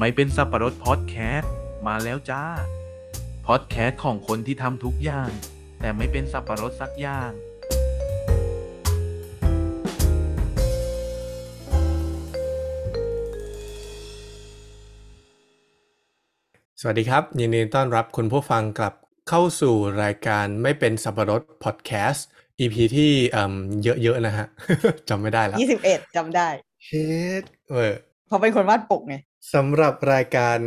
ไม่เป็นสับปะรดพอดแคสต์มาแล้วจ้า พอดแคสต์ของคนที่ทำทุกอย่าง แต่ไม่เป็นสับปะรดสักอย่าง สวัสดีครับ ยินดีต้อนรับคุณผู้ฟังกลับเข้าสู่รายการไม่เป็นสับปะรดพอดแคสต์ EP ที่เอ่มเยอะๆนะฮะจำไม่ได้แล้วยี่สิบเอ็ดจำได้เฮ็ดเออเพราะเป็นคนวาดปกไง สำหรับรายการ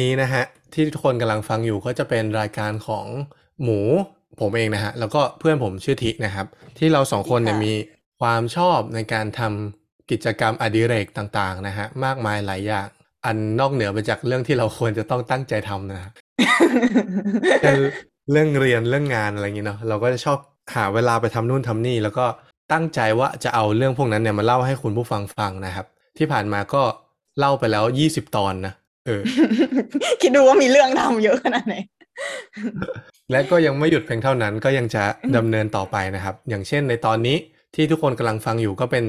นี้นะฮะ ที่ทุกคนกำลังฟังอยู่ก็จะเป็นรายการของหมูผมเองนะฮะ แล้วก็เพื่อนผมชื่อทินะครับ ที่เราสองคนเนี่ยค่ะมีความชอบในการทำกิจกรรมอดิเรกต่างๆนะฮะ มากมายหลายอย่าง อันนอกเหนือไปจากเรื่องที่เราควรจะต้องตั้งใจทำนะฮะเช่นเรื่องเรียนเรื่องงานอะไรอย่างนี้เนาะเราก็จะชอบหาเวลาไปทำนู่นทำนี่ แล้วก็ตั้งใจว่าจะเอาเรื่องพวกนั้นเนี่ยมาเล่าให้คุณผู้ฟังฟังนะครับ ที่ผ่านมาก็ เล่าไปแล้วยี่สิบตอนนะเออ คิดดูว่ามีเรื่องทำเยอะขนาดไหน และก็ยังไม่หยุดเพียงเท่านั้นก็ยังจะดำเนินต่อไปนะครับ อย่างเช่นในตอนนี้ที่ทุกคนกำลังฟังอยู่ก็เป็น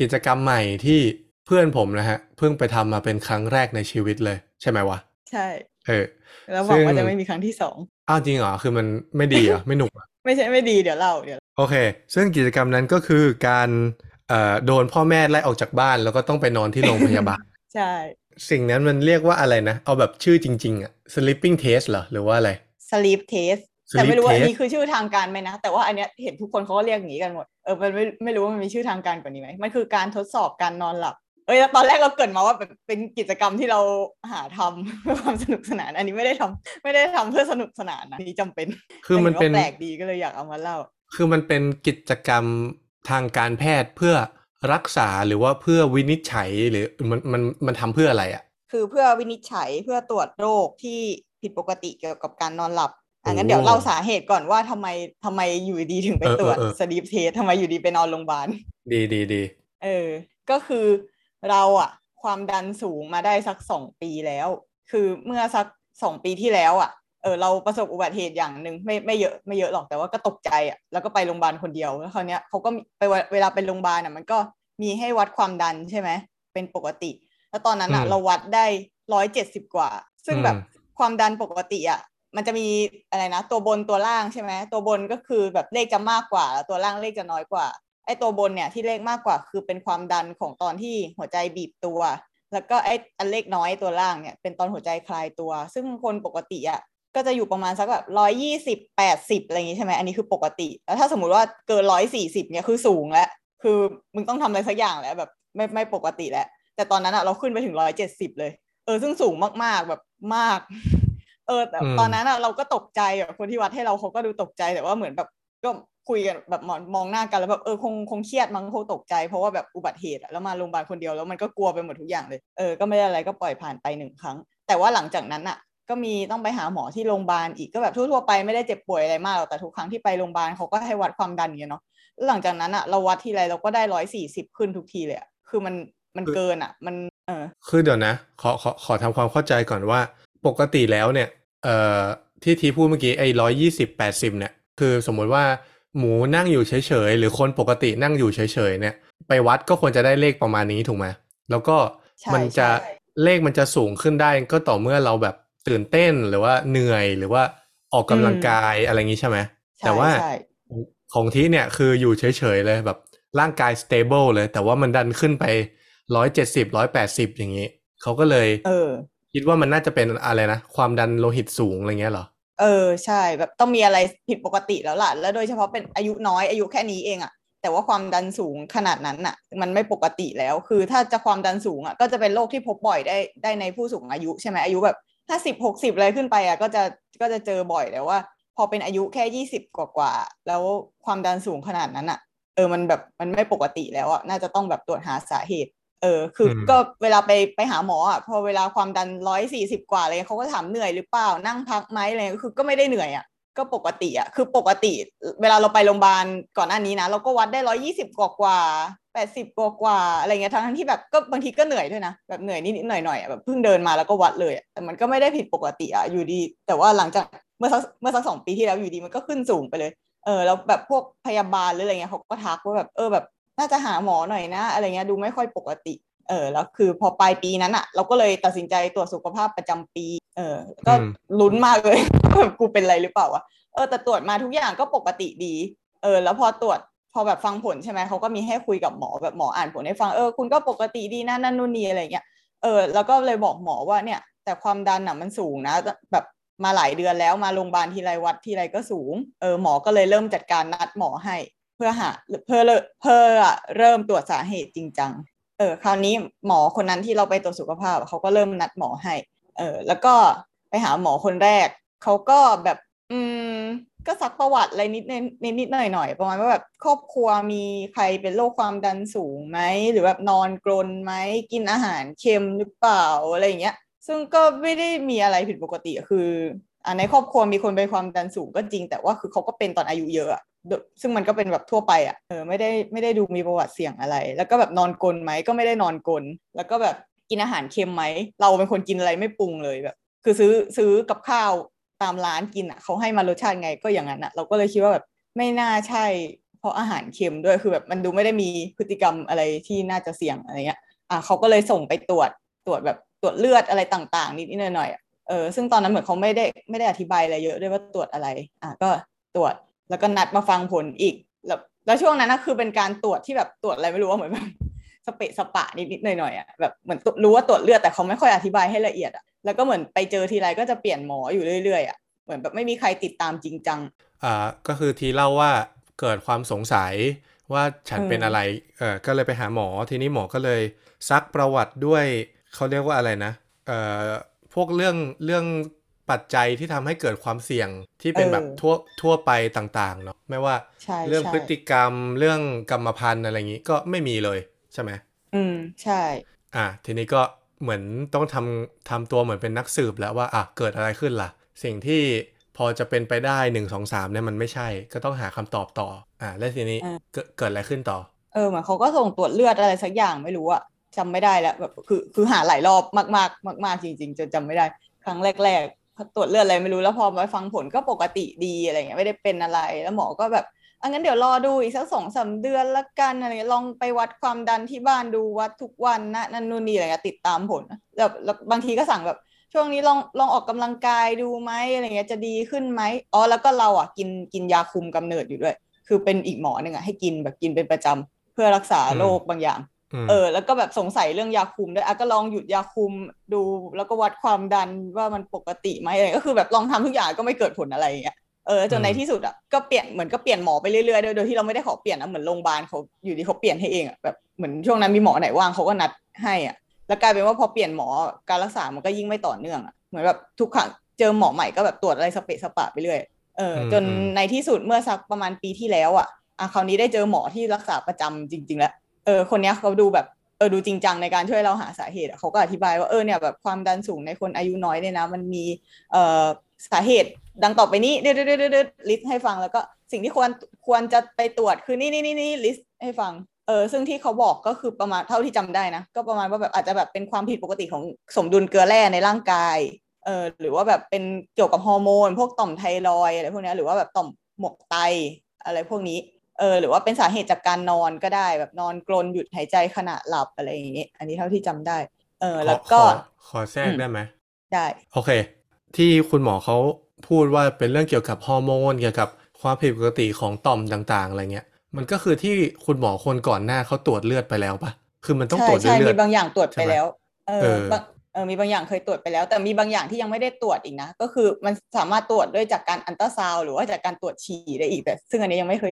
กิจกรรมใหม่ที่เพื่อนผมนะฮะเพิ่งไปทำมาเป็นครั้งแรกในชีวิตเลย ใช่ไหมวะ ใช่ เออ แล้วหวังว่าซึ่งจะไม่มีครั้งที่สองอ้าวจริงเหรอคือมันไม่ดีเหรอไม่หนุกเหรอไม่ใช่ไม่ดีเดี๋ยวเล่าเดี๋ยวโอเค ซึ่งกิจกรรมนั้นก็คือการเอ่อโดนพ่อแม่ไล่ออกจากบ้านแล้วก็ต้องไปนอนที่โรงพยาบาล ใช่ สิ่งนั้นมันเรียกว่าอะไรนะ เอาแบบชื่อจริง ๆอะ sleeping test เหรอ หรือว่าอะไร sleep test แต่ Sleep ไม่รู้ว่าอัน test นี้คือชื่อทางการไหมนะ แต่ว่าอันเนี้ยเห็นทุกคนเขาก็เรียกอย่างนี้กันหมด เออมันไม่ไม่รู้ว่ามันมีชื่อทางการกว่านี้ไหมมันคือการทดสอบการนอนหลับเอ้ยแล้วตอนแรกเราเกริดมาว่าแบบเป็นกิจกรรมที่เราหาทำเพื่อความสนุกสนาน อันนี้ไม่ได้ทำไม่ได้ทำเพื่อสนุกสนานนะอันนี่จำเป็น คือมันเป็นแต่ห็ว่าแปลกดีก็เลยอยากเอามาเล่า คือมันเป็นกิจกรรมทางการแพทย์เพื่อ รักษาหรือว่าเพื่อวินิจฉัยหรือมันมันมันทำเพื่ออะไรอะคือเพื่อวินิจฉัยเพื่อตรวจโรคที่ผิดปกติเกี่ยวกับการนอนหลับอะงั้นโอ้เดี๋ยวเล่าสาเหตุก่อนว่าทำไมทำไมอยู่ดีถึงไปเออตรวจเออเออ สลีปเทสทำไมอยู่ดีไปนอนโรงพยาบาล ดีดีดีเออ ก็คือเราอะความดันสูงมาได้สักสองปีแล้ว คือเมื่อสักสองปีที่แล้วอะเออเราประสบอุบัติเหตุอย่างหนึ่งไม่ไม่เยอะไม่เยอะหรอกแต่ว่าก็ตกใจอะแล้วก็ไปโรงพยาบาลคนเดียวแล้วคราวเนี้ยเขาก็มีไปเวเวลาไปโรงพยาบาลอะมันก็มีให้วัดความดันใช่ไหมเป็นปกติ แล้วตอนนั้นอะเราวัดได้ร้อยเจ็ดสิบกว่า ซึ่งแบบความดันปกติอะมันจะมีอะไรนะ ตัวบนตัวล่างใช่ไหมตัวบนก็คือแบบเลขจะมากกว่าแล้วตัวล่างเลขจะน้อยกว่าไอ้ตัวบนเนี่ยที่เลขมากกว่าคือเป็นความดันของตอนที่หัวใจบีบตัว แล้วก็ไอ้อันเลขน้อยตัวล่างเนี่ยเป็นตอนหัวใจคลายตัว ซึ่งคนปกติอะ ก็จะอยู่ประมาณสักแบบร้อยยี่สิบแปดสิบอะไรอย่างงี้ใช่ไหมอันนี้คือปกติแล้วถ้าสมมุติว่าเกินร้อยสี่สิบเนี่ยคือสูงแล้ว คือมึงต้องทำอะไรสักอย่างแล้วแบบไม่ไม่ปกติแล้ว แต่ตอนนั้นอะเราขึ้นไปถึงร้อยเจ็ดสิบเลย เออซึ่งสูงมากๆแบบมาก เออแต่ตอนนั้นอะเราก็ตกใจอะคนที่วัดให้เราเขาก็ดูตกใจแต่ว่าเหมือนแบบก็คุยกันแบบมองมองหน้ากันแล้วแบบเออคงคงเครียดมั้งคงตกใจ เพราะว่าแบบอุบัติเหตุอะแล้วมาโรงพยาบาลคนเดียวแล้วมันก็กลัวไปหมดทุกอย่างเลยเออก็ไม่ได้อะไรก็ปล่อยผ่านไปหนึ่งครั้ง แต่ว่าหลังจากนั้นอะ ก็มีต้องไปหาหมอที่โรงพยาบาลอีกก็แบบทั่วๆไปไม่ได้เจ็บป่วยอะไรมากหรอกแต่ทุกครั้งที่ไปโรงพยาบาลเขาก็ให้วัดความดันอย่างเงี้ยเนาะแล้วหลังจากนั้นอะเราวัดทีไรเราก็ได้ร้อยสี่สิบขึ้นทุกทีเลยอะคือมันมันเกินอะมันเออคือเดี๋ยวนะ ขอขอขอทำความเข้าใจก่อนว่า ปกติแล้วเนี่ยเอ่อที่ทีพูดเมื่อกี้ไอ้ร้อยยี่สิบแปดสิบเนี่ย คือสมมุติว่าหมูนั่งอยู่เฉยๆ หรือคนปกตินั่งอยู่เฉยๆเนี่ย ไปวัดก็ควรจะได้เลขประมาณนี้ถูกไหมแล้วก็ใช่มันจะใช่เลขมันจะสูงขึ้นได้ก็ต่อเมื่อเราแบบ ตื่นเต้นหรือว่าเหนื่อยหรือว่าออกกำลังกายอะไรอย่างนี้ใช่ไหมใช่แต่ว่าใช่ของที่เนี่ยคืออยู่เฉยๆเลยแบบร่างกาย stable เลย แต่ว่ามันดันขึ้นไปร้อยเจ็ดสิบร้อยแปดสิบอย่างนี้เขาก็เลยเออ คิดว่ามันน่าจะเป็นอะไรนะ ความดันโลหิตสูงอะไรเงี้ยเหรอ เออใช่แบบต้องมีอะไรผิดปกติแล้วล่ะ แล้วโดยเฉพาะเป็นอายุน้อยอายุแค่นี้เองอะแต่ว่าความดันสูงขนาดนั้นอะมันไม่ปกติแล้ว คือถ้าจะความดันสูงอะก็จะเป็นโรคที่พบบ่อยได้ได้ในผู้สูงอายุใช่ไหมอายุแบบ ห้าสิบหกสิบเลยขึ้นไปอะก็จะก็จะเจอบ่อยแต่ว่า พอเป็นอายุแค่ยี่สิบกว่ากว่าๆแล้วความดันสูงขนาดนั้นอะเออมันแบบมันไม่ปกติแล้วอะน่าจะต้องแบบตรวจหาสาเหตุ เออ คืออมก็เวลาไปไปหาหมออะพอเวลาความดันร้อยสี่สิบกว่าอะไรเงี้ยเขาก็ถามเหนื่อยหรือเปล่านั่งพักไหมอะไรเงี้ยคือก็ไม่ได้เหนื่อยอะ ก็ปกติอะคือปกติ เวลาเราไปโรงพยาบาลก่อนหน้านี้นะ เราก็วัดได้ร้อยี่สิบกว่ากว่าแปดสิบกว่ากว่าอะไรเงี้ยทั้งที่แบบก็บางทีก็เหนื่อยด้วยนะแบบเหนื่อยนิดๆหน่อยๆอะแบบเพิ่งเดินมาแล้วก็วัดเลยแต่มันก็ไม่ได้ผิดปกติอะอยู่ดี แต่ว่าหลังจากเมื่อสักเมื่อสักสองปีที่แล้วอยู่ดีมันก็ขึ้นสูงไปเลย เออแล้วแบบพวกพยาบาลหรืออะไรเงี้ยเขาก็ทักว่าแบบเออแบบน่าจะหาหมอหน่อยนะ อะไรเงี้ยดูไม่ค่อยปกติ เออแล้วคือพอปลายปีนั้นอะเราก็เลยตัดสินใจตรวจสุขภาพประจำปี เออก็อืมลุ้นมากเลยแบบกูเป็นอะไรหรือเปล่าวะเออแต่ตรวจมาทุกอย่างก็ปกติดี เออ แล้วพอตรวจพอแบบฟังผลใช่ไหมเขาก็มีให้คุยกับหมอแบบหมออ่านผลให้ฟังเออคุณก็ปกติดีนะนั่นนู่นนี่อะไรเงี้ยเออแล้วก็เลยบอกหมอว่าเนี่ย แต่ความดันอะมันสูงนะแบบมาหลายเดือนแล้วมาโรงพยาบาลทีไรวัดทีไรก็สูงเออหมอก็เลยเริ่มจัดการนัดหมอให้ เพื่อหาเพื่อเริ่มเพื่อเริ่มตรวจสาเหตุจริงจัง เออคราวนี้หมอคนนั้นที่เราไปตรวจสุขภาพเขาก็เริ่มนัดหมอให้ เออ แล้วก็ไปหาหมอคนแรก เขาก็แบบ อืม ก็ซักประวัติอะไรนิดนิดนิดหน่อยหน่อยประมาณว่าแบบครอบครัวมีใครเป็นโรคความดันสูงไหมหรือแบบนอนกรนไหมกินอาหารเค็มหรือเปล่าอะไรอย่างเงี้ย ซึ่งก็ไม่ได้มีอะไรผิดปกติคือ ในครอบครัวมีคนเป็นความดันสูงก็จริง แต่ว่าคือเขาก็เป็นตอนอายุเยอะซึ่งมันก็เป็นแบบทั่วไปอะเออไม่ได้ไม่ได้ดูมีประวัติเสี่ยงอะไร แล้วก็แบบนอนกลนไหมก็ไม่ได้นอนกลนแล้วก็แบบกินอาหารเค็มไหมเราเป็นคนกินอะไรไม่ปรุงเลยแบบ คือซื้อซื้อกับข้าวตามร้านกินอะเขาให้มารสชาติไงก็อย่างนั้นอะ เราก็เลยคิดว่าแบบไม่น่าใช่ เพราะอาหารเค็มด้วยคือแบบมันดูไม่ได้มีพฤติกรรมอะไรที่น่าจะเสี่ยงอะไรเงี้ยอะเขาก็เลยส่งไปตรวจตรวจแบบตรวจเลือดอะไรต่าง ๆ นิดๆหน่อยๆอะ เออซึ่งตอนนั้นเหมือนเขาไม่ได้ไม่ได้อธิบายอะไรเยอะด้วยว่าตรวจอะไรอะก็ตรวจแล้วก็นัดมาฟังผลอีก แล้วแล้วช่วงนั้นนะคือเป็นการตรวจที่แบบตรวจอะไรไม่รู้ว่าเหมือนแบบสเปะสปะนิดๆหน่อยๆอะแบบเหมือนรู้ว่าตรวจเลือดแต่เขาไม่ค่อยอธิบายให้ละเอียดอะแล้วก็เหมือนไปเจอทีไรก็จะเปลี่ยนหมออยู่เรื่อยๆอะเหมือนแบบไม่มีใครติดตามจริงจังอ่าก็คือทีเล่าว่าเกิดความสงสัยว่าฉันเป็นอะไรเออก็เลยไปหาหมอทีนี้หมอก็เลยซักประวัติด้วยเขาเรียกว่าอะไรนะเอ่อ วกเรื่องเรื่องปัจจัยที่ทำให้เกิดความเสี่ยงที่เป็นแบบทั่วทั่วไปต่างๆเนาะไม่ว่าใช่เรื่องใช่พฤติกรรมเรื่องกรรมพันธุ์อะไรอย่างนี้ก็ไม่มีเลยใช่ไหมอืมใช่ อะทีนี้ก็เหมือนต้องทำทำตัวเหมือนเป็นนักสืบแล้วว่าอะเกิดอะไรขึ้นล่ะ สิ่งที่พอจะเป็นไปได้หนึ่งสองสามเนี่ยมันไม่ใช่ ก็ต้องหาคำตอบต่อ อะแล้วทีนี้เกิดเกิดอะไรขึ้นต่อ เออเหมือนเขาก็ส่งตรวจเลือดอะไรสักอย่างไม่รู้อะ จำไม่ได้แล้วแบบคือคือหาหลายรอบมากๆมากๆจริง ๆจนจำไม่ได้ ครั้งแรกๆเขาตรวจเลือดอะไรไม่รู้แล้วพอไปฟังผลก็ปกติดีอะไรเงี้ยไม่ได้เป็นอะไรแล้วหมอก็แบบอังั้นเดี๋ยวรอดูอีกสักสองสามเดือนละกันอะไรเงี้ยลองไปวัดความดันที่บ้านดูวัดทุกวันนะนั่นนู่นนี่อะไรเงี้ยติดตามผลแบบแล้วบางทีก็สั่งแบบช่วงนี้ลองลองออกกำลังกายดูไหมอะไรเงี้ยจะดีขึ้นไหมอ๋อแล้วก็เราอะกินกินยาคุมกำเนิดอยู่ด้วย คือเป็นอีกหมอหนึ่งอะให้กินแบบกินเป็นประจำเพื่อรักษาอืมโรคบางอย่างอืม เออ แล้วก็แบบสงสัยเรื่องยาคุมด้วยอะก็ลองหยุดยาคุมดู แล้วก็วัดความดันว่ามันปกติไหมอะไรก็คือแบบลองทำทุกอย่างก็ไม่เกิดผลอะไรอย่างเงี้ยเออจนในที่สุดอะก็เปลี่ยนเหมือนก็เปลี่ยนหมอไปเรื่อยๆโดยโดยที่เราไม่ได้ขอเปลี่ยนนะเหมือนโรงพยาบาลเขาอยู่ดีเขาเปลี่ยนให้เองอะแบบเหมือนช่วงนั้นมีหมอไหนว่างเขาก็นัดให้อะแล้วกลายเป็นว่าพอเปลี่ยนหมอการรักษามันก็ยิ่งไม่ต่อเนื่องอะเหมือนแบบทุกครั้งเจอหมอใหม่ก็แบบตรวจอะไรสเปะสปะไปเรื่อยเอออมจนอืมในที่สุดเมื่อสักประมาณปีที่แล้วอะอะคราวนี้ได้เจอหมอที่รักษาประจำจริง ๆ แล้ว เออคนเนี้ยเขาดูแบบเออดูจริงจังในการช่วยเราหาสาเหตุเขาก็อธิบายว่าเออเนี่ยแบบความดันสูงในคนอายุน้อยเนี่ยนะ มันมีเอ่อสาเหตุดังต่อไปนี้เดือดเดือดเดือด list ให้ฟังแล้วก็สิ่งที่ควรควรจะไปตรวจคือนี่นี่นี่นี่ list ให้ฟังเออซึ่งที่เขาบอกก็คือประมาณเท่าที่จำได้นะ ก็ประมาณว่าแบบอาจจะแบบเป็นความผิดปกติของสมดุลเกลือแร่ในร่างกายเออหรือว่าแบบเป็นเกี่ยวกับฮอร์โมน พวกต่อมไทรอยอะไรพวกนี้หรือว่าแบบต่อมหมวกไตอะไรพวกนี้ เออหรือว่าเป็นสาเหตุจากการนอนก็ได้แบบนอนกรนหยุดหายใจขณะหลับอะไรอย่างงี้ อันนี้เท่าที่จำได้ เออขอแล้วก็ขอขอแทรกอืมได้ไหมได้ โอเค ที่คุณหมอเขาพูดว่าเป็นเรื่องเกี่ยวกับฮอร์โมนเกี่ยวกับความผิดปกติของต่อมต่าง ๆ อะไรเงี้ย มันก็คือที่คุณหมอคนก่อนหน้าเขาตรวจเลือดไปแล้วปะคือมันต้องใช่ตรวจด้วยใช่เลือมีดบางอย่างตรวจใช่ไปไหมแล้ว เอเอออบางเออมีบางอย่างเคยตรวจไปแล้ว แต่มีบางอย่างที่ยังไม่ได้ตรวจอีกนะ ก็คือมันสามารถตรวจด้วยจากการอันตราซาวด์หรือว่าจากการตรวจฉี่ได้อีกแต่ ซึ่งอันนี้ยังไม่เคย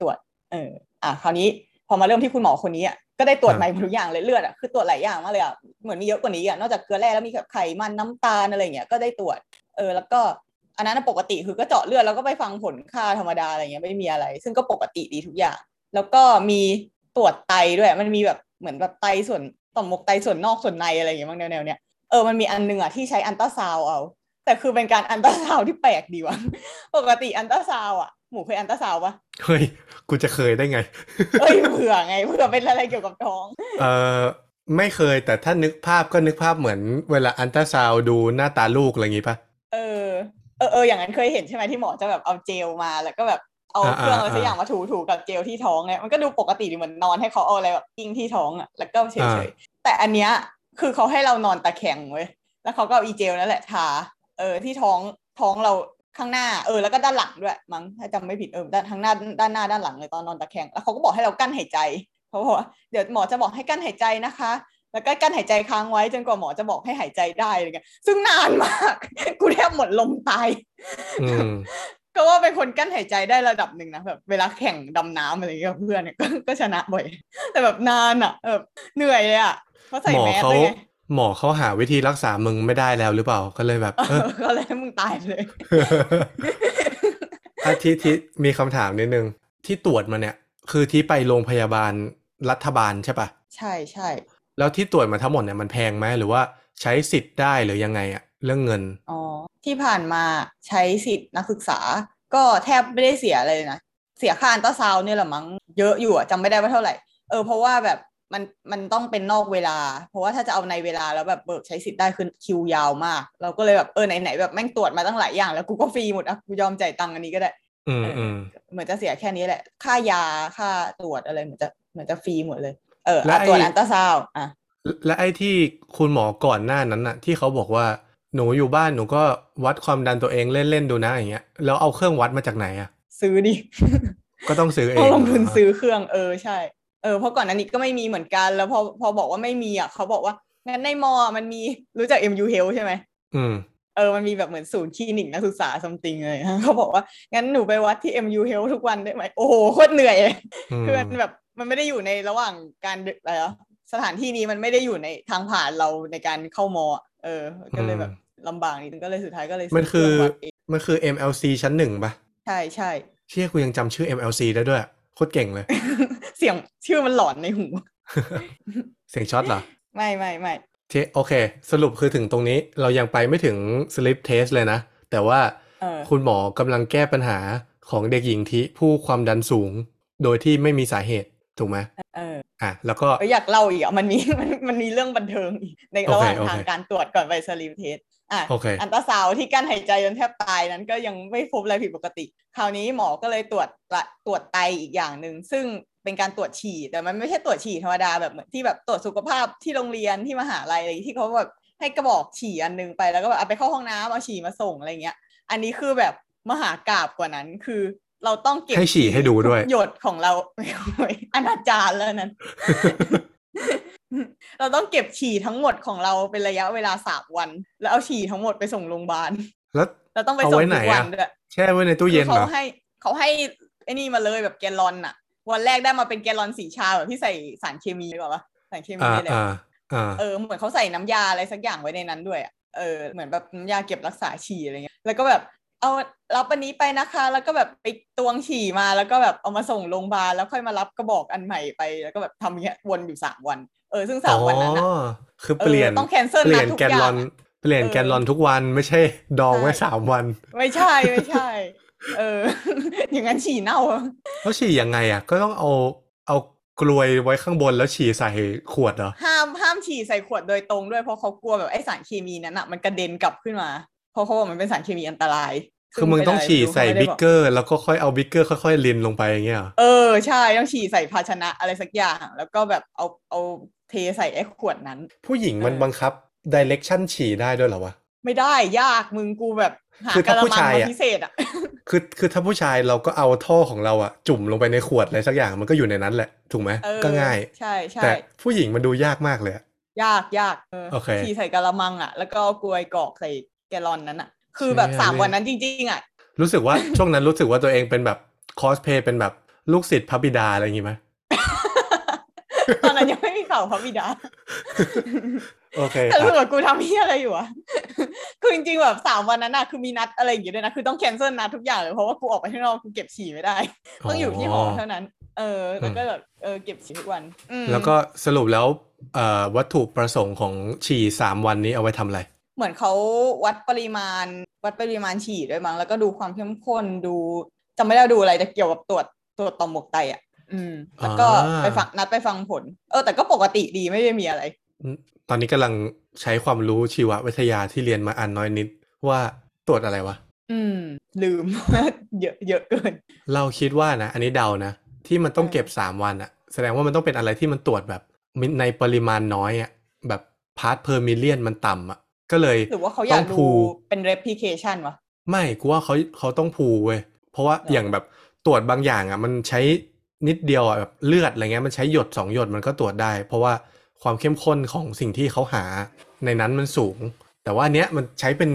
ตรวจเอออะคราวนี้พอมาเริ่มที่คุณหมอคนนี้อะก็ได้ตรวจอ่าใหม่หมดทุกอย่างเลยเลือดอะคือตรวจหลายอย่างมากเลยอะเหมือนมีเยอะกว่านี้อะนอกจากเกลือแร่แล้วมีแบบไขมันน้ำตาลอะไรเงี้ยก็ได้ตรวจเออแล้วก็อันนั้นนะปกติคือก็เจาะเลือดแล้วก็ไปฟังผลค่าธรรมดาอะไรเงี้ยไม่มีอะไร ซึ่งก็ปกติดีทุกอย่าง แล้วก็มีตรวจไตด้วยมันมีแบบเหมือนแบบไตส่วนต่อมหมวกไตส่วนนอกส่วนในอะไรอย่างเงี้ยบางแนวๆเนี้ยเออมันมีอันหนึงอะที่ใช้อัลตราซาวด์เอา แต่คือเป็นการอัลตราซาวด์ที่แปลกดีว่ะปกติอัลตราซาวด์อะหมูเคยอัลตราซาวด์ปะ เฮ้ยกูจะเคยได้ไง เอ้ยเผื่อไงเผื่อเป็นอะไรเกี่ยวกับท้อง เออไม่เคยแต่ถ้านึกภาพก็นึกภาพเหมือนเวลาอัลตราซาวด์ดูหน้าตาลูกอะไรอย่างงี้ปะเออเออเอออย่างนั้นเคยเห็นใช่ไหมที่หมอจะแบบเอาเจลมาแล้วก็แบบเอาอ่าเครื่องอะไรสักอ่าอย่างมาถูถูกับเจลที่ท้องเนี่ยมันก็ดูปกติดีเหมือนนอนให้เขาเอาอะไรแบบกลิ้งที่ท้องอะแล้วก็เฉอ่ายแต่อันเนี้ยคือเขาให้เรานอนตะแคงเว้ยแล้วเขาก็เอาอีเจลนั่นแหละทาเออที่ท้องท้องเรา ข้างหน้าเออแล้วก็ด้านหลังด้วยมั้งถ้าจำไม่ผิดเออด้านทั้งหน้าด้านหน้าด้านหลังเลยตอนนอนตะแคงแล้วเขาก็บอกให้เรากลั้นหายใจเขาบอกว่าเดี๋ยวหมอจะบอกให้กั้นหายใจนะคะ แล้วก็กั้นหายใจค้างไว้จนกว่าหมอจะบอกให้หายใจได้อะไรเงี้ยซึ่งนานมากกูแทบหมดลมตายอืมก็ว่าเป็นคนกั้นหายใจได้ระดับหนึ่งนะแบบเวลาแข่งดำน้ำอะไรเงี้ยกับเพื่อนเนี่ยก็ก็ชนะบ่อย แต่แบบนานอะแบบเหนื่อยเลยอะเพราะใส่หมอแมสเขาด้วยไง หมอเขาหาวิธีรักษามึงไม่ได้แล้วหรือเปล่า ก็เลยแบบ เอเอออก็เลยให้มึงตายไปเลยอะที่ที่มีคำถามนิดนึง ที่ตรวจมาเนี่ย คือที่ไปโรงพยาบาลรัฐบาลใช่ปะใช่ใช่แล้วที่ตรวจมาทั้งหมดเนี่ยมันแพงไหมหรือว่าใช้สิทธิ์ได้หรือยังไงอะเรื่องเงินอ๋อที่ผ่านมาใช้สิทธิ์นักศึกษา ก็แทบไม่ได้เสียอะไรเลยนะเสียค่าอันตราซาวน์เนี่ยแหละมั้งเยอะอยู่อะจำไม่ได้ว่าเท่าไหร่เออเพราะว่าแบบ มันมันต้องเป็นนอกเวลา เพราะว่าถ้าจะเอาในเวลาแล้วแบบเบิกใช้สิทธิ์ได้คือคิวยาวมาก เราก็เลยแบบเออไหนๆแบบแม่งตรวจมาตั้งหลายอย่างแล้วกูก็ฟรีหมดอะกูยอมจ่ายตังค์อันนี้ก็ได้อืมเอออืมเหมือนจะเสียแค่นี้แหละ ค่ายาค่าตรวจอะไรเหมือนจะเหมือนจะฟรีหมดเลย เออแล้วอะตรวจไอ้อันตราซาวน์อะและไอ้ที่คุณหมอก่อนหน้านั้นน่ะ ที่เขาบอกว่าหนูอยู่บ้านหนูก็วัดความดันตัวเองเล่นๆดูนะอย่างเงี้ยแล้วเอาเครื่องวัดมาจากไหนอะ ซื้อดิก็ต้องซื้อเอต้องงลงทุนเหรซื้อเครื่องเออใช่ เออเพราะก่อนอันนี้ก็ไม่มีเหมือนกัน แล้วพอพอบอกว่าไม่มีอะเขาบอกว่างั้นในมออะมันมีรู้จัก MU Health ใช่ไหมอืมเออ มันมีแบบเหมือนศูนย์คลินิกนักศึกษา something เลยเขาบอกว่า งั้นหนูไปวัดที่ MU Health ทุกวันได้ไหม โอ้โห โคตรเหนื่อยเลยอืมคือมันแบบ มันไม่ได้อยู่ในระหว่างการอะไรเหรอสถานที่นี้มันไม่ได้อยู่ในทางผ่านเราในการเข้ามออะเออ ก็เลยแบบลำบากนิดนึงก็เลยสุดท้ายก็เลยซื้มันคือเครื่งวัดเงมันคือ MLC ชั้นหนึ่งปะใช่ใช่ เชี่ยกูยังจำชื่อ MLC ได้ด้วย โคตรเก่งเลย เสียงชื่อมันหลอนในหู เสียงช็อตเหรอ ไม่ไม่ไม่เทโอเค สรุปคือถึงตรงนี้เรายังไปไม่ถึง sleep test เลยนะ แต่ว่าเออคุณหมอกำลังแก้ปัญหาของเด็กหญิงที่ผู้ความดันสูง โดยที่ไม่มีสาเหตุถูกไหมเอออะแล้วก็เอออยากเล่าอีกอะมันมีมันมันมีเรื่องบันเทิงอีกในโอเคระหว่างโอเคทางการตรวจก่อนไป sleep test อะโอเคอัลตราซาวด์ที่กลั้นหายใจจนแทบตายนั้นก็ยังไม่พบอะไรผิดปกติ คราวนี้หมอก็เลยตรวจละตรวจไตอีกอย่างหนึ่งซึ่งเป็นการตรวจฉี่แต่มันไม่ใช่ตรวจฉี่ธรรมดาแบบเหมือนที่แบบตรวจสุขภาพที่โรงเรียนที่มหาลัยอะไรที่เขาแบบให้กระบอกฉี่อันนึงไปแล้วก็แบบเอาไปเข้าห้องน้ำเอาฉี่มาส่งอะไรเงี้ย อันนี้คือแบบมหากราบกว่านั้นคือเราต้องเก็บให้ฉี่ให้ดูด้วยทุกหยดของเรา อนาจารแล้วนั้น เราต้องเก็บฉี่ทั้งหมดของเราเป็นระยะเวลาสามวัน แล้วเอาฉี่ทั้งหมดไปส่งโรงพยาบาลแล้วเราต้องไปเอาส่งไว้ไหนทุกวัอะนด้วยแช่ไว้ในตู้เย็นคือเหรเขาอให้เขาให้ไอ้นี่มาเลยแบบแกลลอนอะวันแรกได้มาเป็นแกลลอนสีชาแบบที่ใส่สารเคมีหรือเปล่าวะสารเคมีอ่านี่แหละอ่าอ่าเออเหมือนเขาใส่น้ำยาอะไรสักอย่างไว้ในนั้นด้วยอะเออเหมือนแบบน้ำยาเก็บรักษาฉี่อะไรเงี้ยแล้วก็แบบเอารับอันนี้ไปนะคะ แล้วก็แบบไปตวงฉี่มาแล้วก็แบบเอามาส่งโรงพยาบาลแล้วค่อยมารับกระบอกอันใหม่ไปแล้วก็แบบทำอย่างเงี้ยวนอยู่สามวัน เออซึ่งสามวันนั้นอะอ๋อคือเปลี่ยนเออต้อง cancel เปลี่ยนนัดทุกแกนลอนอย่างอะเปลี่ยนเออแกนลอนทุกวันไม่ใช่ดองไว้ใช่สามวัน ไม่ใช่ไม่ใช่ เออ อย่างนั้นฉี่เน่าอะแล้วฉี่ยังไงอะ ก็ต้องเอาเอากรวยไว้ข้างบนแล้วฉี่ใส่ขวดเหรอห้ามห้ามฉี่ใส่ขวดโดยตรงด้วยเพราะเขากลัวแบบไอสารเคมีนั้นอะมันกระเด็นกลับขึ้นมา เพราะเขาบอกมันเป็นสารเคมีอันตราย คือมึงต้องฉี่ใส่ซึ่งเป็นบิ๊กอะไรเกอร์ แล้วก็ค่อยเอาบีกเกอร์ค่อยๆรินลงไปอย่างเงี้ยเหรอเออใช่ต้องฉี่ใส่ภาชนะอะไรสักอย่าง แล้วก็แบบเอาเอา เทใส่ไอ้ขวดนั้น ผู้หญิงมันเออบังคับดิเรกชันฉี่ได้ด้วยเหรอวะ ไม่ได้ยากมึงกูแบบหาคือกถ้าระผู้มังชายมาอะพิเศษอะคือคือถ้าผู้ชายเราก็เอาท่อของเราอะจุ่มลงไปในขวดอะไรสักอย่างมันก็อยู่ในนั้นแหละ ถูกไหมเออก็ง่าย ใช่ใช่แต่ผู้หญิงมันดูยากมากเลยอะยากยากเออโอเคฉี่ใส่กระมังอะแล้วก็เอากลวยกรอกใส่แกลลอนนั้นอะคือแบบเชี่ยสามเนี่ยวันนั้นจริงๆอะรู้สึกว่าช่วงนั้นรู้สึกว่าตัวเองเป็นแบบคอสเพย์เป็นแบบลูกศิษย์พระบิดาอะไรอย่างงี้ไหม ตอนนั้นยังไม่มีข่าวพระบิดาโอเคแต่รู้สึกอะว่ากูทำที่อะไรอยู่อะคือจริงๆแบบสามวันนั้นอะคือมีนัดอะไรอย่างเงี้ยด้วยนะคือต้องแคนเซิลนัดทุกอย่างเลยเพราะว่ากูออกไปข้างนอกกูเก็บฉี่ไม่ได้ต้องอยู่ที่หอเท่านั้น เออแล้วก็แบบเออเก็บฉี่ทุกวันอืมแล้วก็สรุปแล้วเอ่อวัตถุประสงค์ของฉี่สามวันนี้เอาไว้ทำอะไร เหมือนเขาวัดปริมาณ วัดปริมาณฉี่ด้วยมั้งแล้วก็ดูความเข้มข้นดูจำไม่ได้ว่าดูอะไรแต่เกี่ยวกับตรวจตรวจต่อมหมวกไตอะ อืมแล้วก็อ่าไปฟังนัดไปฟังผล เออ แต่ก็ปกติดีไม่ได้มีอะไร ตอนนี้กำลังใช้ความรู้ชีววิทยาที่เรียนมาอันน้อยนิดว่าตรวจอะไรวะ อืม ลืมเยอะเยอะเกิน เราคิดว่านะ อันนี้เดานะ ที่มันต้องเออเก็บสามวันอะแสดงว่ามันต้องเป็นอะไรที่มันตรวจแบบมีในปริมาณน้อยอะแบบ part per million มันต่ำอะก็เลยหรือว่าเขาอยากต้งดูพูเป็น replication วะไม่กูว่าเขาเขาต้องพูเว้ยเพราะว่าหรออย่างแบบตรวจบางอย่างอะมันใช้ นิดเดียวอะแบบเลือดอะไรเงี้ยมันใช้หยดสองหยดมันก็ตรวจได้ เพราะว่าความเข้มข้นของสิ่งที่เขาหาในนั้นมันสูง แต่ว่าอันเนี้ยมันใช้เป็น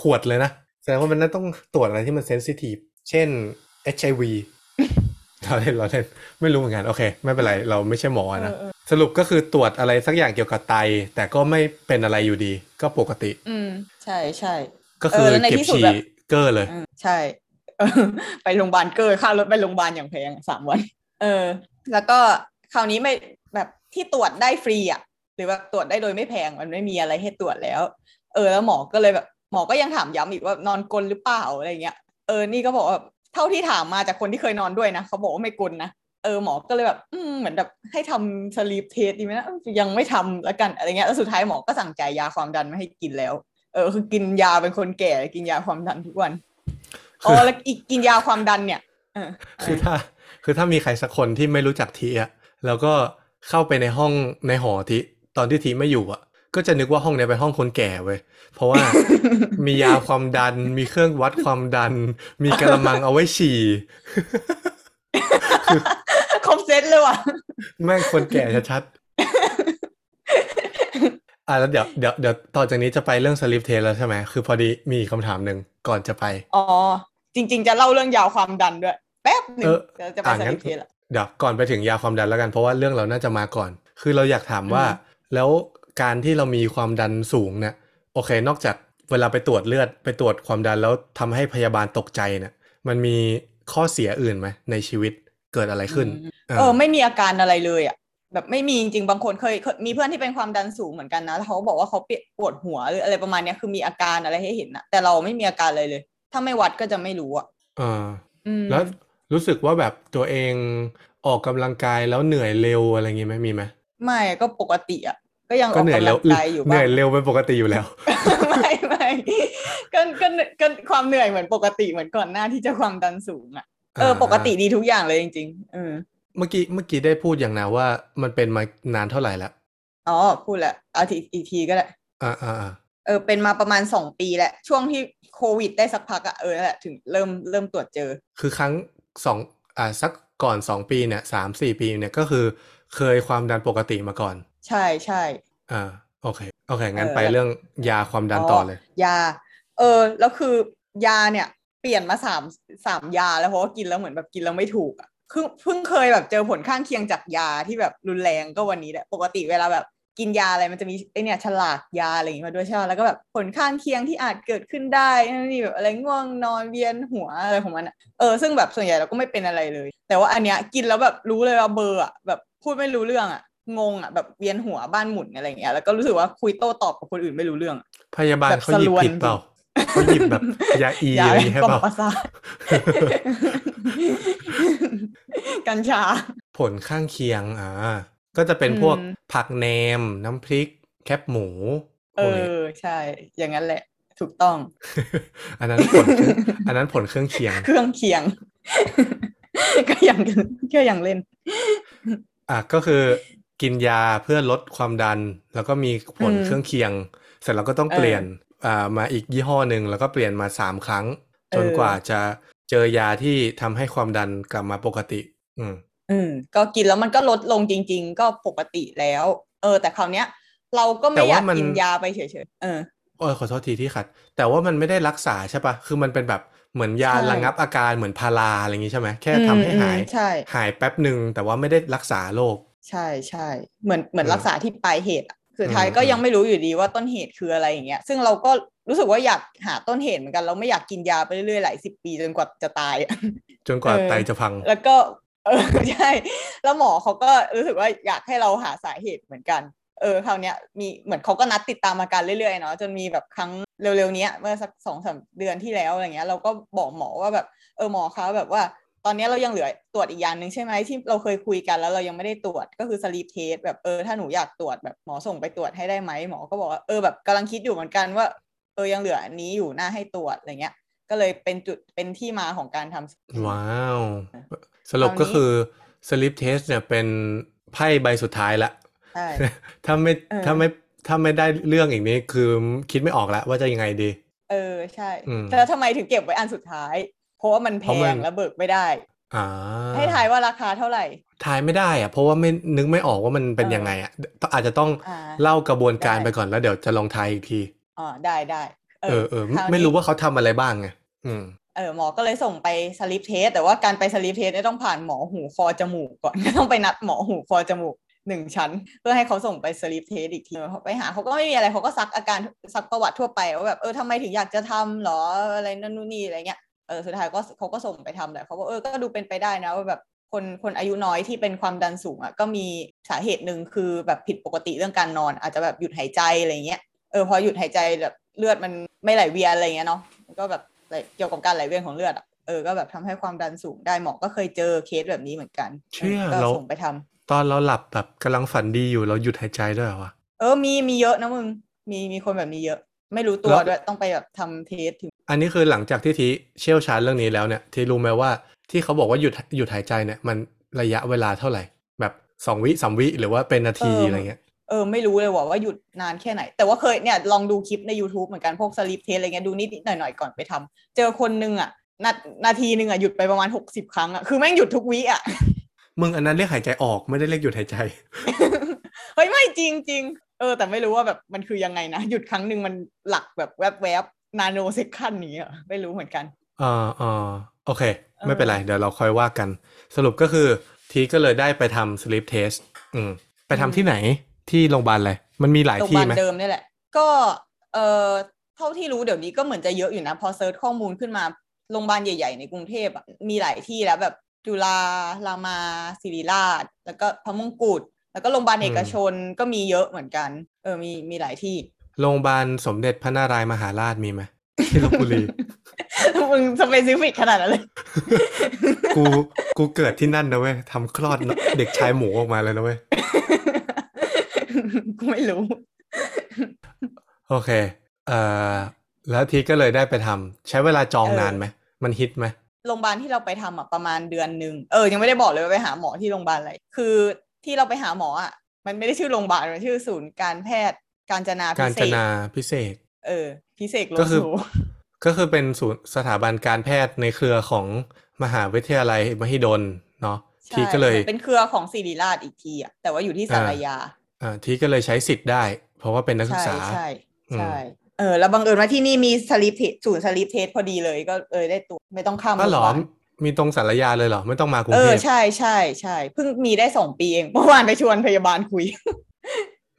ขวดๆเลยนะแสดงว่ามันน่าต้องตรวจอะไรที่มันเซนซิทีฟเช่น HIV เราเล่นเราเล่นไม่รู้เหมือนกันโอเค ไม่เป็นไรเราไม่ใช่หมอนะเออเออสรุปก็คือตรวจอะไรสักอย่างเกี่ยวกับไต แต่ก็ไม่เป็นอะไรอยู่ดี ก็ปกติ อืมใช่ใช่ก็คือเออแล้วในเก็บที่สุดฉี่แบบเกอร์เลยอืมใช่เออ ไปโรงพยาบาลเกินค่ารถไปโรงพยาบาลอย่างแพงสามวัน เออ แล้วก็คราวนี้ไม่แบบที่ตรวจได้ฟรีอะ หรือว่าตรวจได้โดยไม่แพงมันไม่มีอะไรให้ตรวจแล้ว เออ แล้วหมอก็เลยแบบหมอก็ยังถามย้ำอีกว่านอนกลนหรือเปล่าอะไรเงี้ยเออนี่ก็บอกว่าเท่าที่ถามมาจากคนที่เคยนอนด้วยนะเขาบอกว่าไม่กลนนะเออหมอก็เลยแบบอืมเหมือนแบบให้ทำสลีปเทสดีไหมนะยังไม่ทำแล้วกันอะไรเงี้ยแล้วสุดท้ายหมอก็สั่งจ่ายยาความดันมาให้กินแล้ว เออคือกินยาเป็นคนแก่กินยาความดันทุกวัน อ๋อแล้วอีกกินยาความดันเนี่ยเออคือถ้า คือถ้ามีใครสักคนที่ไม่รู้จักทีอะแล้วก็เข้าไปในห้องในหอทีตอนที่ทีไม่อยู่อะก็จะนึกว่าห้องเนี้ยเป็นห้องคนแก่เว้ย เพราะว่ามียาความดัน มีเครื่องวัดความดัน มีกะละมังเอาไว้ฉี่ครบเซตเลยว่ะ แม่งคนแก่ชัดๆ อะแล้วเดี๋ยวเดี๋ยวเดี๋ยวต่อจากนี้จะไปเรื่อง sleep test แล้วใช่ไหม คือพอดีมีคำถามหนึ่งก่อนจะไป อ๋อ จริง ๆ จะเล่าเรื่องยาความดันด้วย แป๊บหนึ่งเออเดี๋ยวจะไปอะ sleep test ละเดี๋ยวก่อนไปถึงยาความดันแล้วกันเพราะว่าเรื่องเราน่าจะมาก่อน คือเราอยากถามว่าอืมแล้วการที่เรามีความดันสูงเนี่ยโอเค นอกจากเวลาไปตรวจเลือดไปตรวจความดันแล้วทำให้พยาบาลตกใจเนี่ยมันมีข้อเสียอื่นไหมในชีวิตเกิดอะไรขึ้น เออไม่มีอาการอะไรเลยอะแบบไม่มีจริงๆบางคนเคยเคยมีเพื่อนที่เป็นความดันสูงเหมือนกันนะแล้วเขาบอกว่าเขาปวดหัวหรืออะไรประมาณเนี้ยคือมีอาการอะไรให้เห็นนะแต่เราไม่มีอาการอะไรเลย ถ้าไม่วัดก็จะไม่รู้อะเอออืมแล้วรู้สึกว่าแบบตัวเองออกกำลังกายแล้วเหนื่อยเร็วอะไรอย่างงี้ไหมมีไหมไม่ก็ปกติอะก็ยังอก็อกเหนื่อยกำเร็ลัวงกายอยู่เหบ้านื่งอยเร็วเป็นปกติอยู่แล้ว ไม่ไม่ก็ก็ก็ความเหนื่อยเหมือนปกติเหมือนก่อนหน้าที่จะความดันสูงอะเอออ่าปกติดีทุกอย่างเลยจริงๆเออเมื่อกี้เมื่อกี้ได้พูดอย่างนะว่ามันเป็นมานานเท่าไหร่แล้วอ๋อพูดแล้วเอาทีอีกทีก็ได้อ่าอ่าอ่าเออเป็นมาประมาณสองปีแหละช่วงที่ โควิดได้สักพักอะเออนั่นแหละถึงเริ่มเริ่มตรวจเจอ คือครั้งสองอ่าสักก่อนสองปีเนี่ยสามสี่ปีเนี่ยก็คือเคยความดันปกติมาก่อน ใช่ใช่อ่าโอเคโอเค งั้นเออไปเรื่องยาความดันต่อเลย ยา เออแล้วคือยาเนี่ย เปลี่ยนมาสามสามยาแล้วเพราะว่ากินแล้วเหมือนแบบกินแล้วไม่ถูกอะคือเพิ่งเคยแบบเจอผลข้างเคียงจากยาที่แบบรุนแรงก็วันนี้แหละปกติเวลาแบบ กินยาอะไรมันจะมีไอเนี่ยฉลากยาอะไรอย่างงี้มาด้วยใช่ไหมแล้วก็แบบผลข้างเคียงที่อาจเกิดขึ้นได้นั่นนี่แบบอะไรง่วงนอนเวียนหัวอะไรของมันอะเออซึ่งแบบส่วนใหญ่เราก็ไม่เป็นอะไรเลย แต่ว่าอันเนี้ยกินแล้วแบบรู้เลยว่าเบอร์อะแบบพูดไม่รู้เรื่องอะงงอะแบบเวียนหัวบ้านหมุนอะไรอย่างเงี้ยแล้วก็รู้สึกว่าคุยโต้ตอบกับคนอื่นไม่รู้เรื่อง พยาบาลแบบเขาหยิบสลวนผิดเปล่าเขาหยิบแบบยาอียาอะไรอย่างงี้ให้กล่อเปมล่าประสาทกัญชา ผลข้างเคียงอ่า ก็จะเป็นพวกอืมผักแหนม น้ำพริก แคบหมูพเอวกนี้ อ ใช่ อย่างนั้นแหละ ถูกต้อง อันนั้นผลเครื่องอันนั้นผลเครื่องเคียง เครื่องเคียง ก็ยังก็ยังเล่น อะก็คือกินยาเพื่อลดความดัน แล้วก็มีผลอืมเครื่องเคียง เสร็จแล้วก็ต้องเออเปลี่ยนอ่ามาอีกยี่ห้อหนึ่งแล้วก็เปลี่ยนมาสามครั้งจนเออกว่าจะเจอยาที่ทำให้ความดันกลับมาปกติ อืม อืมก็กินแล้วมันก็ลดลงจริง ๆ ก็ปกติแล้ว เออ แต่คราวเนี้ย เราก็แต่ไม่อว่ายากมันกินยาไปเฉยๆเออโอ้ยขอโทษทีที่ขัด แต่ว่ามันไม่ได้รักษาใช่ปะคือมันเป็นแบบเหมือนยาใช่ระงับอาการเหมือนพาราอะไรอย่างงี้ใช่ไหมแค่ทำให้หายอืมใช่หายแป๊บหนึ่งแต่ว่าไม่ได้รักษาโรคใช่ใช่เหมือนเหมือนอืมรักษาที่ปลายเหตุอะสุดท้ายอืมก็อืมยังไม่รู้อยู่ดีว่าต้นเหตุคืออะไรอย่างเงี้ย ซึ่งเราก็รู้สึกว่าอยากหาต้นเหตุเหมือนกัน เราไม่อยากกินยาไปเรื่อยๆหลายสิบปีจนกว่าจะตายอะจนกว่าเออไตจะพัง แล้วก็ เออใช่แล้วหมอเขาก็รู้สึกว่าอยากให้เราหาสาเหตุเหมือนกันเออคราวเนี้ยมีเหมือนเขาก็นัดติดตามอาการเรื่อยๆเนาะจนมีแบบครั้งเร็วๆเนี้ยเมื่อสักสองสามเดือนที่แล้วอะไรเงี้ยเราก็บอกหมอว่าแบบเออหมอคะแบบว่าตอนเนี้ยเรายังเหลือตรวจอีกอย่างหนึ่งใช่ไหมที่เราเคยคุยกันแล้วเรายังไม่ได้ตรวจก็คือ sleep test แบบเออถ้าหนูอยากตรวจแบบหมอส่งไปตรวจให้ได้ไหมหมอก็บอกว่าเออแบบกำลังคิดอยู่เหมือนกันว่าเออยังเหลืออันนี้อยู่น่าให้ตรวจอะไรเงี้ย ก็เลยเป็นจุดเป็นที่มาของการทำว้าว สรุปคราวนี้ก็คือ sleep test เนี่ยเป็นไพ่ใบสุดท้ายละใช่ถ้าไม่เออถ้าไม่ถ้าไม่ได้เรื่องอีกนี้คือคิดไม่ออกแล้วว่าจะยังไงดี เออใช่อืมแล้วทำไมถึงเก็บไว้อันสุดท้าย เพราะว่ามันเพราะมันแพงแล้วเบิกไม่ได้อ่าให้ทายว่าราคาเท่าไหร่ทายไม่ได้อะเพราะว่าไม่นึกไม่ออกว่ามันเป็นเออยังไงอะอาจจะต้องอ่าเล่ากระบวนการได้ไปก่อนแล้วเดี๋ยวจะลองทายอีกทีอ่าได้ได้เออเออคราวไม่นี้รู้ว่าเขาทำอะไรบ้างไงอืมเออหมอก็เลยส่งไป sleep test แต่ว่าการไป sleep test เนี่ยต้องผ่านหมอหูคอจมูกก่อนต้องไปนัดหมอหูคอจมูกหนึ่งชั้น เพื่อให้เขาส่งไป sleep test อีกทีไปหาเขาก็ไม่มีอะไรเขาก็ซักอาการซักประวัติทั่วไปว่าแบบเออทำไมถึงอยากจะทำหรออะไรนั่นนู่นนี่อะไรเงี้ยเออสุดท้ายก็เขาก็ส่งไปทำแหละเขาบอกเออก็ดูเป็นไปได้นะว่าแบบคนคนอายุน้อยที่เป็นความดันสูงอะก็มีสาเหตุหนึ่งคือแบบผิดปกติเรื่องการนอน อาจจะแบบหยุดหายใจอะไรเงี้ยเออพอหยุดหายใจแบบเลือดมันไม่ไหลเวียนอะไรเงี้ยเนาะก็แบบ เกี่ยวกับการไหลเวียนของเลือดอะเออก็แบบทำให้ความดันสูงได้หมอก็เคยเจอเคสแบบนี้เหมือนกันเชื่อก็เราส่งไปทำตอนเราหลับแบบกำลังฝันดีอยู่เราหยุดหายใจด้วยเหรอวะเออมีมีเยอะนะมึงมีมีคนแบบนี้เยอะ ไม่รู้ตัวแล้วด้วยต้องไปแบบทำเทสถึง อันนี้คือหลังจากที่ทีเชี่ยวชาญเรื่องนี้แล้วเนี่ยทีรู้ไหมว่าที่เขาบอกว่าหยุดหยุดหายใจเนี่ยมันระยะเวลาเท่าไหร่ แบบสองวิสามวิหรือว่าเป็นนาทีเออออะไรเงี้ย เออไม่รู้เลยว่าว่าหยุดนานแค่ไหน แต่ว่าเคยเนี่ยลองดูคลิปใน YouTube เหมือนกันพวกสลิปเทสอะไรเงี้ยดูนิดนิดหน่อยหน่อยๆก่อนไปทำเจอคนนึงอะนานาทีนึงอะหยุดไปประมาณหกสิบครั้งอะคือแม่งหยุดทุกวิอะมึงอันนั้นเรียกหายใจออกไม่ได้เรียกหยุดหายใจเฮ้ยไม่จริงจริงเออแต่ไม่รู้ว่าแบบมันคือยังไงนะ หยุดครั้งหนึ่งมันหลักแบบแวบแวบนาโนเซคันนี้อะไม่รู้เหมือนกันอ่าอ่าโอเคเออไม่เป็นไร เดี๋ยวเราค่อยว่ากัน สรุปก็คือทีก็เลยได้ไปทำ sleep test อืมไปทำที่ไหน ที่โรงพยาบาลอะไรมันมีหลายโรงพที่ยาบาลไหมเดิมนี่แหละ ก็เออเท่าที่รู้เดี๋ยวนี้ก็เหมือนจะเยอะอยู่นะ พอ search ข้อมูลขึ้นมาโรงพยาบาลใหญ่ ๆ ในกรุงเทพอะมีหลายที่แล้วแบบจุฬารามาศิริราช แล้วก็พระมงกุฎแล้วก็โรงพยาบาลเอกชนก็มีเยอะเหมือนกัน เออมีมีหลายที่ โรงพยาบาลสมเด็จพระนารายณ์มหาราชมีไหมที่ลพบุรีมึง specific ขนาดนั้นเลยกูกูเกิดที่นั่นนะเว้ยทำคลอดเด็กชายหมูออกมาเลยนะเว้ย กูไม่รู้ โอเค เอ่อ แล้วทีก็เลยได้ไปทำใช้เวลาจองเออนานไหม มันฮิตไหมโรงพยาบาลที่เราไปทำอะประมาณเดือนหนึ่งเออ ยังไม่ได้บอกเลยว่าไปหาหมอที่โรงพยาบาลอะไร คือที่เราไปหาหมออะ มันไม่ได้ชื่อโรงพยาบาล มันชื่อศูนย์การแพทย์การจนาพิการเศจษนาพิเศษ เออ พิเศษโลก็คือโซก็คือเป็นศูนย์สถาบันการแพทย์ในเครือของมหาวิทยาลัยมหิดลเนาะใช่ทีก็เลยหมือนเป็นเครือของศิริราชอีกทีอะแต่ว่าอยู่ที่ศาลายา อ่าทีก็เลยใช้สิทธิ์ได้ เพราะว่าเป็นนักศึกใช่ษา ใช่อืม ใช่เออแล้วบังเอิญว่าที่นี่มี sleep test ศูนย์ sleep test พอดีเลยก็เออได้ตัวไม่ต้องข้ามก็หรอโรงพยาบาลมีตรงศาลายาเลยเหรอ ไม่ต้องมากรุงเอเทอพใช่ใช่ใช่เพิ่งมีได้สองปีเองเมื่อวานไปชวนพยาบาลคุย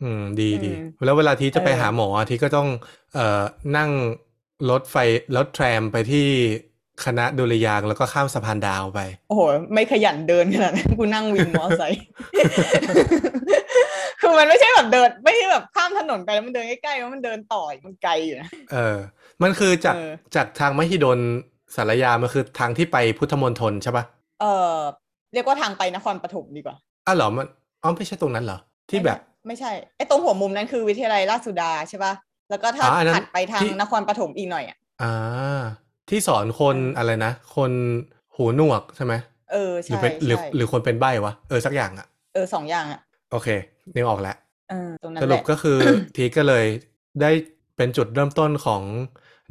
อืม ดีดี อืมแล้วเวลาทีจะไปเออ หาหมอทีก็ต้อง เอ่อนั่งรถไฟรถแทรมไปที่ คณะดุริยางค์แล้วก็ข้ามสะพานดาวไป โอ้โห ไม่ขยันเดินขนาดนั้นกูนั่งวินมอไซค์คือมันไม่ใช่แบบเดิน ไม่ใช่แบบข้ามถนนไปแล้วมันเดินใกล้ๆมันเดินต่ออีกมันไกลอยู่นะเออ มันคือจากเออจากทางมหิดลสารยามันคือทางที่ไปพุทธมณฑลใช่ปะเออเรียกว่าทางไปนครปฐมดีกว่าอ้าวเหรอมันอ๋อไม่ใช่ตรงนั้นเหรอที่แบบ ไม่ใช่ไอ้ตรงหัวมุมนั้นคือวิทยาลัยราชสุดาใช่ป่ะแล้วก็ถ้าอ๋ออันนั้นถัดไปทางที่นครปฐมอีกหน่อยอะอ่า ที่สอนคนเออออะไรนะ คนหูหนวกใช่ไหมเออหรือใช่เป็นหรือใช่หรือคนเป็นใบ้วะเออสักอย่างอะเออสองอย่างอะโอเคนึกออกแล้ว เออตรงนั้นสแหรุปละก็คือ ทีก็เลยได้เป็นจุดเริ่มต้นของ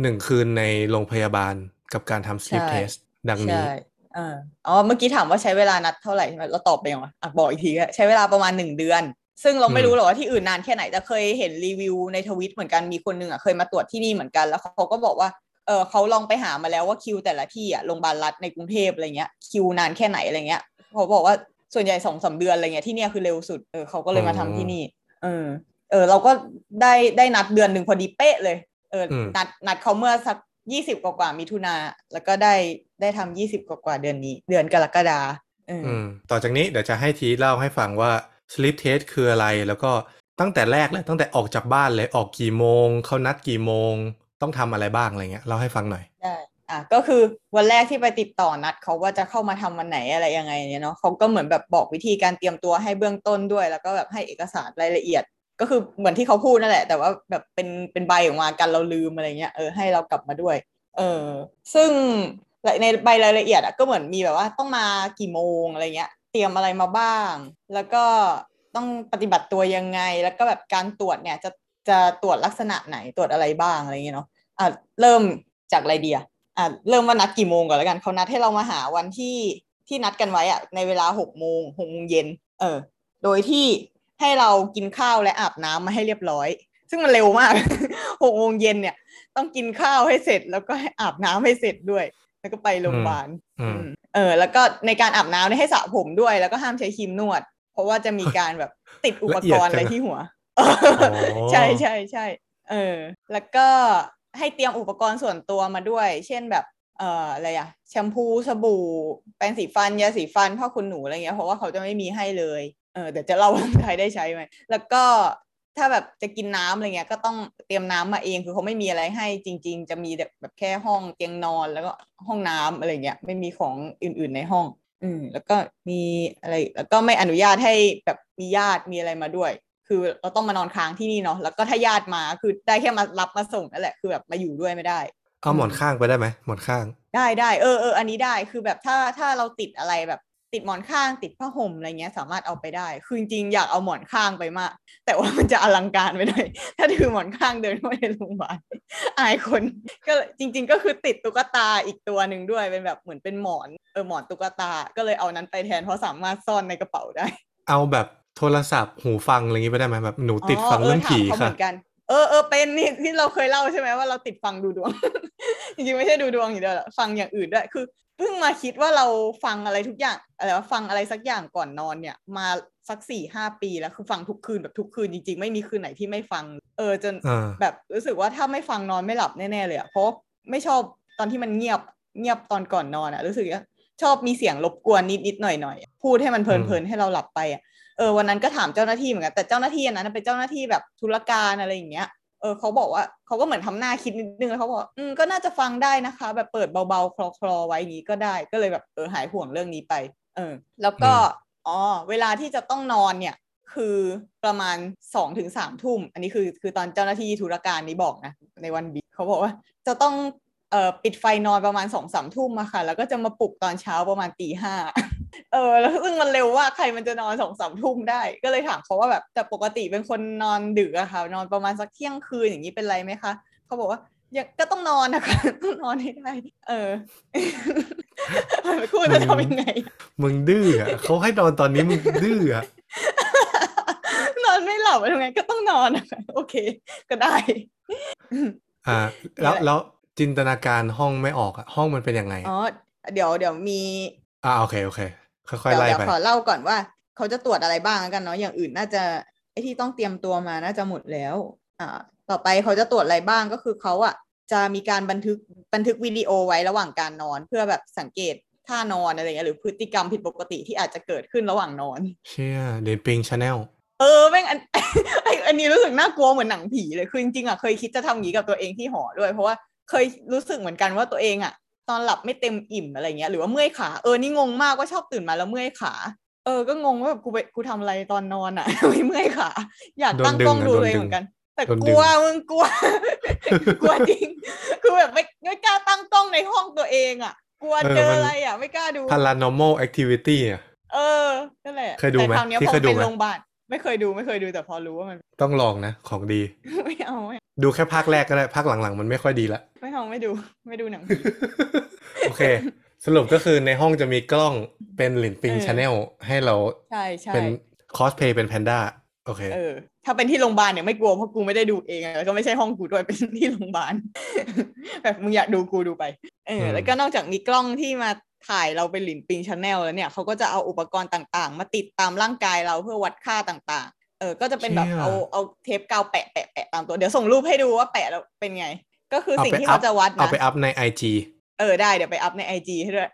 หนึ่งคืนในโรงพยาบาลกับการทำ sleep ใช่ test ดังนี้ ใช่เอออ๋อเมื่อกี้ถามว่าใช้เวลานัดเท่าไหร่ใช่ไหมเราตอบไปยังวะอะบอกอีกทีก็ใช้เวลาประมาณหนึ่งเดือน ซึ่งเราไม่อืม รู้หรอกว่าที่อื่นนานแค่ไหนแต่เคยเห็นรีวิวในทวิตเหมือนกันมีคนหนึ่งอะเคยมาตรวจที่นี่เหมือนกันแล้วเขาก็บอกว่า เออเขาลองไปหามาแล้วว่าคิวแต่ละที่อะโรงพยาบาลรัฐในกรุงเทพอะไรเงี้ยคิวนานแค่ไหนอะไรเงี้ยเขาบอกว่าส่วนใหญ่สองสามเดือนอะไรเงี้ยที่เนี่ยคือเร็วสุดเออเขาก็เลยมาทำที่นี่ เออ เออ เราก็ได้ได้นัดเดือนหนึ่งพอดีเป๊ะเลย เอออมนัดนัดเขาเมื่อสักยี่สิบกว่าๆมิถุนาแล้วก็ได้ได้ทำยี่สิบกว่าๆเดือนนี้ เดือนกรกฎาเออออืมต่อจากนี้เดี๋ยวจะให้ทีเล่าให้ฟังว่า sleep test คืออะไรแล้วก็ตั้งแต่แรกเลยตั้งแต่ออกจากบ้านเลยออกกี่โมงเขานัดกี่โมง ต้องทำอะไรบ้างอะไรเงี้ยเล่าให้ฟังหน่อยได้อะก็คือวันแรกที่ไปติดต่อนัดเขาว่าจะเข้ามาทำวันไหนอะไรยังไงเนี่ยเนาะเขาก็เหมือนแบบบอกวิธีการเตรียมตัวให้เบื้องต้นด้วย แล้วก็แบบให้เอกสารรายละเอียด ก็คือเหมือนที่เขาพูดนั่นแหละ แต่ว่าแบบเป็นเป็นใบออกมากันเราลืมอะไรเงี้ยเออให้เรากลับมาด้วย เออซึ่งในใบรายละเอียดอะก็เหมือนมีแบบว่าต้องมากี่โมงอะไรเงี้ย เตรียมอะไรมาบ้าง แล้วก็ต้องปฏิบัติตัวยังไง แล้วก็แบบการตรวจเนี่ยจะ จะตรวจลักษณะไหนตรวจอะไรบ้างอะไรอย่างเงี้ยเนาะอะเริ่มจากอะไรเดียอะเริ่มว่านัดกี่โมงก่อนแล้วกันเขานัดให้เรามาหาวันที่ที่นัดกันไว้อะในเวลาหกโมงหกโมงเย็นเออ โดยที่ให้เรากินข้าวและอาบน้ำมาให้เรียบร้อย ซึ่งมันเร็วมากหกโมงเย็นเนี่ย ต้องกินข้าวให้เสร็จแล้วก็ให้อาบน้ำให้เสร็จด้วย แล้วก็ไปโรงพยาบาลอืมอืมเออ แล้วก็ในการอาบน้ำเนี่ยให้สระผมด้วย แล้วก็ห้ามใช้ครีมนวด เพราะว่าจะมีการแบบติดอุปกรณ์อะไรที่หัว ใช่ใช่ใช่เออ แล้วก็ให้เตรียมอุปกรณ์ส่วนตัวมาด้วย เช่นแบบเอ่ออะไรอะแชมพูสบู่ แปรงสีฟันยาสีฟันผ้าขนหนูอะไรเงี้ยเพราะว่าเขาจะไม่มีให้เลยเออเดี๋ยวจะเล่าว่าใครได้ใช้ไหมแล้วก็ถ้าแบบจะกินน้ำอะไรเงี้ยก็ต้องเตรียมน้ำมาเองคือเขาไม่มีอะไรให้จริง ๆ จะมีแบบแบบแค่ห้องเตียงนอนแล้วก็ห้องน้ำอะไรเงี้ยไม่มีของอื่นๆในห้อง อืมแล้วก็มีอะไรแล้วก็ไม่อนุญาตให้แบบมีญาติมีอะไรมาด้วย คือเราต้องมานอนค้างที่นี่เนาะแล้วก็ถ้าญาติมาคือได้แค่มารับมาส่งนั่นแหละคือแบบมาอยู่ด้วยไม่ได้เอาหมอนข้างไปได้ไหมหมอนข้าง ได้ได้เออเอออันนี้ได้คือแบบถ้าถ้าเราติดอะไรแบบติดหมอนข้างติดผ้าห่มอะไรเงี้ยสามารถเอาไปได้ คือจริงๆอยากเอาหมอนข้างไปมาก แต่ว่ามันจะอลังการไปหน่อยถ้าถือหมอนข้างเดินเข้าไปในโรงพยาบาลอายคนก็เลยจริง ๆ ก็คือติดตุ๊กตาอีกตัวหนึ่งด้วยเป็นแบบเหมือนเป็นหมอนเออหมอนตุ๊กตา ก็เลยเอานั้นไปแทนเพราะสามารถซ่อนในกระเป๋าได้ เอาแบบ โทรศัพท์หูฟังอะไรอย่างงี้ไปได้ไหมแบบหนูติดอ๋อฟังเรื่องถามผีเขาเหค่ะมือนกันเออเออเป็นนี่ที่เราเคยเล่าใช่ไหมว่าเราติดฟังดูดวง จริงๆไม่ใช่ดูดวงอย่างเดียวหรอกฟังอย่างอื่นด้วยคือเพิ่งมาคิดว่าเราฟังอะไรทุกอย่างอะไรว่าฟังอะไรสักอย่างก่อนนอนเนี่ย มาสักสี่ห้าปีแล้วคือฟังทุกคืนแบบทุกคืนจริงๆ ไม่มีคืนไหนที่ไม่ฟัง เออจนอ่าแบบรู้สึกว่าถ้าไม่ฟังนอนไม่หลับแน่ๆเลยอะเพราะไม่ชอบตอนที่มันเงียบเงียบตอนก่อนนอนอะรู้สึกว่าชอบมีเสียงรบกวนนิดๆหน่อยๆพูดให้มันเพลินๆให้เราหลับไปอะ เออวันนั้นก็ถามเจ้าหน้าที่เหมือนกันแต่เจ้าหน้าที่อันนั้นนะเป็นเจ้าหน้าที่แบบธุรการอะไรอย่างเงี้ยเออเขาบอกว่าเขาก็เหมือนทำหน้าคิดนิดนึงแล้วเขาบอกอืมก็น่าจะฟังได้นะคะ แบบเปิดเบาๆคลอๆไว้อย่างงี้ก็ได้ก็เลยแบบเออหายห่วงเรื่องนี้ไป เออ แล้วก็อ๋อเวลาที่จะต้องนอนเนี่ย คือประมาณสองถึงสามทุ่ม อันนี้คือคือตอนเจ้าหน้าที่ธุรการนี้บอกนะในวันบีเขาบอกว่า จะต้อง เอ่อปิดไฟนอนประมาณสองสามทุ่มมาค่ะ แล้วก็จะมาปลุกตอนเช้าประมาณตีห้าเออแล้วซึ่งมันเร็วว่าใครมันจะนอนสองสามทุ่มได้ ก็เลยถามเขาว่าแบบแต่ปกติเป็นคนนอนดึกอะค่ะ นอนประมาณสักเที่ยงคืนอย่างนี้เป็นไรไหมคะเขาบอกว่ายังก็ต้องนอนนะคะต้องนอนให้ได้ เออคุณจะทำยังไง มึงดื้ออะเขาให้นอนตอนนี้มึงดื้ออะนอนไม่หลับทำไงก็ต้องนอนนะคะโอเค ก็ได้ อ่า แล้วนี่แหละแล้ว จินตนาการห้องไม่ออกอะห้องมันเป็นยังไงอ๋อเดี๋ยวเดี๋ยวมีอ่าโอเคโอเคค่อยๆเดี๋ยวไล่เดี๋ยวไปขอเล่าก่อนว่า เขาจะตรวจอะไรบ้างแล้วกันเนาะอย่างอื่นน่าจะไอที่ต้องเตรียมตัวมาน่าจะหมดแล้ว อ่า ต่อไปเขาจะตรวจอะไรบ้างก็คือเขาอะจะมีการบันทึกบันทึกวิดีโอไว้ระหว่างการนอน เพื่อแบบสังเกตท่านอนอะไรเงี้ยหรือพฤติกรรมผิดปกติที่อาจจะเกิดขึ้นระหว่างนอน เชี่ยหลินปิง channelเออแม่งอันไออันนี้รู้สึกน่ากลัวเหมือนหนังผีเลยคือจริงๆอะเคยคิดจะทำอย่างนี้กับตัวเองที่หอด้วยเพราะว่า เคยรู้สึกเหมือนกันว่าตัวเองอะตอนหลับไม่เต็มอิ่มอะไรเงี้ยหรือว่าเมื่อยขาเออนี่งงมากว่าชอบตื่นมาแล้วเมื่อยขาเออก็งงว่าแบบกูไปกูทำอะไรตอนนอนอะไม่เมื่อยขาอยากตั้งกล้องดูตัวเองเหมือนกัน แต่กลัวมึงกลัวกลัวจริงคือแบบไม่ไม่กล้าตั้งกล้องในห้องตัวเองอะกลัวเจออะไรอะ ไม่กล้าดู paranormal activity อะเออนั่นแหละเคยดูไหมแต่คราวเนี้ยที่พอเคยดูเป็นไหมโรงพยาบาล ไม่เคยดูไม่เคยดูแต่พอรู้ว่ามัน ต้องลองนะ ของดี ไม่เอาไม่ดูแค่ภาคแรกก็ได้ ภาคหลังๆ มันไม่ค่อยดีละ ไม่เอาไม่ดูไม่ดูหนังโอเค สรุปก็คือในห้องจะมีกล้องเป็นหลินปิงเออ channel ให้เราใช่ใช่เป็นคอสเพย์เป็นแพนด้าโอเค เออ ถ้าเป็นที่โรงพยาบาลเนี่ยไม่กลัวเพราะกูไม่ได้ดูเองอะแล้วก็ไม่ใช่ห้องกูด้วยเป็นที่โรงพยาบาล แบบมึงอยากดูกูดูไป เออ อืม แล้วก็นอกจากมีกล้องที่มา ถ่ายเราเป็นหลินปิง channel แล้วเนี่ยเขาก็จะเอาอุปกรณ์ต่างๆ มาติดตามร่างกายเราเพื่อวัดค่าต่างๆ เออ ก็จะเป็นแบบเอาเอาเทปกาวแปะแปะแปะตามตัว เดี๋ยวส่งรูปให้ดูว่าแปะแล้วเป็นไง ก็คือสิ่งที่เขาจะวัดเอานะไปอัพใน IG เออได้เดี๋ยวไปอัพใน IG ให้ด้วย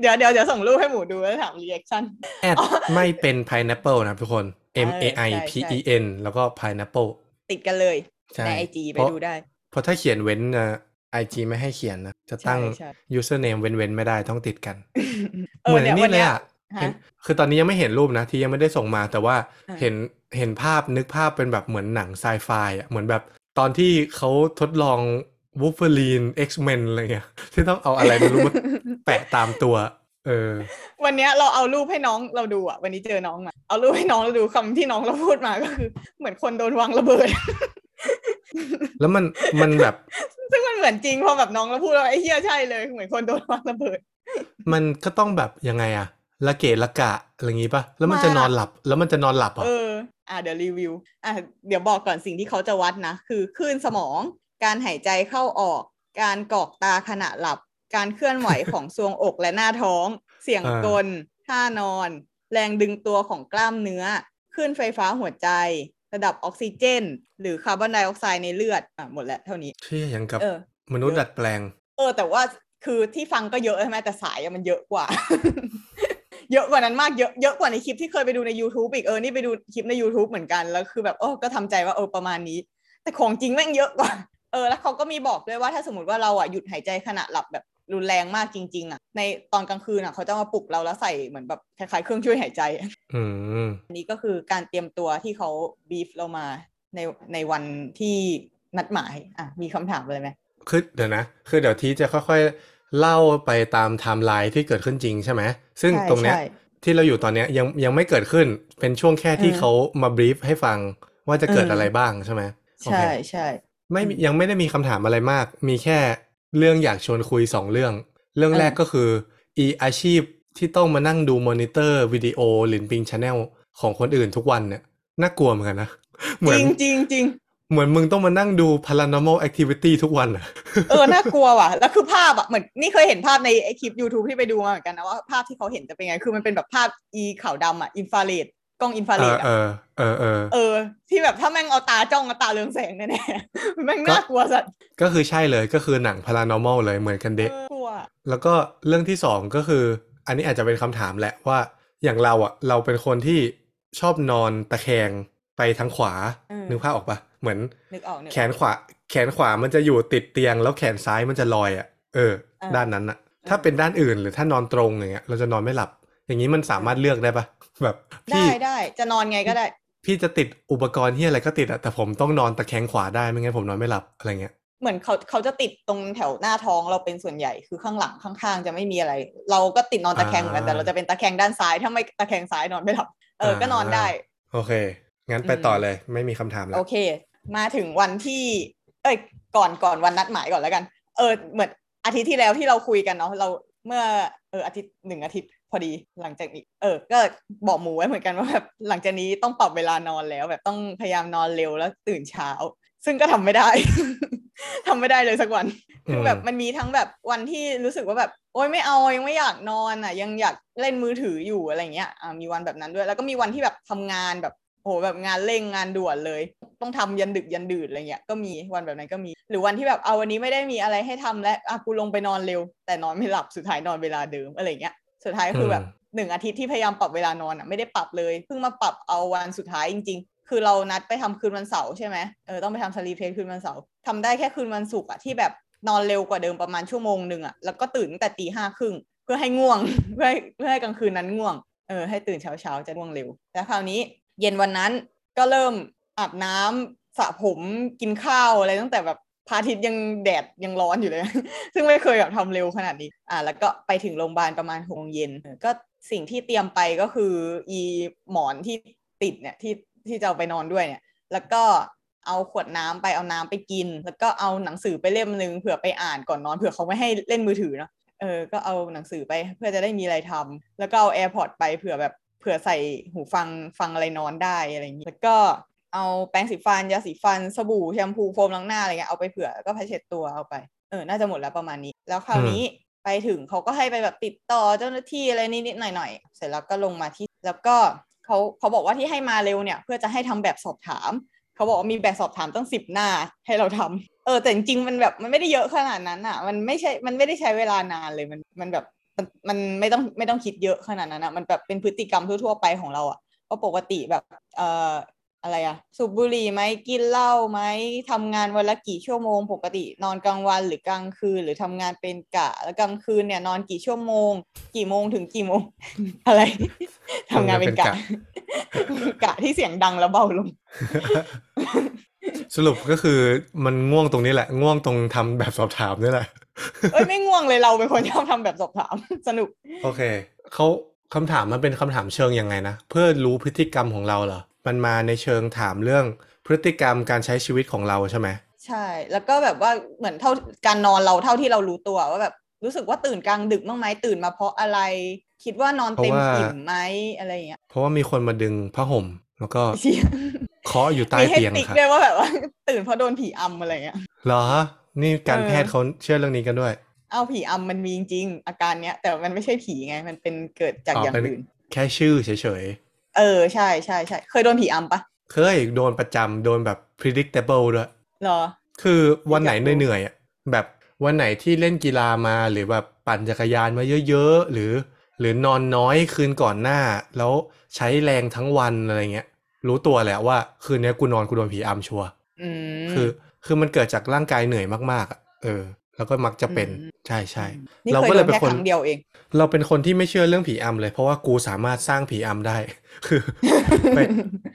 เดี๋ยวเดี๋ยวเดี๋ยวส่งรูปให้หมูดูแล้วถาม reactionแอดไม่เป็น pineapple นะทุกคน M A I P E N แล้วก็ pineapple ติดกันเลยใช่ใน IG ไปเพราะดูได้ เพราะถ้าเขียนเว้น IG ไม่ให้เขียนนะ จะตั้ง ใช่ใช่ username เว้นๆไม่ได้ต้องติดกันเอเหมืออนเนี่ยนี่วันเลยเนี้ยอะฮะเห็นคือตอนนี้ยังไม่เห็นรูปนะ ที่ยังไม่ได้ส่งมาแต่ว่าอ่า เห็นเห็นภาพนึกภาพเป็นแบบเหมือนหนังไซไฟอะเหมือนแบบตอนที่เขาทดลองวูฟเฟอรีน X-Men อะไรเงี้ย ที่ต้องเอาอะไรไม่รู้มาแปะตามตัว เออ วันเนี้ยเราเอารูปให้น้องเราดูอะ วันนี้เจอน้องมา เอารูปให้น้องเราดูคำที่น้องเราพูดมาก็คือ เหมือนคนโดนวางระเบิด แล้วมันมันแบบ ซึ่งมันเหมือนจริงพอแบบน้องเราพูดแล้วไอ้เหี้ยใช่เลยเหมือนคนโดนวางระเบิด มันก็ต้องแบบยังไงอะละเกะละกะอะไรอย่างงี้ป่ะแล้วมันมากจะนอนหลับ แล้วมันจะนอนหลับเหรเออะออะเดี๋ยวรีวิวอะเดี๋ยวบอกก่อนสิ่งที่เขาจะวัดนะ คือคลื่นสมอง การหายใจเข้าออก การกรอกตาขณะหลับ การเคลื่อนไหวของทรวงอกและหน้าท้อง เสียงกลท่านอน แรงดึงตัวของกล้ามเนื้อคลื่นไฟฟ้าหัวใจ ระดับออกซิเจน หรือคาร์บอนไดออกไซด์ในเลือดอะหมดแล้วเท่านี้เที่ยอย่างกับเออมนุษย์ดัดแปลง เออ แต่ว่าคือที่ฟังก็เยอะใช่ไหมแต่สายอะมันเยอะกว่า เยอะกว่านั้นมากเยอะเยอะกว่าในคลิปที่เคยไปดูใน YouTube อีกเออนี่ไปดูคลิปใน YouTube เหมือนกันแล้วคือแบบเออก็ทำใจว่าเออประมาณนี้ แต่ของจริงแม่งเยอะกว่า เออแล้วเขาก็มีบอกด้วยว่าถ้าสมมติว่าเราอะหยุดหายใจขณะหลับแบบ รุนแรงมากจริง ๆ อะ ในตอนกลางคืนอะเขาจะมาปลุกเราแล้วใส่เหมือนแบบคล้ายๆเครื่องช่วยหายใจอืมอันนี้ก็คือการเตรียมตัวที่เขาบีฟเรามาในในวันที่นัดหมายอะมีคำถามอะไรไหมคือเดี๋ยวนะ คือเดี๋ยวทีจะค่อยๆ เล่าไปตามไทม์ไลน์ที่เกิดขึ้นจริงใช่ไหม ซึ่งใช่ตรงเนี้ยใช่ที่เราอยู่ตอนเนี้ยยังยังไม่เกิดขึ้นเป็นช่วงแค่ที่เออเขามา brief ให้ฟังว่าจะเกิดเออออะไรบ้างใช่ไหมโอใช่เคใช่ไม่มียังไม่ได้มีคำถามอะไรมาก มีแค่ เรื่องอยากชวนคุยสองเรื่อง เรื่องแรกก็คืออีอาชีพที่ต้องมานั่งดูมอนิเตอร์วิดีโอหลินปิง channel ของคนอื่นทุกวันเนี่ยน่ากลัวเหมือนกันนะ เหมืจอนริงจริงจริงเหมือนมึงต้องมานั่งดู paranormal activity ทุกวันอะเออ น่ากลัวว่ะ แล้วคือภาพอะเหมือนนี่เคยเห็นภาพในไอคลิป YouTube ที่ไปดูมาเหมือนกันนะว่าภาพที่เขาเห็นจะเป็นไง คือมันเป็นแบบภาพอีขาวดำอะอินฟราเรด กล้องอินฟราเอเรอดเออะอเออเออเออ ที่แบบถ้าแม่งเอาตาจ้องกับตาเรืองแสงแน่ๆแม่งน่ากลัวสัตว์ก็คือใช่เลยก็คือหนัง paranormal เลยเหมือนกันเดะเออกลัวแล้วก็เรื่องที่สองก็คือ อันนี้อาจจะเป็นคำถามแหละว่าอย่างเราอะ เราเป็นคนที่ชอบนอนตะแคงไปทางขวาอืมนึกภาพออกปะเหมือนนึกออกนึกออกแขนขวา แขนขวามันจะอยู่ติดเตียง แล้วแขนซ้ายมันจะลอยอะ เอออ่าด้านนั้นอะ ถ้าเป็นด้านอื่นหรือถ้านอนตรงอย่างเงี้ยเราจะนอนไม่หลับ อย่างนี้มันสามารถเลือกได้ปะ แบบได้พี่ได้จะนอนไงก็ได้ พี่จะติดอุปกรณ์ที่อะไรก็ติดอะแต่ผมต้องนอนตะแคงขวาได้ไม่งั้นผมนอนไม่หลับอะไรเงี้ยเหมือนเขาเขาจะติดตรงแถวหน้าท้องเราเป็นส่วนใหญ่คือข้างหลังข้างๆ จะไม่มีอะไร เราก็ติดนอนตะแคงเหมือนกันแต่เราจะเป็นตะแคงด้านซ้ายถ้าไม่ตะแคงซ้ายนอนไม่หลับเออก็นอนได้ โอเค งั้นไปอืมต่อเลยไม่มีคำถามแล้โอวเค มาถึงวันที่ เอ้ยก่อนก่อนวันนัดหมายก่อนแล้วกัน เออเหมือนอาทิตย์ที่แล้วที่เราคุยกันเนาะเราเมื่อเอออาทิตย์หนึ่งอาทิตย์ พอดีหลังจากนี้ เออ ก็บอกหมูไว้เหมือนกันว่าแบบหลังจากนี้ต้องปรับเวลานอนแล้ว แบบต้องพยายามนอนเร็วแล้วตื่นเช้า ซึ่งก็ทำไม่ได้ทำไม่ได้เลยสักวันคือแบบอืมมันมีทั้งแบบวันที่รู้สึกว่าแบบ โอ๊ยไม่เอายังไม่อยากนอนอะ ยังอยากเล่นมือถืออยู่อะไรเงี้ยอ่ามีวันแบบนั้นด้วย แล้วก็มีวันที่แบบทำงานแบบโอ้โหแบบงานเร่งงานด่วนเลย ต้องทำยันดึกยันดื่นอะไรเงี้ยก็มีวันแบบนั้นก็มี หรือวันที่แบบเอาวันนี้ไม่ได้มีอะไรให้ทำและอะกูลงไปนอนเร็ว แต่นอนไม่หลับสุดท้ายนอนเวลาเดิมอะไรเงี้ย สุดท้ายคือแบบหนึ่งอาทิตย์ที่พยายามปรับเวลานอนอะไม่ได้ปรับเลยเพิ่งมาปรับเอาวันสุดท้ายจริง ๆ คือเรานัดไปทำคืนวันเสาร์ใช่ไหมเออต้องไปทำสลีเพลคืนวันเสาร์ทำได้แค่คืนวันศุกร์อะที่แบบนอนเร็วกว่าเดิมประมาณชั่วโมงหนึ่งอะแล้วก็ตื่นตั้งแต่ตีห้าครึ่งเพื่อให้ง่วงเพื่อให้เพื่อให้กลางคืนนั้นง่วงเออให้ตื่นเช้าเช้าๆจะง่วงเร็วแล้วคราวนี้ เย็นวันนั้นก็เริ่มอาบน้ำสระผมกินข้าวอะไรตั้งแต่แบบ พระอาทิตย์ยังแดดยังร้อนอยู่เลย ซึ่งไม่เคยแบบทำเร็วขนาดนี้อ่าแล้วก็ไปถึงโรงพยาบาลประมาณหกโมงเย็นก็สิ่งที่เตรียมไปก็คืออีหมอนที่ติดเนี่ยที่ที่จะเอาไปนอนด้วยเนี่ย แล้วก็เอาขวดน้ำไปเอาน้ำไปกิน แล้วก็เอาหนังสือไปเล่มนึงเผื่อไปอ่านก่อนนอนเผื่อเขาไม่ให้เล่นมือถือเนาะเออก็เอาหนังสือไปเพื่อจะได้มีอะไรทำแล้วก็เอา AirPod ไปเผื่อแบบเผื่อใส่หูฟังฟังอะไรนอนได้อะไรอย่างนี้แล้วก็ เอาแปรงสีฟันยาสีฟัน สบู่แชมพูโฟมล้างหน้าอะไรเงี้ยเอาไปเผื่อแล้วก็ผ้าเช็ดตัวเอาไปเออน่าจะหมดแล้วประมาณนี้ แล้วคราวนี้ไปถึงเขาก็ให้ไปแบบติดต่อเจ้าหน้าที่อะไรนิดๆหน่อยๆเสร็จแล้วก็ลงมาที่ แล้วก็เขาเขาบอกว่าที่ให้มาเร็วเนี่ย เพื่อจะให้ทำแบบสอบถามเขาบอกว่ามีแบบสอบถามตั้งสิบหน้าให้เราทำเออแต่จริงๆมันแบบมันไม่ได้เยอะขนาดนั้นอะ มันไม่ใช่มันไม่ได้ใช้เวลานานเลยมันมันแบบมันมันไม่ต้องไม่ต้องคิดเยอะขนาดนั้นอะมันแบบเป็นพฤติกรรมทั่วๆไปของเราอะก็ปกติแบบเอ่อ อะไรอะสูบบุหรี่ไหมกินเหล้าไหมทำงานวันละกี่ชั่วโมง ปกตินอนกลางวันหรือกลางคืน หรือทำงานเป็นกะ แล้วกลางคืนเนี่ยนอนกี่ชั่วโมง กี่โมงถึงกี่โมง อะไรทำงานเป็นกะ กะที่เสียงดังแล้วเบาลง สรุปก็คือมันง่วงตรงนี้แหละ ง่วงตรงทำแบบสอบถามนี่แหละเอ้ยไม่ง่วงเลยเราเป็นคนชอบทำแบบสอบถามสนุก โอเคเขาคำถามมันเป็นคำถามเชิงยังไงนะเพื่อรู้พฤติกรรมของเราเหรอ มันมาในเชิงถามเรื่องพฤติกรรมการใช้ชีวิตของเราใช่ไหมใช่ แล้วก็แบบว่าเหมือนเท่าการนอนเราเท่าที่เรารู้ตัวว่าแบบรู้สึกว่าตื่นกลางดึกบ้างไหมตื่นมาเพราะอะไร คิดว่านอนเต็มอิ่มไหมอะไรอย่างเงี้ยเพราะว่ามีคนมาดึงผ้าห่มแล้วก็เชี่ยเคาะอยู่ใต้มีให้เตียงติ๊กครับด้วยว่าแบบว่า ตื่นเพราะโดนผีอำอะไรเงี้ยเหรอ นี่การเออแพทย์เขาเชื่อเรื่องนี้กันด้วย เอาผีอำมันมีจริงๆอาการเนี้ย แต่มันไม่ใช่ผีไง มันเป็นเกิดจากอ๋ออย่างเป็นอื่น แค่ชื่อเฉย เออใช่ใช่ใช่เคยโดนผีอำปะๆเคยโดนประจำโดนแบบ predictable ด้วยเหรอ คือวันไหนอยากรู้เหนื่อยๆอะแบบวันไหนที่เล่นกีฬามาหรือแบบปั่นจักรยานมาเยอะๆ หรือ หรือนอนน้อยคืนก่อนหน้า แล้วใช้แรงทั้งวันอะไรเงี้ย รู้ตัวแหละว่าคืนนี้กูนอนกูโดนผีอำชัวร์อืมคือ คือมันเกิดจากร่างกายเหนื่อยมากๆอะเออ แล้วก็มักจะเป็นอืมใช่ใช่นี่เราเคยก็โดเลยนเป็นแค่คคนรั้งเดียวเอง เราเป็นคนที่ไม่เชื่อเรื่องผีอำเลย เพราะว่ากูสามารถสร้างผีอำได้ คือไป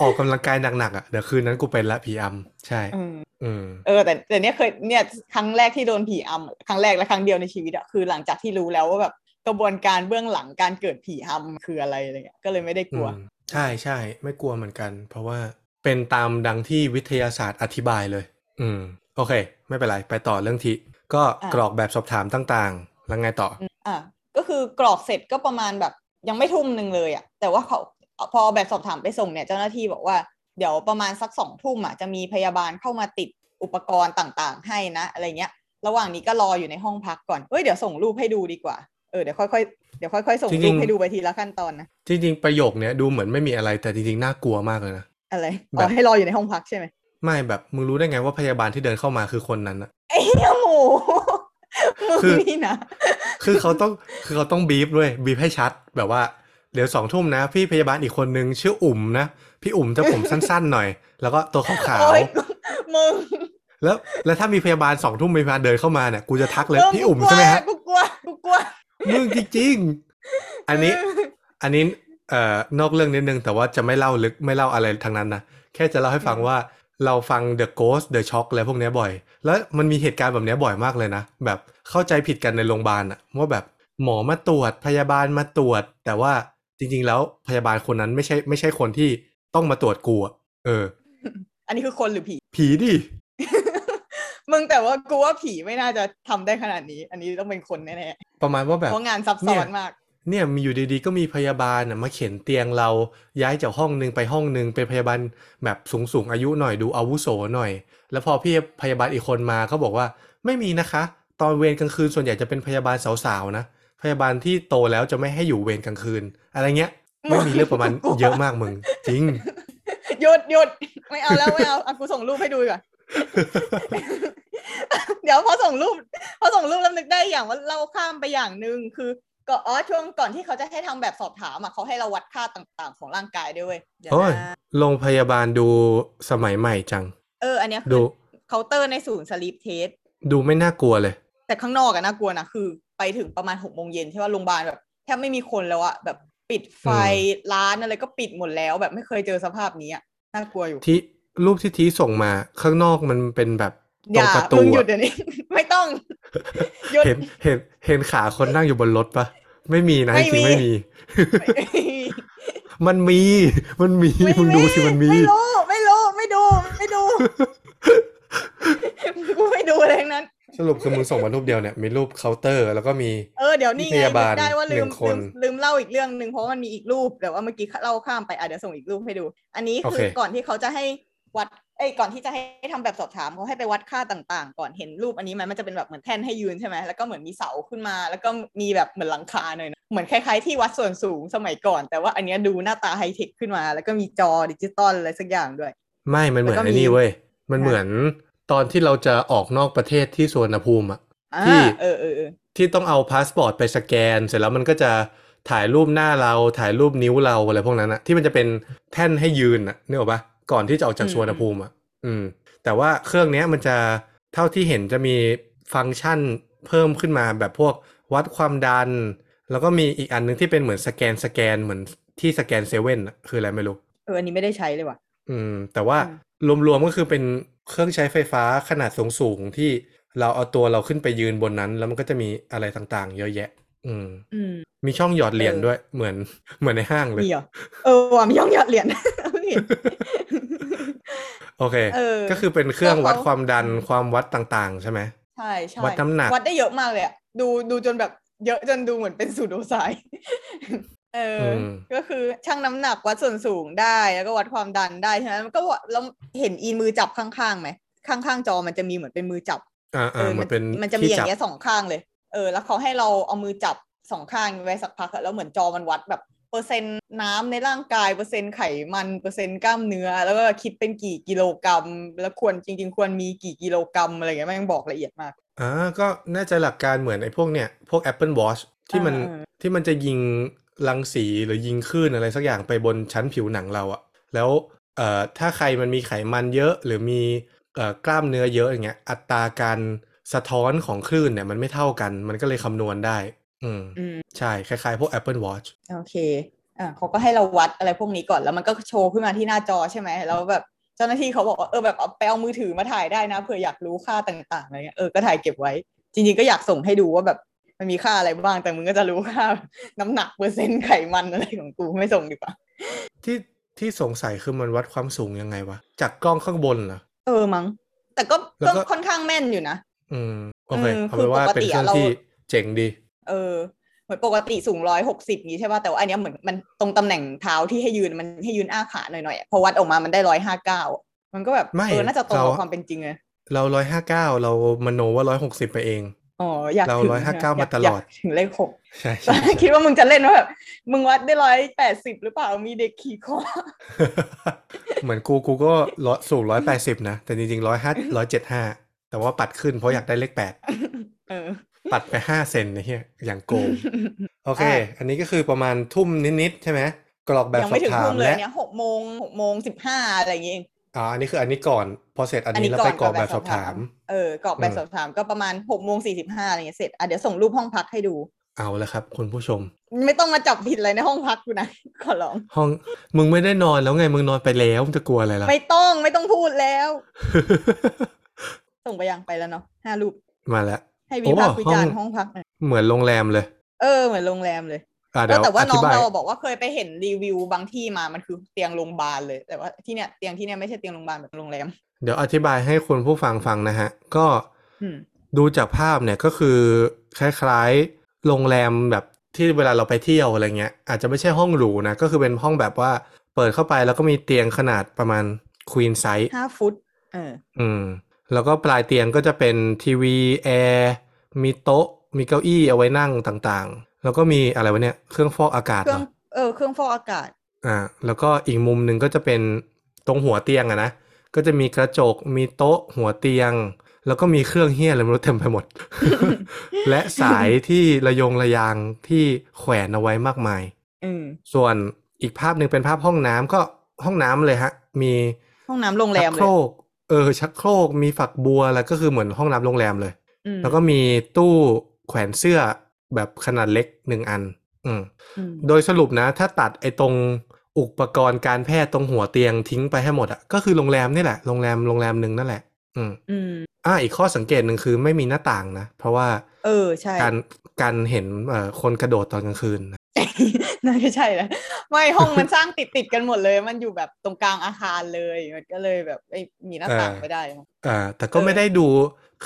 ออกกำลังกายหนักๆอะเดี๋ยวคืนนั้นกูเป็นละผีอำใช่อืมอืมเออแต่แต่เนี้ยเคยเนี่ยครั้งแรกที่โดนผีอำครั้งแรกและครั้งเดียวในชีวิตอะคือหลังจากที่รู้แล้วว่าแบบกระบวนการเบื้องหลังการเกิดผีอำคืออะไรอะไรเงี้ยก็เลยไม่ได้กลัวอืมใช่ใช่ไม่กลัวเหมือนกัน เพราะว่าเป็นตามดังที่วิทยาศาสตร์อธิบายเลย อืม โอเค ไม่เป็นไร ไปต่อเรื่องที่ก็อะกรอกแบบสอบถามต่างๆ แล้วไงต่ออะ ก็คือกรอกเสร็จก็ประมาณแบบยังไม่ทุ่มหนึ่งเลยอะแต่ว่าเขาพอแบบสอบถามไปส่งเนี่ยเจ้าหน้าที่บอกว่าเดี๋ยวประมาณสักสองทุ่มอะจะมีพยาบาลเข้ามาติดอุปกรณ์ต่างๆ ให้นะ อะไรเงี้ย ระหว่างนี้ก็รออยู่ในห้องพักก่อนเอ้ยเดี๋ยวส่งรูปให้ดูดีกว่าเออเดี๋ยวค่อยๆเดี๋ยวค่อยๆส่งจริรูงปๆให้ดูไปทีละขั้นตอนนะจริงๆประโยคเนี้ยดูเหมือนไม่มีอะไรแต่จริงๆน่ากลัวมากเลยนะอะไรแบบอ๋อให้รออยู่ในห้องพักใช่ไหมไม่แบบมึงรู้ได้ไงว่าพยาบาลที่เดินเข้ามาคือคนนั้นอะไอ้เหี้ยหมูมึง คือนี่นะคือเขาต้องคือเขาต้องบีฟด้วยบีฟให้ชัดแบบว่าเดี๋ยวสองทุ่มนะ พี่พยาบาลอีกคนนึงชื่ออุ่มนะพี่อุ่มจะผมสั้นๆหน่อย แล้วก็ตัวขาวโอ้ยมึงๆแล้วแล้วถ้ามีพยาบาลสองทุ่มมีพยาบาลเดินเข้ามาเนี่ยกูจะทักเลยเออพี่อุ่มกูกลัวใช่ไหมฮะกูกลัวกูกลัวมึงจริงๆอันนี้ อันนี้เอ่อนอกเรื่องนิดนึง แต่ว่าจะไม่เล่าลึกไม่เล่าอะไรทั้งนั้นนะแค่จะเล่าให้ฟังว่าเราฟัง The Ghost The Shock อะไรพวกเนี้ยบ่อย แล้วมันมีเหตุการณ์แบบเนี้ยบ่อยมากเลยนะ แบบ เข้าใจผิดกันในโรงพยาบาลอะว่าแบบหมอมาตรวจพยาบาลมาตรวจ แต่ว่าจริง ๆ แล้วพยาบาลคนนั้นไม่ใช่ไม่ใช่คนที่ต้องมาตรวจกูอะเออ อันนี้คือคนหรือผี ผีดิมึงแต่ว่ากูว่าผีไม่น่าจะทำได้ขนาดนี้ อันนี้ต้องเป็นคนแน่ประมาณว่าๆแบบเพราะงานซับซ้อนมาก เนี่ยมีอยู่ดีๆก็มีพยาบาลน่ะมาเข็นเตียงเราย้ายจากห้องหนึ่งไปห้องหนึ่งเป็นพยาบาลแบบสูงสูงๆอายุหน่อยดูอาวุโสหน่อย แล้วพอพี่พยาบาลอีกคนมาเขาบอกว่าไม่มีนะคะ ตอนเวรกลางคืนส่วนใหญ่จะเป็นพยาบาลสาวๆนะ พยาบาลที่โตแล้วจะไม่ให้อยู่เวรกลางคืน อะไรเงี้ย ไม่มีเรื่องประมาณกลัวเยอะมากมึง จริงหยุดหยุดไม่เอาแล้วไม่เอาอะกูส่งรูปให้ดูก่อนเดี๋ยวพอส่งรูป พอส่งรูปแล้วนึกได้อย่างว่าเราข้ามไปอย่างหนึ่งคือก็อ๋อช่วงก่อนที่เขาจะให้ทำแบบสอบถามอะเขาให้เราวัดค่าต่างๆ ของร่างกายด้วยเวยเดี๋ยวโอ้ยนะโรงพยาบาลดูสมัยใหม่จัง เออ อันเนี้ยคือดูเคาน์เตอร์ในศูนย์ sleep testดูไม่น่ากลัวเลย แต่ข้างนอกอะน่ากลัวนะคือ ไปถึงประมาณหกโมงเย็นใช่ว่าโรงพยาบาลแบบแทบไม่มีคนแล้วอะแบบปิดไฟอืมร้านอะไรก็ปิดหมดแล้ว แบบไม่เคยเจอสภาพนี้อะน่ากลัวอยู่ที่รูปที่ทีส่งมาข้างนอกมันเป็นแบบอตรงย่าประตูมึงหยุดอะเดี๋ยวนี้ ไม่ต้องหยุดเห็นเห็นเห็นขาคนนั่งอยู่บนรถปะไม่มีนะไม่จริงๆมีไม่มี มันมี มันมีไม่มึงดูสิมันมี ไม่รู้ ไม่รู้ ไม่ดู ไม่ดู กูไม่ดูอะไรทั้งนั้น สรุปคือมึงส่งมารูปเดียวเนี่ยมีรูปเคาน์เตอร์ แล้วก็มีเออเดี๋ยวนี่พไงยาบาลนึกได้ว่าลืหนึ่มงคลืนมลืมเล่าอีกเรื่องหนึ่งเพราะว่ามันมีอีกรูปแต่ว่าเมื่อกี้เล่าข้ามไปอะเดี๋ยวส่งอีกรูปให้ดู อันนี้โอเคคือก่อนที่เขาจะให้วัดเอ้ยก่อนที่จะให้ทำแบบสอบถามเขาให้ไปวัดค่าต่างๆ ก่อนเห็นรูปอันนี้ไหมมันจะเป็นแบบเหมือนแท่นให้ยืนใช่ไหมแล้วก็เหมือนมีเสาขึ้นมา แล้วก็มีแบบเหมือนหลังคาหน่อยนะเหมือนคล้ายๆที่วัดส่วนสูงสมัยก่อน แต่ว่าอันเนี้ยดูหน้าตาไฮเทคขึ้นมา แล้วก็มีจอดิจิตอลอะไรสักอย่างด้วย ไม่มันเหมือนแล้วก็ไอ้นี่มีเว้ยมันอะเหมือน ตอนที่เราจะออกนอกประเทศที่สุวรรณภูมิอะอ่าที่เออเออเออที่ต้องเอาพาสปอร์ตไปสแกน เสร็จแล้วมันก็จะถ่ายรูปหน้าเราถ่ายรูปนิ้วเราอะไรพวกนั้นอะที่มันจะเป็นแท่นให้ยืนอะนึกออกปะก่อนที่จะออกจากสุวรรณภูมิอะอืม แต่ว่าเครื่องเนี้ยมันจะเท่าที่เห็นจะมีฟังก์ชันเพิ่มขึ้นมาแบบพวกวัดความดัน แล้วก็มีอีกอันนึงที่เป็นเหมือนสแกนสแกนเหมือนที่สแกนเซเว่นอะคืออะไรไม่รู้เอออันนี้ไม่ได้ใช้เลยว่ะ อืม แต่ว่าอืรวมๆก็คือเป็น เครื่องใช้ไฟฟ้าขนาดสูงๆที่เราเอาตัวเราขึ้นไปยืนบนนั้น แล้วมันก็จะมีอะไรต่างๆ เยอะแยะ อืมอืมมีช่องหยอดเหรียญเออด้วยเหมือนเหมือนในห้างเลยมีเหรอเออว่ะมีย่องหยอดเหรียญเพิ่งเห็นโอเคเออก็คือเป็นเครื่องก็เขาวัดความดันความวัดต่างๆ ใช่ไหมใช่ใช่วัดน้ำหนักวัดได้เยอะมากเลยอะดูดูจนแบบเยอะจนดูเหมือนเป็นสูโดไซน์ เอออมก็คือชั่งน้ำหนักวัดส่วนสูงได้ แล้วก็วัดความดันได้ใช่ไหมมันก็วัดแล้วเห็นอีมือจับข้างๆไหมข้างๆจอมันจะมีเหมือนเป็นมือจับอ่าเออ่าอมันเป็นมันจะมีที่อย่าจับงเงี้ยสองข้างเลย เออ แล้วเขาให้เราเอามือจับสองข้างไว้สักพักอะแล้วเหมือนจอมันวัดแบบเปอร์เซ็นต์น้ำในร่างกายเปอร์เซ็นต์ไขมันเปอร์เซ็นต์กล้ามเนื้อ แล้วก็คิดเป็นกี่กิโลกรัม แล้วควรจริง ๆ ควรมีกี่กิโลกรัมอะไรเงี้ยแม่งบอกละเอียดมากอ่าก็น่าจะหลักการเหมือนไอ้พวกเนี่ยพวก Apple Watch ที่มันอ่า ที่มันจะยิงรังสีหรือยิงคลื่นอะไรสักอย่างไปบนชั้นผิวหนังเราอะแล้วเอ่อถ้าใครมันมีไขมันเยอะหรือมีเอ่อกล้ามเนื้อเยอะอย่างเงี้ย อัตราการสะท้อนของคลื่นเนี่ยมันไม่เท่ากัน มันก็เลยคำนวณได้อืมอืมใช่ คล้ายๆ พวก Apple Watch โอเคอ่าเขาก็ให้เราวัดอะไรพวกนี้ก่อนแล้วมันก็โชว์ขึ้นมาที่หน้าจอใช่ไหมแล้วแบบเจ้าหน้าที่เขาบอกว่าเออแบบเอาไปเอามือถือมาถ่ายได้นะเผื่ออยากรู้ค่าต่างๆอะไรเงี้ยเออก็ถ่ายเก็บไว้ จริงๆก็อยากส่งให้ดูว่าแบบ มันมีค่าอะไรบ้าง แต่มึงก็จะรู้ค่า น้ำหนักเปอร์เซ็นต์ไขมันอะไรของกูไม่ส่งดีกว่า ที่ที่สงสัยคือมันวัดความสูงยังไงวะ จากกล้องข้างบนเหรอ เออมั้ง แต่ก็แล้วก็ก็ค่อนข้างแม่นอยู่นะ อืมโอเคอืมเอาคืเป็อนว่าปกเป็นติเครื่องอะเราที่เจ๋งดี เออเหมือนปกติสูงร้อยหกสิบนี้ใช่ป่ะแต่ว่าอันเนี้ยเหมือนมันตรงตำแหน่งเท้าที่ให้ยืนมันให้ยืนอ้าขาหน่อยๆอะพอวัดออกมามันได้ร้อยห้าเก้ามันก็แบบไม่เออน่าจะตรงกับเราความเป็นจริงเลยเราร้อยห้าเก้าเรามโนว่าร้อยหกสิบไปเอง อ๋ออยากเราถึง159ใช่ไหมาตลอดยกถึงเลขหกใช่ใช่ใช่คิดว่ามึงจะเล่นว่าแบบมึงวัดได้ร้อยแปดสิบหรือเปล่ามีเด็กขี่คอเหมือนกูกูก็ร้อยสูงร้อยแปดสิบนะ แต่จริงๆร้อยห้าร้อยเจ็ดห้าแต่ว่าปัดขึ้นเพราะอยากได้เลขแปดเออปัดไปห้าเซนนะเฮียอย่างโกงโอเคอะอันนี้ก็คือประมาณทุ่มนิดๆใช่ไหมกรอกแบบยังสอไม่บถึงถาทุ่มมเลยและเนี่ยหกโมงหกโมงสิบห้าอะไรอย่างเงี้ยเองอ๋ออันนี้คืออันนี้ก่อน พอเสร็จอันนี้เราไปกรอกแบบสอบถาม เออกรอกแบบอืมสอบถามก็ประมาณหกโมงสี่สิบห้าอะไรเงี้ยเสร็จอะเดี๋ยวส่งรูปห้องพักให้ดู เอาแล้วครับ คุณผู้ชม ไม่ต้องมาจับผิดอะไรในห้องพักกูนะขอร้อง ห้องมึงไม่ได้นอนแล้วไงมึงนอนไปแล้วมึงจะกลัวอะไรล่ะไม่ต้องไม่ต้องพูดแล้ว ส่งไปยังไปแล้วเนาะห้ารูปมาแล้วให้วิพากษ์โอ้วิจารณ์ห้องห้องพักหน่อยเหมือนโรงแรมเลย เออเหมือนโรงแรมเลย อะเอเดี๋ยอวแต่ว่าอน้ธิองบายเราบอกว่าเคยไปเห็นรีวิวบางที่มามันคือเตียงโรงพยาบาลเลย แต่ว่าที่เนี้ยเตียงที่เนี้ยไม่ใช่เตียงโรงพยาบาลแบบโรงแรม เดี๋ยวอธิบายให้คุณผู้ฟังฟังนะฮะ ก็อืมดูจากภาพเนี่ยก็คือคล้ายๆโรงแรมแบบที่เวลาเราไปเที่ยวอะไรเงี้ย อาจจะไม่ใช่ห้องหรูนะ ก็คือเป็นห้องแบบว่าเปิดเข้าไปแล้วก็มีเตียงขนาดประมาณควีนไซส์ห้าฟุตเอออืม แล้วก็ปลายเตียงก็จะเป็นทีวีแอร์มีโต๊ะมีเก้าอี้เอาไว้นั่งต่างๆ แล้วก็มีอะไรวะเนี่ยเครื่องฟอกอากาศเคเหรื่รองอเออเครื่องฟอกอากาศ อ่า แล้วก็อีกมุมหนึ่งก็จะเป็นตรงหัวเตียงอะนะก็จะมีกระจกมีโต๊ะหัวเตียง แล้วก็มีเครื่องเฮี้ยอะไรไม่รู้เต็มไปหมด และสายที่ระยงระยางที่แขวนเอาไว้มากมายอืมส่วนอีกภาพหนึ่งเป็นภาพห้องน้ำก็ห้องน้ำเลยฮะ มีห้องน้ำโรงแรชัมกเลโครยกเออ ชักโครกมีฝักบัวอะไรก็คือเหมือนห้องน้ำโรงแรมเลยอืมแล้วก็มีตู้แขวนเสื้อ แบบขนาดเล็กหนึ่งอันอืมอืมโดยสรุปนะ ถ้าตัดไอ้ตรงอุปกรณ์การแพทย์ตรงหัวเตียงทิ้งไปให้หมดอะก็คือโรงแรมนี่แหละโรงแรมโรงแรมหนึ่งนั่นแหละอืมอืมอ่าอีกข้อสังเกตหนึ่งคือไม่มีหน้าต่างนะ เพราะว่า เออใช่ การการเห็นเอ่อคนกระโดดตอนกลางคืนนะน่าจะใช่แหละไม่ห้องมันสร้างติดติดๆกันหมดเลย มันอยู่แบบตรงกลางอาคารเลยมันก็เลยแบบไม่มีหน้าต่างไม่ได้มั้งอ่าแต่ก็เออไม่ได้ดู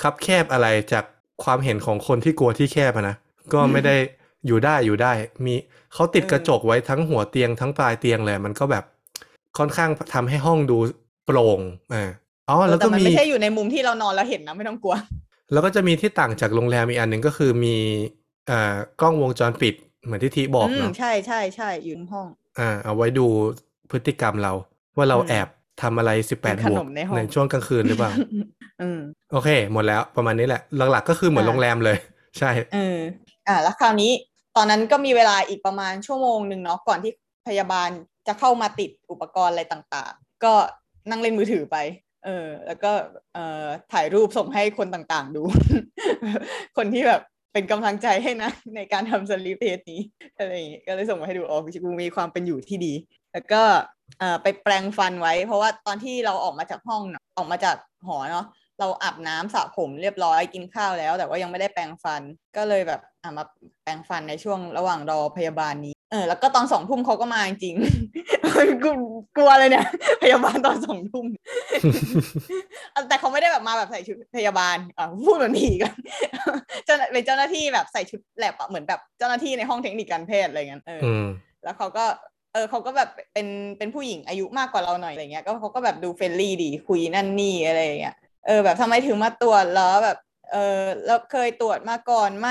คับแคบอะไรจากความเห็นของคนที่กลัวที่แคบอะนะ ก็ไม่ได้อยู่ได้อยู่ได้ มีเขาติดกระจกไว้ทั้งหัวเตียงทั้งปลายเตียงเลย มันก็แบบค่อนข้างทำให้ห้องดูโปร่งอ่าอ๋อเออแล้วแต่ก็มันมีไม่ใช่อยู่ในมุมที่เรานอนแล้วเห็นนะไม่ต้องกลัว แล้วก็จะมีที่ต่างจากโรงแรมอีกอันหนึ่งก็คือมีอ่ากล้องวงจรปิดเหมือนที่ทีบอกอืมเนาะใช่ใช่ใช่อยู่ในห้อง อ่า เอาไว้ดูพฤติกรรมเรา ว่าเราอืมแอบทำอะไรสิบแปดกินขบวนกมในห้องในช่วงกลางคืนหรือเปล่าอืมโอเค หมดแล้วประมาณนี้แหละ หลักๆก็คือเหมือนอ่าโรงแรมเลย ใช่เอ่าแล้วคราวนี้ตอนนั้นก็มีเวลาอีกประมาณชั่วโมงหนึ่งเนาะก่อนที่พยาบาลจะเข้ามาติดอุปกรณ์อะไรต่างๆ ก็นั่งเล่นมือถือไปเออแล้วก็เอ่อถ่ายรูปส่งให้คนต่างๆ ดู คนที่แบบเป็นกำลังใจให้นะ ในการทำสลีปเทสนี้อะไรอย่างงี้ก็เลยส่งมาให้ดูอ๋อกูมีความเป็นอยู่ที่ดี แล้วก็เอ่อไปแปรงฟันไว้ เพราะว่าตอนที่เราออกมาจากห้องเนอะออกมาจากหอเนาะ เราอาบน้ำสระผมเรียบร้อยกินข้าวแล้ว แต่ว่ายังไม่ได้แปรงฟันก็เลยแบบอะมาแปรงฟันในช่วงระหว่างรอพยาบาลนี้เออแล้วก็ตอนสองทุ่มเขาก็มาจริงๆกูกลัวเลยเนี่ย พยาบาลตอนสองทุ่มแต่เขาไม่ได้แบบมาแบบใส่ชุดพยาบาลอะพูดเหมือนผีกันเจ้าหน้าเป็นเจ้าหน้าที่แบบใส่ชุดแล็บอะเหมือนแบบเจ้าหน้าที่ในห้องเทคนิคการแพทย์อะไรเงี้ยเออออืมแล้วเขาก็เออเขาก็แบบเป็นเป็นผู้หญิงอายุมากกว่าเราหน่อยอะไรเงี้ยก็เขาก็แบบดู friendly ดีคุยนั่นนี่อะไรอย่างเงี้ย เออแบบทำไมถึงมาตรวจแล้วแบบเออแล้วเคยตรวจมาก่อนไหม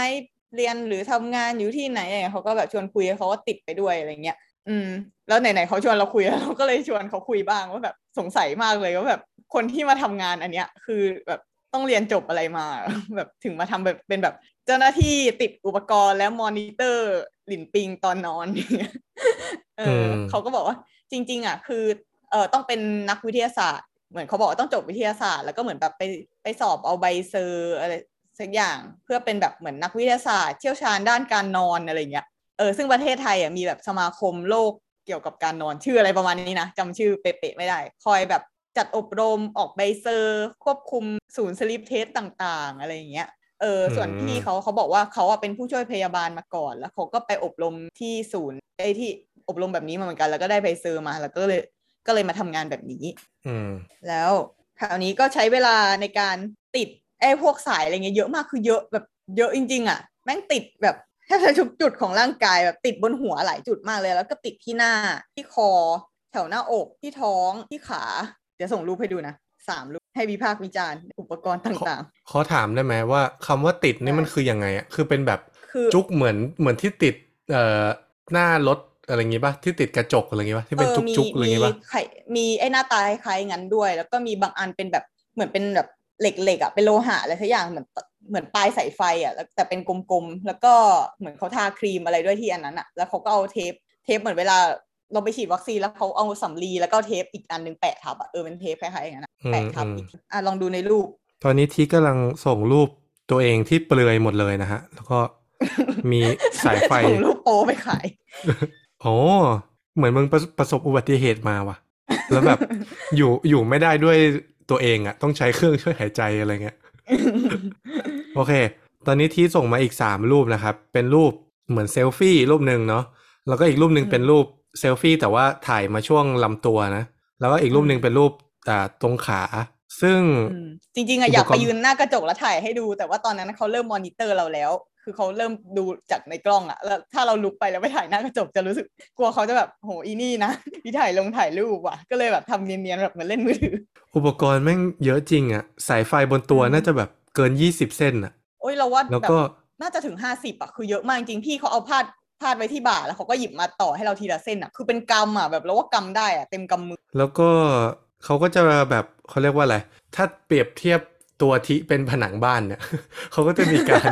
เรียนหรือทำงานอยู่ที่ไหนอะไรเงี้เขาก็แบบชวนคุยเขาก็ติดไปด้วยอะไรเงี้ยอืม แล้วไหนๆเขาชวนเราคุยเราก็เลยชวนเขาคุยบ้างว่าแบบสงสัยมากเลยว่าแบบคนที่มาทำงานอันเนี้ย คือแบบต้องเรียนจบอะไรมา แบบถึงมาทำแบบเป็นแบบเจ้าหน้าที่ติดอุปกรณ์แล้วมอนิเตอร์หลินปิงตอนนอนเนี่ยเออเขาก็บอกว่า จริง ๆ อะ คือเออต้องเป็นนักวิทยาศาสตร์ เหมือนเขาบอกว่าต้องจบวิทยาศาสตร์แล้วก็เหมือนแบบไปไปสอบเอาใบ cert อะไรสักอย่างเพื่อเป็นแบบเหมือนนักวิทยาศาสตร์ เชี่ยวชาญด้านการนอนอะไรเงี้ยเออซึ่งประเทศไทยอะมีแบบสมาคมโรคเกี่ยวกับการนอนชื่ออะไรประมาณนี้นะจำชื่อเป๊ะๆไม่ได้ คอยแบบจัดอบรมออกใบ cert ควบคุมศูนย์ sleep test ต่างๆ อะไรอย่างเงี้ยเออส่วนอืมพี่เขาเขาบอกว่าเขาอะเป็นผู้ช่วยพยาบาลมาก่อน แล้วเขาก็ไปอบรมที่ศูนย์ไอ้ที่อบรมแบบนี้มาเหมือนกัน แล้วก็ได้ใบ cert มา แล้วก็เลย ก็เลยมาทำงานแบบนี้อืมแล้วคราวนี้ก็ใช้เวลาในการติดไอ้พวกสายอะไรเงี้ยเยอะมากคือเยอะแบบเยอะจริง ๆ อะ แม่งติดแบบแทบจะทุกจุดของร่างกายแบบติดบนหัวหลายจุดมากเลย แล้วก็ติดที่หน้าที่คอ แถวหน้าอกที่ท้องที่ขา เดี๋ยวส่งรูปให้ดูนะสามรูปให้วิพากษ์วิจารณ์อุปกรณ์ต่างขอถามได้ไหมว่าคำว่าติดนี่ได้มันคือยังไงอะคือเป็นแบบๆคือจุกเหมือนเหมือนที่ติดเอ่อหน้ารถ อะไรอย่างงี้ป่ะที่ติดกระจกอะไรอย่างงี้ป่ะที่เป็นจุกมีจุกอะไรอย่างงี้ป่ะมีไข่มีไอ้หน้าตาคล้ายๆงั้นด้วย แล้วก็มีบางอันเป็นแบบเหมือนเป็นแบบเหล็กๆอะเป็นโลหะอะไรสักอย่างเหมือนเหมือนปลายสายไฟอะแล้วแต่เป็นกลมๆแล้วก็เหมือนเขาทาครีมอะไรด้วยที่อันนั้นอะ แล้วเขาก็เอาเทปเทปเหมือนเวลาเราไปฉีดวัคซีนแล้วเขาเอาสำลีแล้วก็เอาเทปอีกอันหนึ่งแปะทับอะเออเป็นเทปคล้ายๆอย่างนั้นอะแปะทับอีกอะลองดูในรูป ตอนนี้ทีกำลังส่งรูปตัวเองที่เปลือยหมดเลยนะฮะ แล้วก็มีสายไฟส่งรูปโป๊ไปขาย โอ้เหมือนมึงประประสบอุบัติเหตุมาว่ะ แล้วแบบ อยู่อยู่ไม่ได้ด้วยตัวเองอะ ต้องใช้เครื่องช่วยหายใจอะไรเงี้ย โอเค ตอนนี้ทีส่งมาอีกสามรูปนะครับ เป็นรูปเหมือนเซลฟี่รูปหนึ่งเนาะแล้วก็อีกรูปหนึ่งอืมเป็นรูปเซลฟี่แต่ว่าถ่ายมาช่วงลำตัวนะ แล้วก็อีกรูปหนึ่งเป็นรูปอ่าตรงขา ซึ่งอืมจริงๆอะอุปกรณ์อยากไปยืนหน้ากระจกแล้วถ่ายให้ดู แต่ว่าตอนนั้นเขาเริ่มมอนิเตอร์เราแล้ว คือเขาเริ่มดูจากในกล้องอะแล้วถ้าเราลุกไปแล้วไปถ่ายหน้ากระจกจะรู้สึกกลัวเขาจะแบบโหอีนี่นะที่ถ่ายลงถ่ายรูปว่ะ ก็เลยแบบทำเนียนๆแบบเหมือนเล่นมือถือ อุปกรณ์แม่งเยอะจริงอะสายไฟบนตัวอืมน่าจะแบบเกินยี่สิบเส้นอะโอ้ยเราว่าแล้วแบบก็น่าจะถึงห้าสิบอะคือเยอะมากจริงๆพี่เขาเอาพาดพาดไว้ที่บ่าแล้วเขาก็หยิบมาต่อให้เราทีละเส้นอะคือเป็นกำอะแบบเราว่ากำได้อะเต็มกำมือ แล้วก็เขาก็จะแบบเขาเรียกว่าอะไรถ้าเปรียบเทียบ ตัวทิเป็นผนังบ้านเนี่ยเขาก็จะมีการ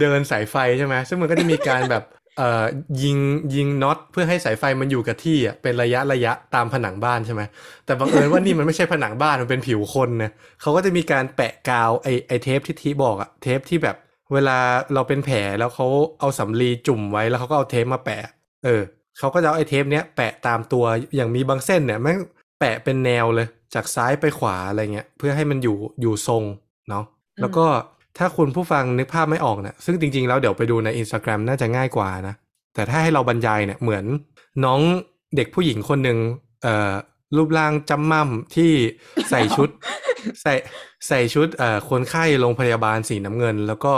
เดินสายไฟใช่ไหมซึ่งมันก็จะมีการแบบเอ่อยิงยิงน็อตเพื่อให้สายไฟมันอยู่กับที่อะเป็นระยะระยะตามผนังบ้านใช่ไหมแต่บังเอิญว่านี่มันไม่ใช่ผนังบ้านมันเป็นผิวคนนะเขาก็จะมีการแปะกาวไอไอเทปที่ทีบอกอะเทปที่แบบ เวลาเราเป็นแผลแล้วเขาเอาสำลีจุ่มไว้แล้วเขาก็เอาเทปมาแปะ เออเขาก็จะเอาไอ้เทปเนี้ยแปะตามตัวอย่างมีบางเส้นเนี่ยแม่งแปะเป็นแนวเลย จากซ้ายไปขวาอะไรเงี้ยเพื่อให้มันอยู่อยู่ทรงเนาะแล้วก็ถ้าคุณผู้ฟังนึกภาพไม่ออกเนี่ยซึ่งจริงๆ แล้วเดี๋ยวไปดูใน Instagram น่าจะง่ายกว่านะ แต่ถ้าให้เราบรรยายเนี่ยเหมือนน้องเด็กผู้หญิงคนหนึ่งเอ่อรูปร่างจำม่ำที่ใส่ชุด ใส่ใส่ชุดเอ่อคนไข้โรงพยาบาลสีน้ำเงิน แล้วก็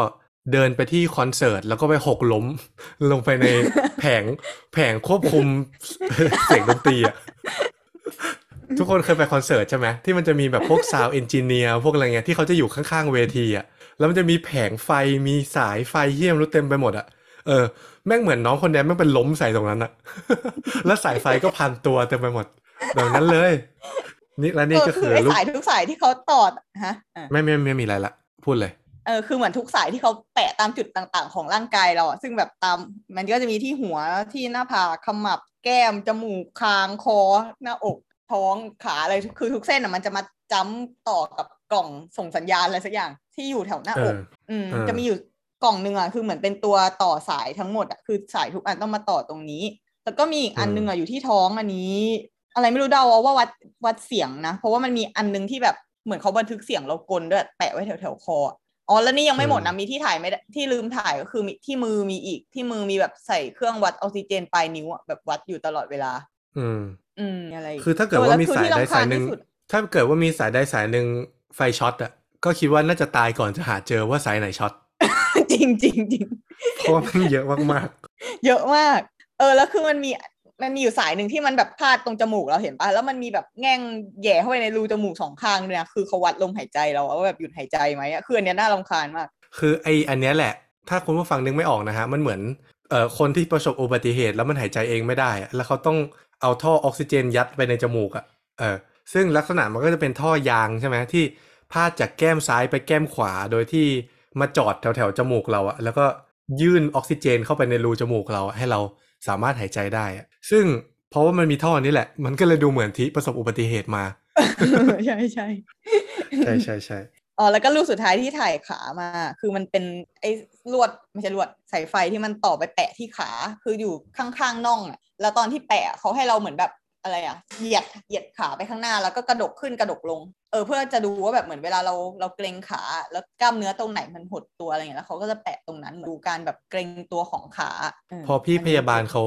เดินไปที่คอนเสิร์ต แล้วก็ไปหกล้ม ลงไปในแผงแผงควบคุมเสียงดนตรีอะ ทุกคนเคยไปคอนเสิร์ตใช่ไหมที่มันจะมีแบบพวก sound engineer พวกอะไรเงี้ยที่เขาจะอยู่ข้างๆเวทีอะแล้วมันจะมีแผงไฟมีสายไฟเหี้ยไม่รู้เต็มไปหมดอะเออแม่งเหมือนน้องคนนี้แม่งเป็นล้มใส่ตรงนั้นอะแล้วสายไฟก็พันตัวเต็มไปหมดแบบนั้นเลย นี่และนี่ก็เออคืคืออไอ้รูปสายทุกสายที่เขาต่อฮะอะไม่ไม่ไม่มีอะไรละพูดเลยเออคือเหมือนทุกสายที่เขาแปะตามจุดต่างๆ ของร่างกายเราอะซึ่งแบบตาม มันก็จะมีที่หัวที่หน้าผากขมับแก้มจมูกคางคอหน้าอก ท้องขาอะไรคือทุกเส้นอะมันจะมาจ้ำต่อกับกล่องส่งสัญญาณอะไรสักอย่างที่อยู่แถวหน้าเออกออืมเออจะมีอยู่กล่องหนึ่งอะคือเหมือนเป็นตัวต่อสายทั้งหมดอะคือสายทุกอันต้องมาต่อตรงนี้ แล้วก็มีอีกอันหนึงอะอยู่ที่ท้องอันนี้ อะไรไม่รู้เดาเอาว่าวัดวัดเสียงนะ เพราะว่ามันมีอันหนึงที่แบบเหมือนเขาบันทึกเสียงเรากลด้วยแปะไว้แถวแถวๆคออะอ๋อแล้วนี่ยังไม่หมดนะมีที่ถ่ายไม่ได้ที่ลืมถ่ายก็คือมีที่มือมีอีกที่มือมีแบบใส่เครื่องวัดออกซิเจนปลายนิ้วอะแบบวัดอยู่ตลอดเวลา อืม อืมอะไรคือถ้าเกิดว่ามีสายใดสายหนึ่งเออแล้วคือที่รำคญที่สุดถ้าเกิดว่ามีสายใดสายหนึ่งไฟช็อตอะก็คิดว่าน่าจะตายก่อนจะหาเจอว่าสายไหนช็อตจริงจริงจริงเพราะว่ามันเยอะมากเยอะมาก เออแล้วคือมันมีมันมีอยู่สายหนึ่งที่มันแบบพาดตรงจมูกเราเห็นปะแล้วมันมีแบบแง่งแหย่เข้าไปในรูจมูกสองข้างเนี่ยคือเขาวัดลมหายใจเราอะว่าแบบหยุดหายใจไหมอะคืออันเนี้ยน่ารำคาญมากๆคือไออันเนี้ยแหละ ถ้าคุณผู้ฟังนึกไม่ออกนะฮะมันเหมือนเอ่อคนที่ประสบอุบัติเหตุแล้วมันหายใจเองไม่ได้อะแล้วเขาต้อง เอาท่อออกซิเจนยัดไปในจมูกอะเออซึ่งลักษณะมันก็จะเป็นท่อยางใช่ไหมที่พาดจากแก้มซ้ายไปแก้มขวาโดยที่มาจอดแถวแถวๆจมูกเราอะแล้วก็ยื่นออกซิเจนเข้าไปในรูจมูกเราอะให้เราสามารถหายใจได้อะซึ่งเพราะว่ามันมีท่อนี้แหละ มันก็เลยดูเหมือนที่ประสบอุบัติเหตุมา ใช่ใช่ใช่ใช่ใช่อ๋อแล้วก็รูปสุดท้ายที่ถ่ายขามา คือมันเป็นไอ้ลวดไม่ใช่ลวดสายไฟที่มันต่อไปแปะที่ขา คืออยู่ข้างๆน่องอะแล้วตอนที่แปะเขาให้เราเหมือนแบบอะไรอะเหยียดเหยียดขาไปข้างหน้าแล้วก็กระดกขึ้นกระดกลง เออเพื่อจะดูว่าแบบเหมือนเวลาเราเราเกรงขา แล้วกล้ามเนื้อตรงไหนมันหดตัวอะไรอย่างเงี้ยแล้วเขาก็จะแปะตรงนั้นเหมือนดูการแบบเกรงตัวของขาเพอพี่พยาบาลเขา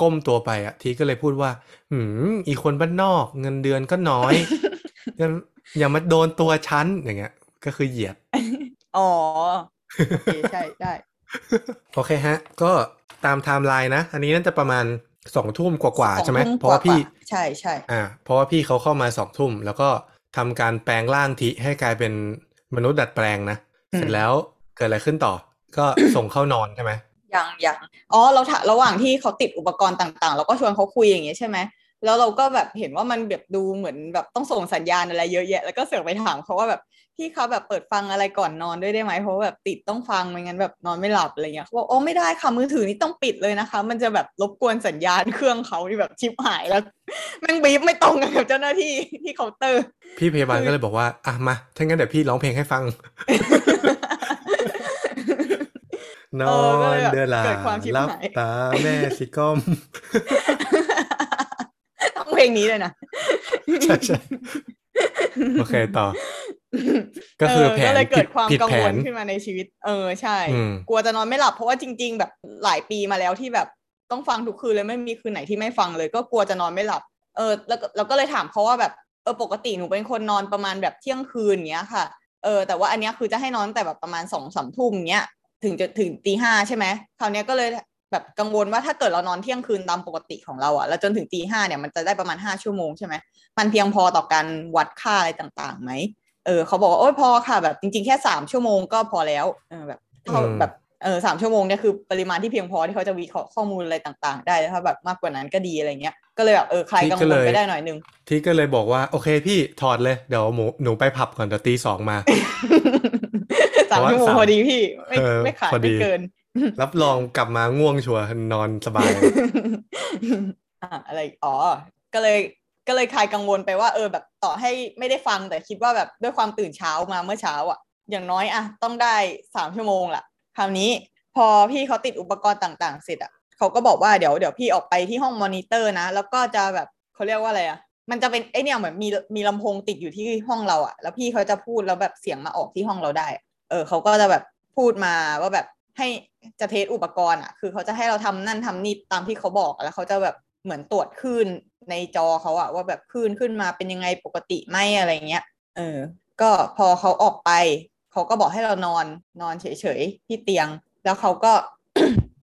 ก้มตัวไปอะทีก็เลยพูดว่า หืมอีกคนบ้านนอกเงินเดือนก็น้อยอย่าอย่ามาโดนตัวฉันอย่างเงี้ย ก็คือเหยียดอ๋อ โอเคใช่ได้ โอเคฮะ ก็ตามไทม์ไลน์นะ อันนี้น่าจะประมาณสองทุ่มกว่าสๆองใช่ไหมทุ่มเพราะว่าพี่กว่าๆใช่ใช่อ่าเพราะว่าพี่เขาเข้ามาสองทุ่ม แล้วก็ทำการแปลงร่างทิให้กลายเป็นมนุษย์ดัดแปลงนะเสร็จแล้วเกิดอะไรขึ้นต่อ ก็ส่งเข้านอนใช่ไหมยังยังอ๋อเราถาระหว่างที่เขาติดอุปกรณ์ต่างๆ เราก็ชวนเขาคุยอย่างเงี้ยใช่ไหมแล้วเราก็แบบเห็นว่ามันแบบดูเหมือนแบบต้องส่งสัญญาณอะไรเยอะแยะ แล้วก็เสือกไปถามเขาว่าแบบ พี่เขาแบบเปิดฟังอะไรก่อนนอนด้วยได้ไหมเพราะว่าแบบติดต้องฟังไม่งั้นแบบนอนไม่หลับอะไรเงี้ยเขาบอกโอ้ไม่ได้ค่ะมือถือนี่ต้องปิดเลยนะคะ มันจะแบบรบกวนสัญญาณเครื่องเขาที่แบบชิปหายแล้วแม่งบีบไม่ตรงกันกับเจ้าหน้าที่ที่เคาน์เตอร์ พี่พยาบาลก็เลยบอกว่าอะมาถ้างั้นเดี๋ยวพี่ร้องเพลงให้ฟังนเอออก็เลยนแบบเดือหลาเกิดความชิบลับหายตาแม่สิก้อมต้องเพลงนี้เลยนะใช่ใช่ โอเคต่อ ก็คือแผนก็เลยเกิดความผิดกังแผวนลขึ้นมาในชีวิต เออใช่อืมกลัวจะนอนไม่หลับเพราะว่าจริง ๆ แบบหลายปีมาแล้วที่แบบต้องฟังทุกคืนเลยไม่มีคืนไหนที่ไม่ฟังเลย ก็กลัวจะนอนไม่หลับ เออ แล้วก็เราก็เลยถามเขาว่าแบบเออปกติหนูเป็นคนนอนประมาณแบบเที่ยงคืนเงี้ยค่ะ เออแต่ว่าอันเนี้ยคือจะให้นอนตั้งแต่แบบประมาณสองสามทุ่มเงี้ยถึงจะถึงตีห้าใช่ไหมคราวเนี้ยก็เลย แบบกังวลว่าถ้าเกิดเรานอนเที่ยงคืนตามปกติของเราอะแล้วจนถึงตีห้าเนี่ยมันจะได้ประมาณห้าชั่วโมงใช่ไหมมันเพียงพอต่อการวัดค่าอะไรต่างๆไหมเออเขาบอกว่าโอ้ยพอค่ะแบบจริงๆแค่สามชั่วโมงก็พอแล้วเออแบบเท่าอืมแบบเออสามชั่วโมงเนี่ยคือปริมาณที่เพียงพอที่เขาจะวิเคราะห์ข้อมูลอะไรต่าง ๆ ได้ถ้าแบบมากกว่านั้นก็ดีอะไรเงี้ยก็เลยแบบเออคลายกังวลไปได้หน่อยนึงที่ก็เลยบอกว่าโอเคพี่ถอดเลยเดี๋ยวหมูหนูไปผับก่อนเดี๋ยวตีสองมาสามเพราะว่าชั่วโมงสามพอดีพี่ไม่เออไม่ขาดพอดีไม่เกิน รับรองกลับมาง่วงชัวร์นอนสบายอะอะไรอ๋อ ก็เลยก็เลยคลายกังวลไปว่าเออแบบต่อให้ไม่ได้ฟังแต่คิดว่าแบบด้วยความตื่นเช้ามาเมื่อเช้าอะ อย่างน้อยอะต้องได้สามชั่วโมงละคราวนี้พอพี่เขาติดอุปกรณ์ต่างๆ เสร็จอะเขาก็บอกว่าเดี๋ยวเดี๋ยวพี่ออกไปที่ห้องมอนิเตอร์นะ แล้วก็จะแบบเขาเรียกว่าอะไรอะมันจะเป็นไอเนี่ยเหมือนมีมีลำโพงติดอยู่ที่ห้องเราอะ แล้วพี่เขาจะพูดแล้วแบบเสียงมาออกที่ห้องเราได้ เออเขาก็จะแบบพูดมาว่าแบบให้ จะเทสอุปกรณ์อะคือเขาจะให้เราทำนั่นทำนี่ตามที่เขาบอกแล้วเขาจะแบบเหมือนตรวจคลื่นในจอเขาอะว่าแบบคลื่นขึ้นมาเป็นยังไงปกติไหมอะไรเงี้ยเออ ก็พอเขาออกไป เขาก็บอกให้เรานอนนอนเฉยๆที่เตียง แล้วเขาก็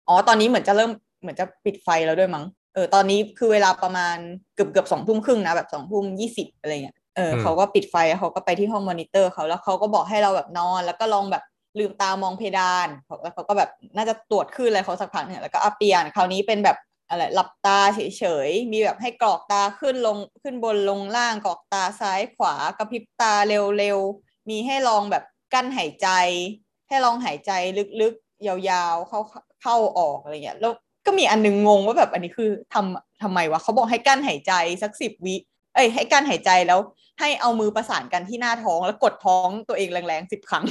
อ๋อตอนนี้เหมือนจะเริ่มเหมือนจะปิดไฟแล้วด้วยมั้งเออตอนนี้คือเวลาประมาณเกือบเกือบสองทุ่มครึ่งนะแบบสองทุ่มยี่สิบอะไรเงี้ยเอออืมเขาก็ปิดไฟเขาก็ไปที่ห้องมอนิเตอร์เขาแล้วเขาก็บอกให้เราแบบนอน แล้วก็ลองแบบ ลืมตามองเพดานแล้วเขาก็แบบน่าจะตรวจคลื่นอะไรเขาสักพักเนี่ยแล้วก็อัปเปลี่ยนคราวนี้เป็นแบบอะไรหลับตาเฉยๆ มีแบบให้กรอกตาขึ้นลงขึ้นบนลงล่างกรอกตาซ้ายขวากระพริบตาเร็วๆ มีให้ลองแบบกั้นหายใจ ให้ลองหายใจลึกๆ ยาวๆ เข้าเข้าออกอะไรเงี้ยแล้วก็มีอันนึงงงว่าแบบอันนี้คือทำทำไมวะเขาบอกให้กั้นหายใจสักสิบวิเอ้ยให้กั้นหายใจแล้ว ให้เอามือประสานกันที่หน้าท้องแล้วกดท้องตัวเองแรงๆสิบครั้ง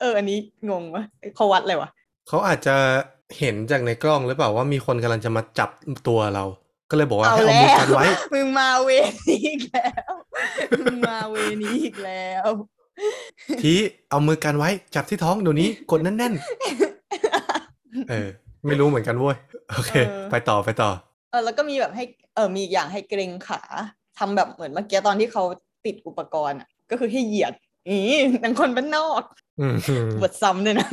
เอออันนี้งงวะเขาวัดเลยวะเขาอาจจะเห็นจากในกล้องหรือเปล่าว่ามีคนกำลังจะมาจับตัวเรา ก็เลยบอกว่าเอาให้เอาแล้มือวกันไว้มึงมาเวนี้อีกแล้วมึงมาเวนี้อีกแล้วทีเอามือกันไว้จับที่ท้องเดี๋ยวนี้กดแน่นๆเออ ไม่รู้เหมือนกันเว้ยโอเคเออไปต่อไปต่อ เออแล้วก็มีแบบให้เออมีอีกอย่างให้เกรงขาทำแบบเหมือนเมื่อกี้ตอนที่เขาติดอุปกรณ์อะก็คือให้เหยียด อีนังคนบ้านนอกอืมบทซ้ำเลยนะ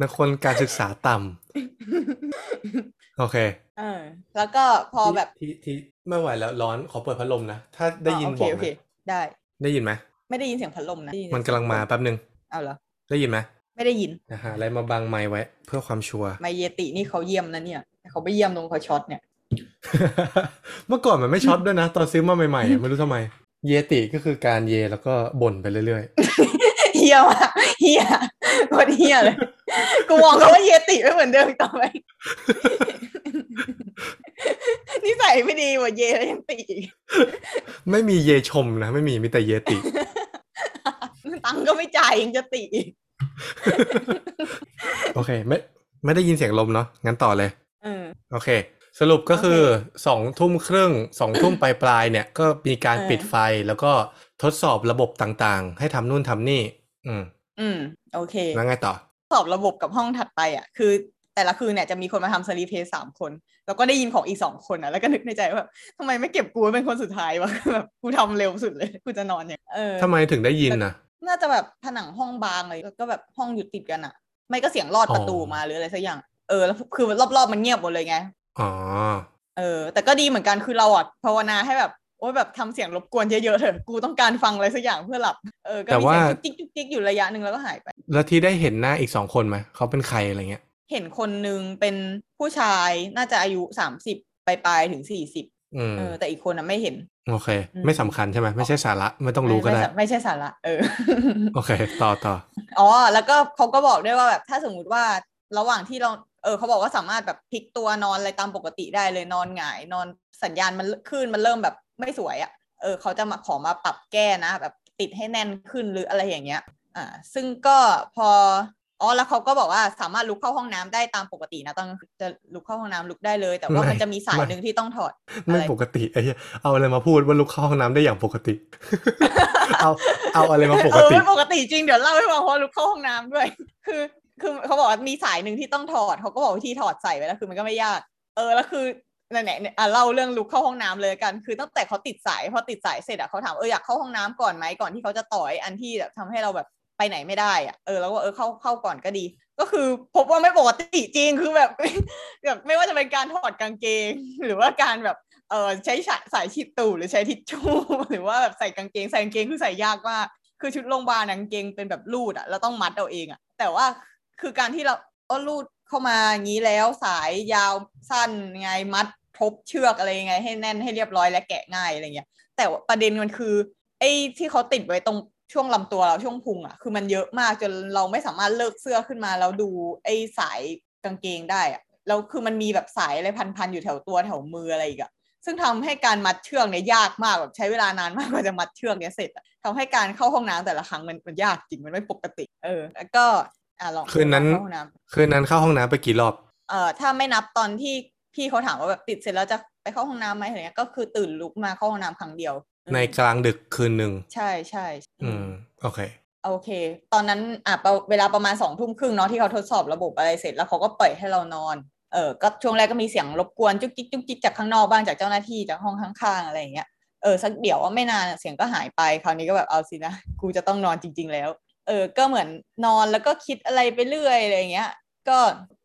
นักคนการศึกษาต่ำโอเคเออแล้วก็พอแบบทีทีไม่ไหวแล้วร้อนขอเปิดพัดลมนะ ถ้าได้ยินอ๋อโอบเคอกโอนะเคได้ ได้ยินไหมไม่ได้ยินเสียงพัดลมนะได้ยิมันกำลังมาแป๊บนึงเอาเหรอได้ยินไหมไม่ได้ยินนะฮะอะไรมาบังไมค์ไว้ เพื่อความชัวร์ไมเยตินี่เขาเยี่ยมนะเนี่ยเขาไปเยี่ยมตรงเขาช็อตเนี่ย เมื่อก่อนมันไม่ช็อตด้วยนะ ตอนซื้อมาใหม่ๆอะไม่รู้ทำไม เยติก็คือการเยแล้วก็บ่นไปเรื่อยเฮียมากเฮียโคตรเฮียเลย กูมองเขาว่าเยติไม่เหมือนเดิมอีกต่อไปนิสัยไม่ดีกว่าเยแล้วยังติอีกๆไม่มีเยชมนะ ไม่มีมีแต่เยติ ตังค์ก็ไม่จ่ายยังจะติอีกโอเค ไม่ ไม่ได้ยินเสียงลมเนาะงั้นต่อเลยเออโอเค สรุปก็คือโอเคสองทุ่มครึ่งสองทุ่มปลายปลายๆเนี่ย ก็มีการเออปิดไฟแล้วก็ทดสอบระบบต่างๆ ให้ทำนู่นทำนี่ อืม อืม โอเค แล้วไงต่อ สอบระบบกับห้องถัดไปอะ คือ แต่ละคืนเนี่ยจะมีคนมาทำสลีปเทสสามคน แล้วก็ได้ยินของอีกสองคนอะ แล้วก็นึกในใจว่าแบบทำไมไม่เก็บกูไว้เป็นคนสุดท้ายวะแบบกูทำเร็วสุดเลย กูจะนอนอย่างเออทำไมถึงได้ยินนะน่าจะแบบผนังห้องบางเลยแล้วก็แบบห้องอยู่ติดกันอะ ไม่ก็เสียงลอดประตูอ๋อมาหรืออะไรสักอย่างเออแล้วคือรอบๆมันเงียบหมดเลยไง อ๋อเออ แต่ก็ดีเหมือนกันคือเราอะภาวนาให้แบบโอ้ยแบบทำเสียงรบกวนเยอะๆเถอะกูต้องการฟังอะไรสักอย่างเพื่อหลับเออก็แต่มีว่าเสียงจิ๊กจิ๊กจิ๊กอยู่ระยะหนึ่งแล้วก็หายไป แล้วที่ได้เห็นหน้าอีกสองคนไหมเขาเป็นใครอะไรเงี้ย เห็นคนนึงเป็นผู้ชายน่าจะอายุสามสิบปลายๆถึงสี่สิบอืมเออแต่อีกคนอะไม่เห็น โอเคอืมไม่สำคัญใช่ไหมไม่ใช่สาระไม่ต้องรู้ก็ไม่ได้ไม่ไม่ใช่สาระเออโอเค ต่อต่ออ๋อแล้วก็เขาก็บอกด้วยว่าแบบถ้าสมมุติว่าระหว่างที่เรา เออเขาบอกว่าสามารถแบบพลิกตัวนอนอะไรตามปกติได้เลยนอนหงาย นอนสัญญาณมันขึ้นมันเริ่มแบบไม่สวยอะ่ะเออเขาจะมาขอมาปรับแก้นะ แบบติดให้แน่นขึ้นหรืออะไรอย่างเงี้ยอ่าซึ่งก็พออ๋อแล้วเขาก็บอกว่าสามารถลุกเข้าห้องน้ำได้ตามปกตินะต้องจะลุกเข้าห้องน้ำลุกได้เลย แต่ว่าไม่มันจะมีสายไม่หนึ่งที่ต้องถอดไม่อะไรปกติไอ้เหี้ยเอาอะไรมาพูดว่าลุกเข้าห้องน้ำได้อย่างปกติ เอาเอาอะไรมาปกเออติไม่ปกติจริงเดี๋ยวเล่าให้ฟังเพราะลุกเข้าห้องน้ำด้วย คือ คือเขาบอกว่ามีสายหนึ่งที่ต้องถอดเขาก็บอกวิธีถอดใส่ไว้แล้วคือมันก็ไม่ยาก เออแล้วคือนั่นแหละเนี่ยอะเล่าเรื่องลุกเข้าห้องน้ำเลยกัน คือตั้งแต่เขาติดสายพอติดสายเสร็จอะเขาถามเอออยากเข้าห้องน้ำก่อนไหมก่อนที่เขาจะต่อยอันที่แบบทำให้เราแบบไปไหนไม่ได้อะเออแล้วก็เออเข้าเข้าก่อนก็ดี ก็คือพบว่าไม่ปกติจริงคือแบบแบบไม่ว่าจะเป็นการถอดกางเกง หรือว่าการแบบเออใช้สายสายฉีดตูดหรือใช้ทิชชู่หรือว่าแบบใส่กางเกงใส่กางเกงคือใส่ยากมากคือชุดโรงพยาบาลกางเกงเป็นแบบรูดอะเราต้องมัดเอาเองอะแต่ว่า คือการที่เราเอารูดเข้ามาอย่างนี้แล้วสายยาวสั้นไงมัดทบเชือกอะไรยังไง ให้แน่นให้เรียบร้อยและแกะง่ายอะไรเงี้ย แต่ประเด็นมันคือ ไอ้ที่เขาติดไว้ตรงช่วงลำตัวเราช่วงพุงอะคือมันเยอะมากจนเราไม่สามารถเลิกเสื้อขึ้นมาแล้วดูไอ้สายกางเกงได้อะแล้วคือมันมีแบบสายอะไรพันๆอยู่แถวตัวแถวมืออะไรอีกอะซึ่งทำให้การมัดเชือกเนี่ยยากมากแบบใช้เวลานานมากกว่าจะมัดเชือกเนี่ยเสร็จอะทำให้การเข้าห้องน้ำแต่ละครั้งมันมันยากจริงมันไม่ปกติ เออ แล้วก็ อะลองคืนนั้น เข้าห้องน้ำคืนนั้นเข้าห้องน้ำไปกี่รอบ เอ่อถ้าไม่นับตอนที่พี่เขาถามว่าแบบติดเสร็จแล้วจะไปเข้าห้องน้ำไหมอะไรเงี้ยก็คือตื่นลุกมาเข้าห้องน้ำครั้งเดียวอืมในกลางดึกคืนหนึ่งใช่ใช่อืม โอเค โอเค ตอนนั้นอะประเวลาประมาณสองทุ่มครึ่งเนาะที่เขาทดสอบระบบอะไรเสร็จแล้วเขาก็ปล่อยให้เรานอนเออก็ช่วงแรกก็มีเสียงรบกวนจุกจิกจุกจิกจากข้างนอกบ้างจากเจ้าหน้าที่จากห้องข้างๆอะไรอย่างเงี้ยเออสักเดี๋ยวว่าไม่นานเสียงก็หายไปคราวนี้ก็แบบเอาสินะกูจะต้องนอนจริง ๆ แล้ว เออก็เหมือนนอนแล้วก็คิดอะไรไปเรื่อยอะไรเงี้ย ก็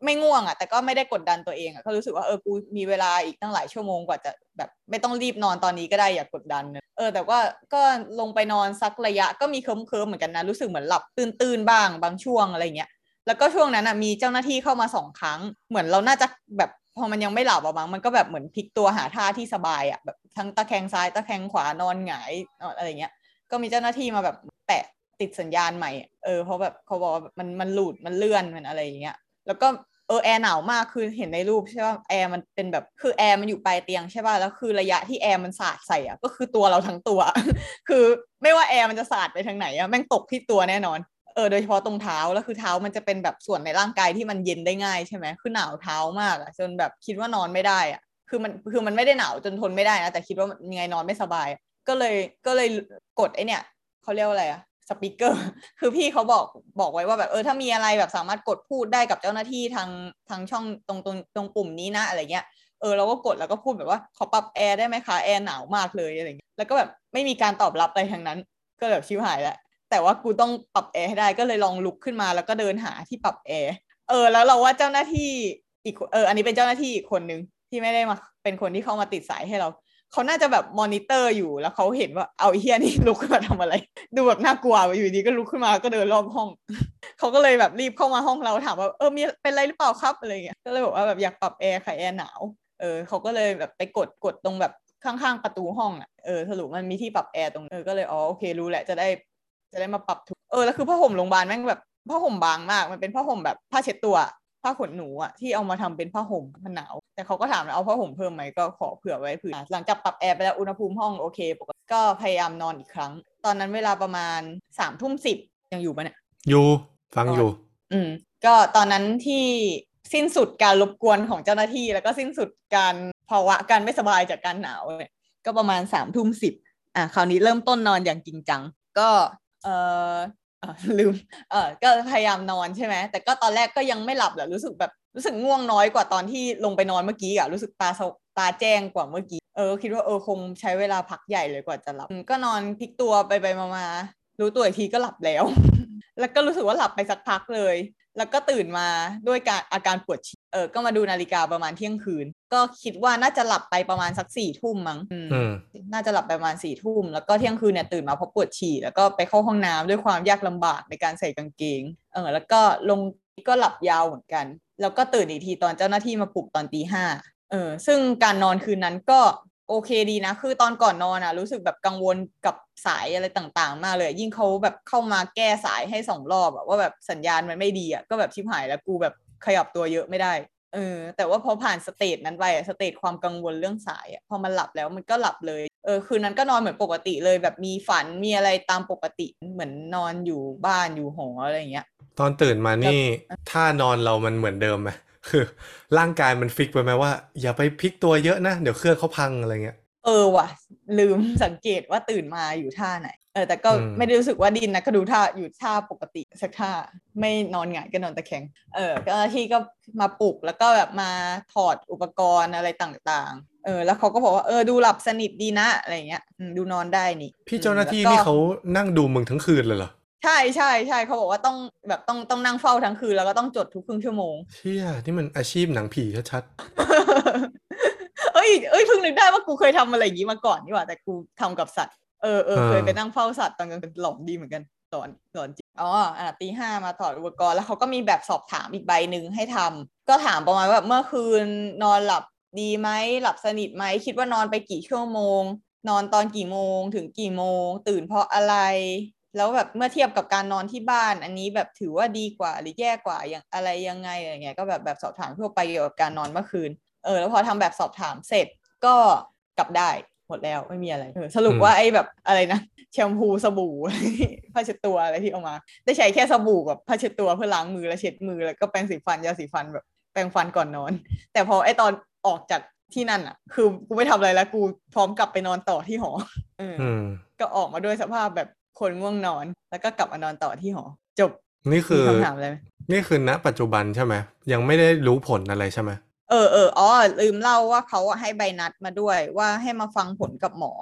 ไม่ง่วงอะ แต่ก็ไม่ได้กดดันตัวเองอะก็รู้สึกว่าเออกูมีเวลาอีกตั้งหลายชั่วโมงกว่าจะแบบไม่ต้องรีบนอนตอนนี้ก็ได้อย่ากกดดัน เออ แต่ว่าก็ลงไปนอนสักระยะก็มีเคิมเคิมๆเหมือนกันนะรู้สึกเหมือนหลับตื่นๆบ้างบางช่วงอะไรเงี้ยแล้วก็ช่วงนั้นอะมีเจ้าหน้าที่เข้ามาสองครั้ง เหมือนเราน่าจะแบบพอมันยังไม่หลับอะมั้งมันก็แบบเหมือนพลิกตัวหาท่าที่สบายอะแบบทั้งตะแคงซ้ายตะแคงขวานอนหงายอะไรเงี้ย ก็มีเจ้าหน้าที่มาแบบ ติดสัญญาณใหม่เออเพราะแบบเขาบอกว่ามันมันหลุดมันเลื่อนมันอะไรอย่างเงี้ยแล้วก็เออแอร์หนาวมากคือเห็นในรูปใช่ป่ะแอร์มันเป็นแบบคือแอร์มันอยู่ปลายเตียงใช่ป่ะแล้วคือระยะที่แอร์มันสาดใส่อะก็คือตัวเราทั้งตัว คือไม่ว่าแอร์มันจะสาดไปทางไหนอะแม่งตกที่ตัวแน่นอนเออโดยเฉพาะตรงเท้าแล้วคือเท้ามันจะเป็นแบบส่วนในร่างกายที่มันเย็นได้ง่ายใช่ไหมคือหนาวเท้ามากอะจนแบบคิดว่านอนไม่ได้อะคือมันคือมันไม่ได้หนาวจนทนไม่ได้นะแต่คิดว่ายังไงนอนไม่สบาย ก็เลยก็เลยกดไอเนี่ยเขาเรียกว่าอะไรอะ speaker คือพี่เขาบอกบอกไว้ว่าแบบเออถ้ามีอะไรแบบสามารถกดพูดได้กับเจ้าหน้าที่ทางทางช่องตรงตรงตรงปุ่มนี้นะอะไรเงี้ยเออเราก็กดแล้วก็พูดแบบว่าขอปรับแอร์ได้ไหมคะแอร์หนาวมากเลยอะไรเงี้ยแล้วก็แบบไม่มีการตอบรับอะไรทั้งนั้น ก็แบบชิบหายแล้วแต่ว่ากูต้องปรับแอร์ให้ได้ก็เลยลองลุกขึ้นมาแล้วก็เดินหาที่ปรับแอร์เออ แล้วเราว่าเจ้าหน้าที่อีกเอออันนี้เป็นเจ้าหน้าที่อีกคนนึงที่ไม่ได้มาเป็นคนที่เข้ามาติดสายให้เรา เขาน่าจะแบบมอนิเตอร์อยู่แล้วเขาเห็นว่าเอ้าเหี้ยนี่ลุกขึ้นมาทำอะไร ดูแบบน่ากลัวอยู่ดีก็ลุกขึ้นมาก็เดินรอบห้อง เขาก็เลยแบบรีบเข้ามาห้องเราถามว่าเออมีเป็นไรหรือเปล่าครับอะไรเงี้ยก็เลยบอกว่าแบบอยากปรับแอร์ค่ะแอร์หนาวเออเขาก็เลยแบบไปกดกดตรงแบบข้างๆประตูห้องอะเออสรุปมันมีที่ปรับแอร์ตรงเออก็เลยอ๋อโอเครู้แหละจะได้จะได้มาปรับถูกเออแล้วคือผ้าห่มโรงพยาบาลแม่งแบบผ้าห่มบางมาก มันเป็นผ้าห่มแบบผ้าเช็ดตัว ผ้าขนหนูอะที่เอามาทำเป็นผ้าห่มมันหนาว แต่เขาก็ถามเอาผ้าห่มเพิ่มไหมก็ขอเผื่อไว้เผื่อหลังจากปรับแอร์ไปแล้วอุณหภูมิห้องโอเคปกติก็พยายามนอนอีกครั้ง ตอนนั้นเวลาประมาณสามทุ่มสิบยังอยู่ปะเนี่ยอยู่ฟังอยู่ อืม ก็ตอนนั้นที่สิ้นสุดการรบกวนของเจ้าหน้าที่ แล้วก็สิ้นสุดการภาวะการไม่สบายจากการหนาวเนี่ยก็ประมาณสามทุ่มสิบอะคราวนี้เริ่มต้นนอนอย่างจริงจัง ก็เออเอ่อ ลืมเออก็พยายามนอนใช่ไหมแต่ก็ตอนแรกก็ยังไม่หลับแหละรู้สึกแบบรู้สึกง่วงน้อยกว่าตอนที่ลงไปนอนเมื่อกี้อะรู้สึกตาสตาแจ้งกว่าเมื่อกี้เออคิดว่าเออคงใช้เวลาพักใหญ่เลยกว่าจะหลับ ก็นอนพลิกตัวไปไปมามารู้ตัวอีกทีก็หลับแล้ว แล้วก็รู้สึกว่าหลับไปสักพักเลย แล้วก็ตื่นมาด้วยการอาการปวดฉี่เออก็มาดูนาฬิกาประมาณเที่ยงคืน ก็คิดว่าน่าจะหลับไปประมาณสักสี่ทุ่มมั้งอืมอืมน่าจะหลับไปประมาณสี่ทุ่มแล้วก็เที่ยงคืนเนี่ยตื่นมาเพราะปวดฉี่แล้วก็ไปเข้าห้องน้ำด้วยความยากลำบากในการใส่กางเกงเออแล้วก็ลงก็หลับยาวเหมือนกัน แล้วก็ตื่นอีกทีตอนเจ้าหน้าที่มาปลุกตอนตีห้าเออซึ่งการนอนคืนนั้นก็ โอเคดีนะ คือตอนก่อนนอนอะรู้สึกแบบกังวลกับสายอะไรต่างๆ มากเลย ยิ่งเขาแบบเข้ามาแก้สายให้สองรอบอะว่าแบบสัญญาณมันไม่ดีอะก็แบบชิบหายแล้วกูแบบขยับตัวเยอะไม่ได้เออแต่ว่าพอผ่าน stage นั้นไปอะ stage ความกังวลเรื่องสายอะพอมันหลับแล้วมันก็หลับเลยเออคืนนั้นก็นอนเหมือนปกติเลยแบบมีฝันมีอะไรตามปกติเหมือนนอนอยู่บ้านอยู่หออะไรอย่างเงี้ย ตอนตื่นมานี่ท่านอนเรามันเหมือนเดิมไหม คือร่างกายมัน fix ไปไหมว่า อย่าไปพลิกตัวเยอะนะ เดี๋ยวเครื่องเขาพังอะไรเงี้ย เออว่ะ ลืมสังเกตว่าตื่นมาอยู่ท่าไหน เออ แต่ก็อืมไม่ได้รู้สึกว่าดิ้นนะก็ดูท่าอยู่ท่าปกติสักท่าไม่นอนหงายก็นอนตะแคงเออเจ้าหน้าที่ก็มาปลุกแล้วก็แบบมาถอดอุปกรณ์อะไรต่างๆ เออ แล้วเขาก็บอกว่าเออดูหลับสนิทดีนะอะไรเงี้ยอืมดูนอนได้นี่ พี่เจ้าหน้าที่แล้วก็นี่เขานั่งดูมึงทั้งคืนเลยเหรอ ใช่ใช่ใช่เขาบอกว่าต้องแบบต้องต้องนั่งเฝ้าทั้งคืน แล้วก็ต้องจดทุกครึ่งชั่วโมงเชี่ยนี่มันอาชีพหนังผีชัดเอ้ยเอ้ยเพิ่งนึกได้ว่ากูเคยทำอะไรอย่างนี้มาก่อนนี่หว่าแต่กูทำกับสัตว์เออเออเคยไปนั่งเฝ้าสัตว์ตอนกลางคืนหลอนดีเหมือนกันหลอนหลอนจริงอ๋ออะตีห้ามาถอดอุปกรณ์แล้วเขาก็มีแบบสอบถามอีกใบหนึ่งให้ทำก็ถามประมาณว่าแบบเมื่อคืนนอนหลับดีไหมหลับสนิทไหมคิดว่านอนไปกี่ชั่วโมง นอนตอนกี่โมงถึงกี่โมง ตื่นเพราะอะไร แล้วแบบเมื่อเทียบกับการนอนที่บ้าน อันนี้แบบถือว่าดีกว่าหรือแย่กว่าอย่างอะไรยังไงอะไรเงี้ยก็แบบแบบสอบถามทั่วไปเกี่ยวกับการนอนเมื่อคืน เออแล้วพอทำแบบสอบถามเสร็จก็กลับได้หมดแล้วไม่มีอะไรเออสรุปว่าไอ้แบบอะไรนะแชมพูสบู่ผ้าเช็ดตัวอะไรที่เอามา ได้ใช้แค่สบู่กับผ้าเช็ดตัวเพื่อล้างมือและเช็ดมือแล้วก็แปรงสีฟันยาสีฟันแบบแปรงฟันก่อนนอน แต่พอไอ้ตอนออกจากที่นั่นอะ คือกูไม่ทำอะไรแล้วกูพร้อมกลับไปนอนต่อที่หอเออๆอืมก็ออกมาด้วยสภาพแบบ คนง่วงนอน แล้วก็กลับมานอนต่อที่หอ จบ นี่คืมีอคำถามอะไรไหมนี่คือณ ปัจจุบันใช่ไหมยังไม่ได้รู้ผลอะไรใช่ไหมเออเอออ๋อลืมเล่าว่าเขาอะให้ใบนัดมาด้วยว่าให้มาฟังผลกับหมอ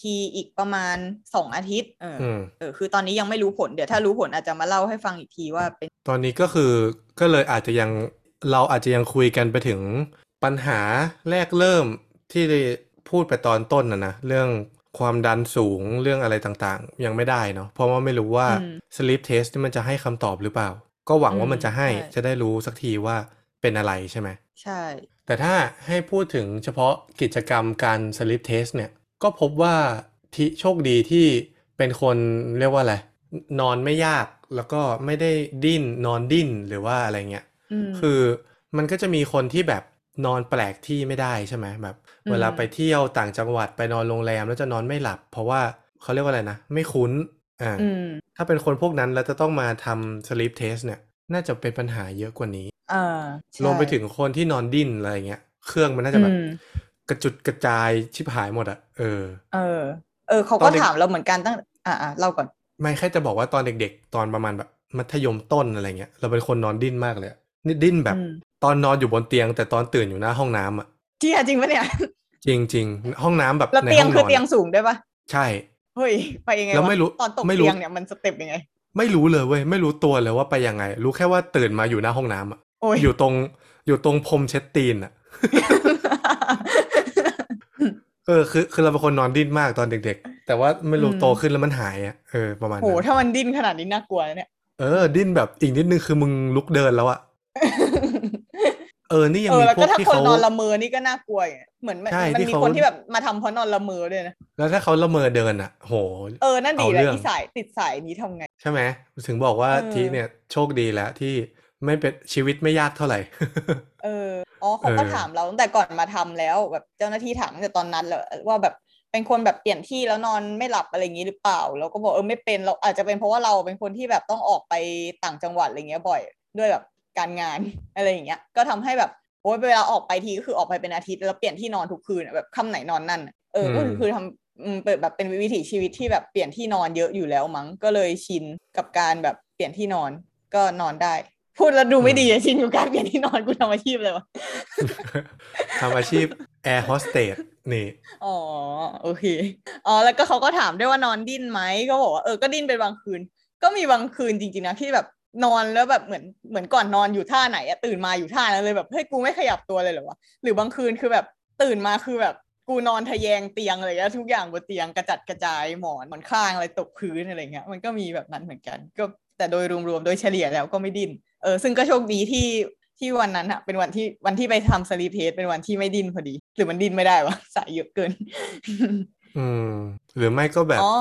ทีอีกประมาณสองอาทิตย์ เออออืมเออ คือตอนนี้ยังไม่รู้ผลเดี๋ยวถ้ารู้ผลอาจจะมาเล่าให้ฟังอีกทีว่าเป็น ตอนนี้ก็คือก็เลยอาจจะยังเราอาจจะยังคุยกันไปถึงปัญหาแรกเริ่มที่ได้พูดไปตอนต้นนะนะเรื่อง ความดันสูงเรื่องอะไรต่างๆ ยังไม่ได้เนาะเพราะว่าไม่รู้ว่าอืม sleep test นี่มันจะให้คำตอบหรือเปล่า ก็หวังว่ามันจะให้อืมใช่จะได้รู้สักทีว่าเป็นอะไรใช่ไหมใช่ แต่ถ้าให้พูดถึงเฉพาะกิจกรรมการ sleep test เนี่ย ก็พบว่าที่โชคดีที่เป็นคนเรียกว่าอะไรนอนไม่ยากแล้วก็ไม่ได้ดิ้นนอนดิ้นหรือว่าอะไรเงี้ยอืมคือมันก็จะมีคนที่แบบ นอนแปลกที่ไม่ได้ใช่ไหมแบบอืมเวลาไปเที่ยวต่างจังหวัดไปนอนโรงแรมแล้วจะนอนไม่หลับ เพราะว่าเขาเรียกว่าอะไรนะไม่คุ้นอ่าอืมถ้าเป็นคนพวกนั้นแล้วจะต้องมาทำ sleep test เนี่ย น่าจะเป็นปัญหาเยอะกว่านี้อ่าใช่รวมไปถึงคนที่นอนดิ้นอะไรเงี้ยเครื่องมันน่าจะแบบอืมกระจุดกระจายชิบหายหมดอะเออ เออ เออเขาตอก็นเด็กถามเราเหมือนกันตั้ง อ่าอ่าเล่าก่อน ไม่แค่จะบอกว่าตอนเด็กๆ ตอนประมาณแบบมัธยมต้นอะไรเงี้ย เราเป็นคนนอนดิ้นมากเลยอะนี่ดิ้นแบบอืม ตอนนอนอยู่บนเตียง แต่ตอนตื่นอยู่หน้าห้องน้ำอะที่จริงปะเนี่ย จริงๆห้องน้ำแบบแล้วในเตียงห้องนคืออนเตียงสูงด้วยปะใช่เฮ้ยไปยังไงแล้ววะไม่รู้ตอนตกไม่รู้เตียงเนี่ยมันสเต็ปยังไง ไม่รู้เลยเว้ยไม่รู้ตัวเลยว่าไปยังไง รู้แค่ว่าตื่นมาอยู่หน้าห้องน้ำอะโอ้ยอยู่ตรงอยู่ตรงพรมเช็ดตีนอะเออคือคือเราเป็นคนนอนดิ้นมากตอนเด็ก ๆ แต่ว่าไม่รู้อืมโตขึ้นแล้วมันหายอะเออประมาณโหนั้นถ้ามันดิ้นขนาดนี้น่ากลัวนะเนี่ยเออดิ้นแบบอีกนิดนึงคือมึงลุกเดินแล้วอะเออนี่ยังเออมีแล้วพวก็กถ้าที่คนเขา นอนละเมอนี่ก็น่ากลัวอย่างเงี้ยเหมือนมันใช่มันที่มีเขา คนที่แบบมาทำเพราะนอนละเมอด้วยนะแล้วถ้าเขาละเมอเดินอะโห เออนั่นดีเอาแหละเรื่อง ที่สายติดสายนี้ทำไง ใช่ไหมถึงบอกว่าเออ ทีเนี่ยโชคดีแล้วที่ไม่เป็นชีวิตไม่ยากเท่าไหร่ เอออ๋อเขาก็เออ ถามเราตั้งแต่ก่อนมาทำแล้วแบบเจ้าหน้าที่ถามตั้งแต่ตอนนั้นแล้วว่าแบบเป็นคนแบบเปลี่ยนที่แล้วนอนไม่หลับอะไรอย่างนี้หรือเปล่าเราก็บอกเออไม่เป็นเราอาจจะเป็นเพราะว่าเราเป็นคนที่แบบต้องออกไปต่างจังหวัดอะไรเงี้ยบ่อย ด้วยแบบ การงานอะไรอย่างเงี้ย ก็ทำให้แบบโอ้ยเวลาออกไปทีก็คือออกไปเป็นอาทิตย์แล้วเปลี่ยนที่นอนทุกคืนอะแบบค่ำไหนนอนนั่นอะเออก็คืออืมคือทำอืมเปิดแบบเป็นวิถีชีวิตที่แบบเปลี่ยนที่นอนเยอะอยู่แล้วมั้งก็เลยชินกับการแบบเปลี่ยนที่นอนก็นอนได้ พูดแล้วดูไม่ดีอะชินอยู่การเปลี่ยนที่นอนกูทำอาชีพเลยวะทำอาชีพแอร์โฮสเตสนี่อ๋อโอเคอ๋อแล้วก็เขาก็ถามด้วยว่านอนดิ้นไหมก็บอกว่าเออก็ดิ้นเป็นบางคืน ก็มีบางคืนจริงๆนะที่แบบ นอนแล้วแบบเหมือนเหมือนก่อนนอนอยู่ท่าไหนอะตื่นมาอยู่ท่านั้นเลยแบบเฮ้ยกูไม่ขยับตัวเลยเหรอวะหรือบางคืนคือแบบตื่นมาคือแบบกูนอนทะแยงเตียงอะไรเงี้ยทุกอย่างบนเตียงกระจัดกระจายหมอนหมอนข้างอะไรตกพื้นอะไรเงี้ยมันก็มีแบบนั้นเหมือนกัน ก็แต่โดยรวมๆโดยเฉลี่ยแล้วก็ไม่ดิ้นเออซึ่งก็โชคดีที่ที่วันนั้นอะเป็นวันที่วันที่ไปทำ sleep test เป็นวันที่ไม่ดิ้นพอดี หรือมันดิ้นไม่ได้วะสายเยอะเกิน อืม หรือไม่ก็แบบอ๋อ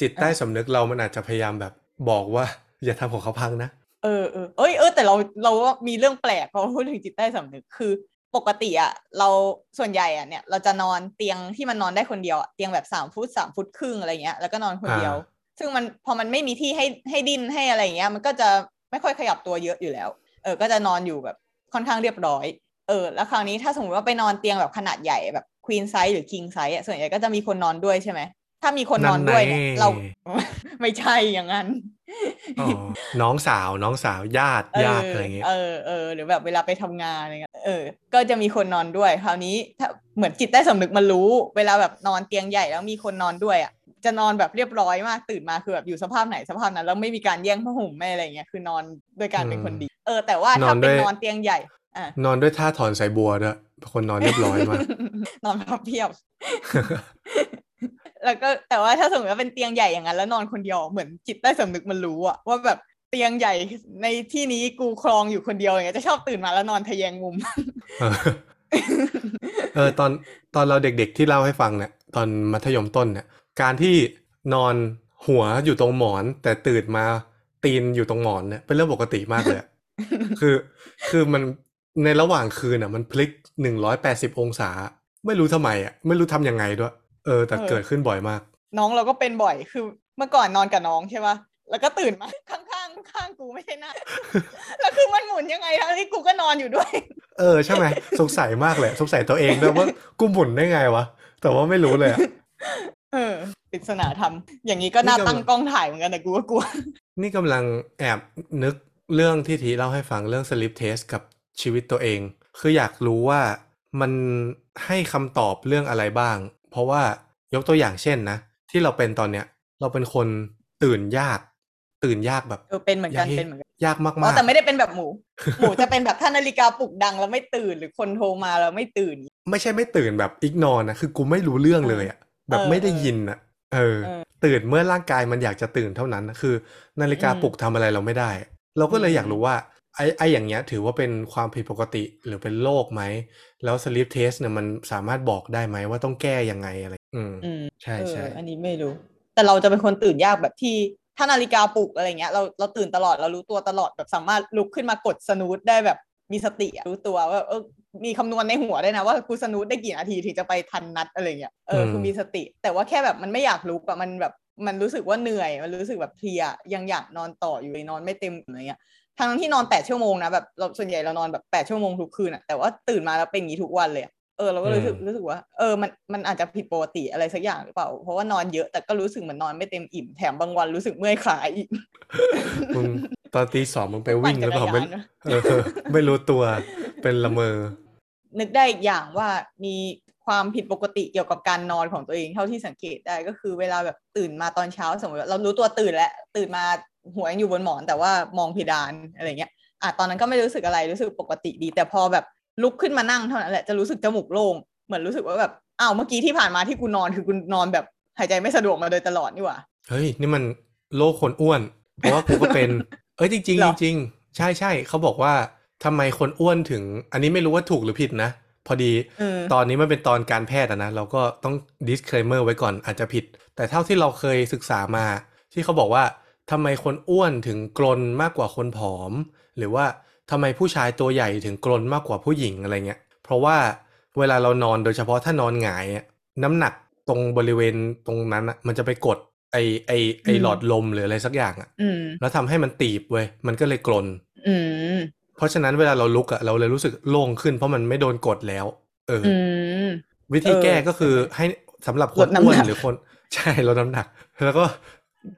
จิตใต้สำนึกเรามันอาจจะพยายามแบบบอกว่า อย่าทำของเขาพังนะ เออเออเอ้ยเออแต่เราเราว่ามีเรื่องแปลกพอพูดถึงจิตใต้สำนึกคือปกติอะเราส่วนใหญ่อะเนี่ย เราจะนอนเตียงที่มันนอนได้คนเดียวอะเตียงแบบสามฟุตสามฟุตครึ่งอะไรเงี้ยแล้วก็นอนคนเดียวอ่าซึ่งมันพอมันไม่มีที่ให้ให้ดิ้นให้อะไรเงี้ย มันก็จะไม่ค่อยขยับตัวเยอะอยู่แล้ว เออ ก็จะนอนอยู่แบบค่อนข้างเรียบร้อย เออ แล้วคราวนี้ถ้าสมมติว่าไปนอนเตียงแบบขนาดใหญ่แบบ queen size หรือ king size อะส่วนใหญ่ก็จะมีคนนอนด้วยใช่ไหมถ้ามีคนนอนด้วยเนี่ยนั่นไงเราไม่ใช่อย่างนั้นอ๋อ น้องสาวน้องสาวญาติญาติอะไรเงี้ยเออเออหรือแบบเวลาไปทำงานอะไรเงี้ยเออ ก็จะมีคนนอนด้วย คราวนี้ถ้าเหมือนจิตใต้สำนึกมันรู้ เวลาแบบนอนเตียงใหญ่แล้วมีคนนอนด้วยอะจะนอนแบบเรียบร้อยมากตื่นมาคือแบบอยู่สภาพไหนสภาพนั้นแล้วไม่มีการแย่งผ้าห่มไม่อะไรเงี้ยคือนอนด้วยการเป็นคนดี เออ แต่ว่าถ้านอนด้เป็นวยนอนเตียงใหญ่อะนอนด้วยท่าถอนสายบัวด้วยเป็นคนนอนเรียบร้อยมากนอนพับเพียบ แล้วก็แต่ว่าถ้าสมมติว่าเป็นเตียงใหญ่อย่างนั้นแล้วนอนคนเดียวเหมือนจิตใต้สำนึกมันรู้อะว่าแบบเตียงใหญ่ในที่นี้กูครองอยู่คนเดียวอย่างเงี้ยจะชอบตื่นมาแล้วนอนทะแยงมุมเออเออตอนตอนเราเด็กๆที่เล่าให้ฟังเนี่ยตอนมัธยมต้นเนี่ยการที่นอนหัวอยู่ตรงหมอน แต่ตื่นมาตีนอยู่ตรงหมอนเนี่ยเป็นเรื่องปกติมากเลยอะคือคือมันในระหว่างคืนอะ มันพลิกหนึ่งร้อยแปดสิบองศา ไม่รู้ทำไมอะ ไม่รู้ทำยังไงด้วย เออ แต่เออเกิดขึ้นบ่อยมาก น้องเราก็เป็นบ่อยคือเมื่อก่อนนอนกับน้องใช่ปะแล้วก็ตื่นมาข้างๆข้างกูไม่ใช่หน้าแล้วคือมันหมุนยังไงทั้งที่กูก็นอนอยู่ด้วย เออใช่ไหมสงสัยมากเลยสงสัยตัวเองด้วยว่ากูหมุนได้ไงวะแต่ว่าไม่รู้เลยอะเออปริศนาธรรมอย่างนี้ก็น่านี่ก็ตั้งกล้องถ่ายเหมือนกันแต่กูก็กลัว นี่กำลังแอบนึกเรื่องที่ทีเล่าให้ฟังเรื่อง sleep test กับชีวิตตัวเอง คืออยากรู้ว่ามันให้คำตอบเรื่องอะไรบ้าง เพราะว่ายกตัวอย่างเช่นนะ ที่เราเป็นตอนเนี้ย เราเป็นคนตื่นยาก ตื่นยากแบบเออเป็นเหมือนกันยากเป็นเหมือนกันยากมากอ๋อๆแต่ไม่ได้เป็นแบบหมู หมูจะเป็นแบบถ้านาฬิกาปลุกดังแล้วไม่ตื่นหรือคนโทรมาแล้วไม่ตื่น ไม่ใช่ไม่ตื่นแบบอิกนอนนะคือกูไม่รู้เรื่องเลยอะแบบเออไม่ได้ยินอะเออเออ ตื่นเมื่อร่างกายมันอยากจะตื่นเท่านั้นนะคือ นาฬิกาอืมปลุกทำอะไรเราไม่ได้ เราก็เลยอืมอยากรู้ว่า ไอ้ไอ้อย่างเงี้ยถือว่าเป็นความผิดปกติหรือเป็นโรคไหม แล้ว sleep test เนี่ยมันสามารถบอกได้ไหมว่าต้องแก้ยังไงอะไร อืมอืมใช่เออใช่อันนี้ไม่รู้ แต่เราจะเป็นคนตื่นยากแบบที่ถ้านาฬิกาปลุกอะไรเงี้ยเราเราตื่นตลอดเรารู้ตัวตลอดแบบสามารถลุกขึ้นมากดสนูตได้แบบมีสติอะรู้ตัวว่าเออมีคำนวณในหัวได้วยนะว่ากูสนูตได้กี่นาทีถึงจะไปทันนัดอะไรเงี้ยเออคือมีสติ แต่ว่าแค่แบบมันไม่อยากลุกอะมันแบบมันรู้สึกว่าเหนื่อย มันรู้สึกแบบเพลียยังอยากนอนต่ออยู่เลยนอนไม่เต็มอะไรเงี้ย ทั้งที่นอนแปดชั่วโมงนะแบบเราส่วนใหญ่เรานอนแบบแปดชั่วโมงทุกคืนอะแต่ว่าตื่นมาแล้วเป็นอย่างนี้ทุกวันเลยอะเออเราก็รู้สึกอืมรู้สึกว่าเออมันมันอาจจะผิดปกติอะไรสักอย่างหรือเปล่า เพราะว่านอนเยอะแต่ก็รู้สึกเหมือนนอนไม่เต็มอิ่มแถมบางวันรู้สึกเมื่อยขาอีกมึงตอนตีสองมึงไปวิ่งหรือเปล่าปั่ไม่นจักรยานนะเออไม่รู้ตัวเป็นละเมอ นึกได้อีกอย่างว่ามีความผิดปกติเกี่ยวกับการนอนของตัวเองเท่าที่สังเกตได้ก็คือเวลาแบบตื่นมาตอนเช้าสมมติว่าเรารู้ตัวตื่นแล้วตื่นมา หัวยังอยู่บนหมอนแต่ว่ามองเพดานอะไรเงี้ยอะตอนนั้นก็ไม่รู้สึกอะไรรู้สึกปกติดี แต่พอแบบลุกขึ้นมานั่งเท่านั้นแหละจะรู้สึกจมูกโล่งเหมือนรู้สึกว่าแบบอ้าวเมื่อกี้ที่ผ่านมาที่กูนอนคือกูนอนแบบหายใจไม่สะดวกมาโดยตลอดนี่หว่าเฮ้ยนี่มันโรคคนอ้วน เพราะว่ากูก็เป็น เอ้ยจริงเหรอๆจริงๆใช่ใช่เขาบอกว่าทำไมคนอ้วนถึง อันนี้ไม่รู้ว่าถูกหรือผิดนะพอดีเออตอนนี้มันเป็นตอนการแพทย์อะนะเราก็ต้อง disclaimer ไว้ก่อนอาจจะผิด แต่เท่าที่เราเคยศึกษามา ที่เขาบอกว่า ทำไมคนอ้วนถึงกลนมากกว่าคนผอม หรือว่าทำไมผู้ชายตัวใหญ่ถึงกลนมากกว่าผู้หญิงอะไรเงี้ย เพราะว่าเวลาเรานอนโดยเฉพาะถ้านอนหงายอะน้ำหนักตรงบริเวณตรงนั้นอะมันจะไปกดไอไอไออืมหลอดลมหรืออะไรสักอย่างอะอืมแล้วทำให้มันตีบเว้ยมันก็เลยกลนอืมเพราะฉะนั้นเวลาเราลุกอะเราเลยรู้สึกโล่งขึ้นเพราะมันไม่โดนกดแล้ว เออออืมวิธีเออแก้ก็คือให้สำหรับคลนดน้ำอ้วนหนักหรือคนใช่ลดน้ำหนัก แล้วก็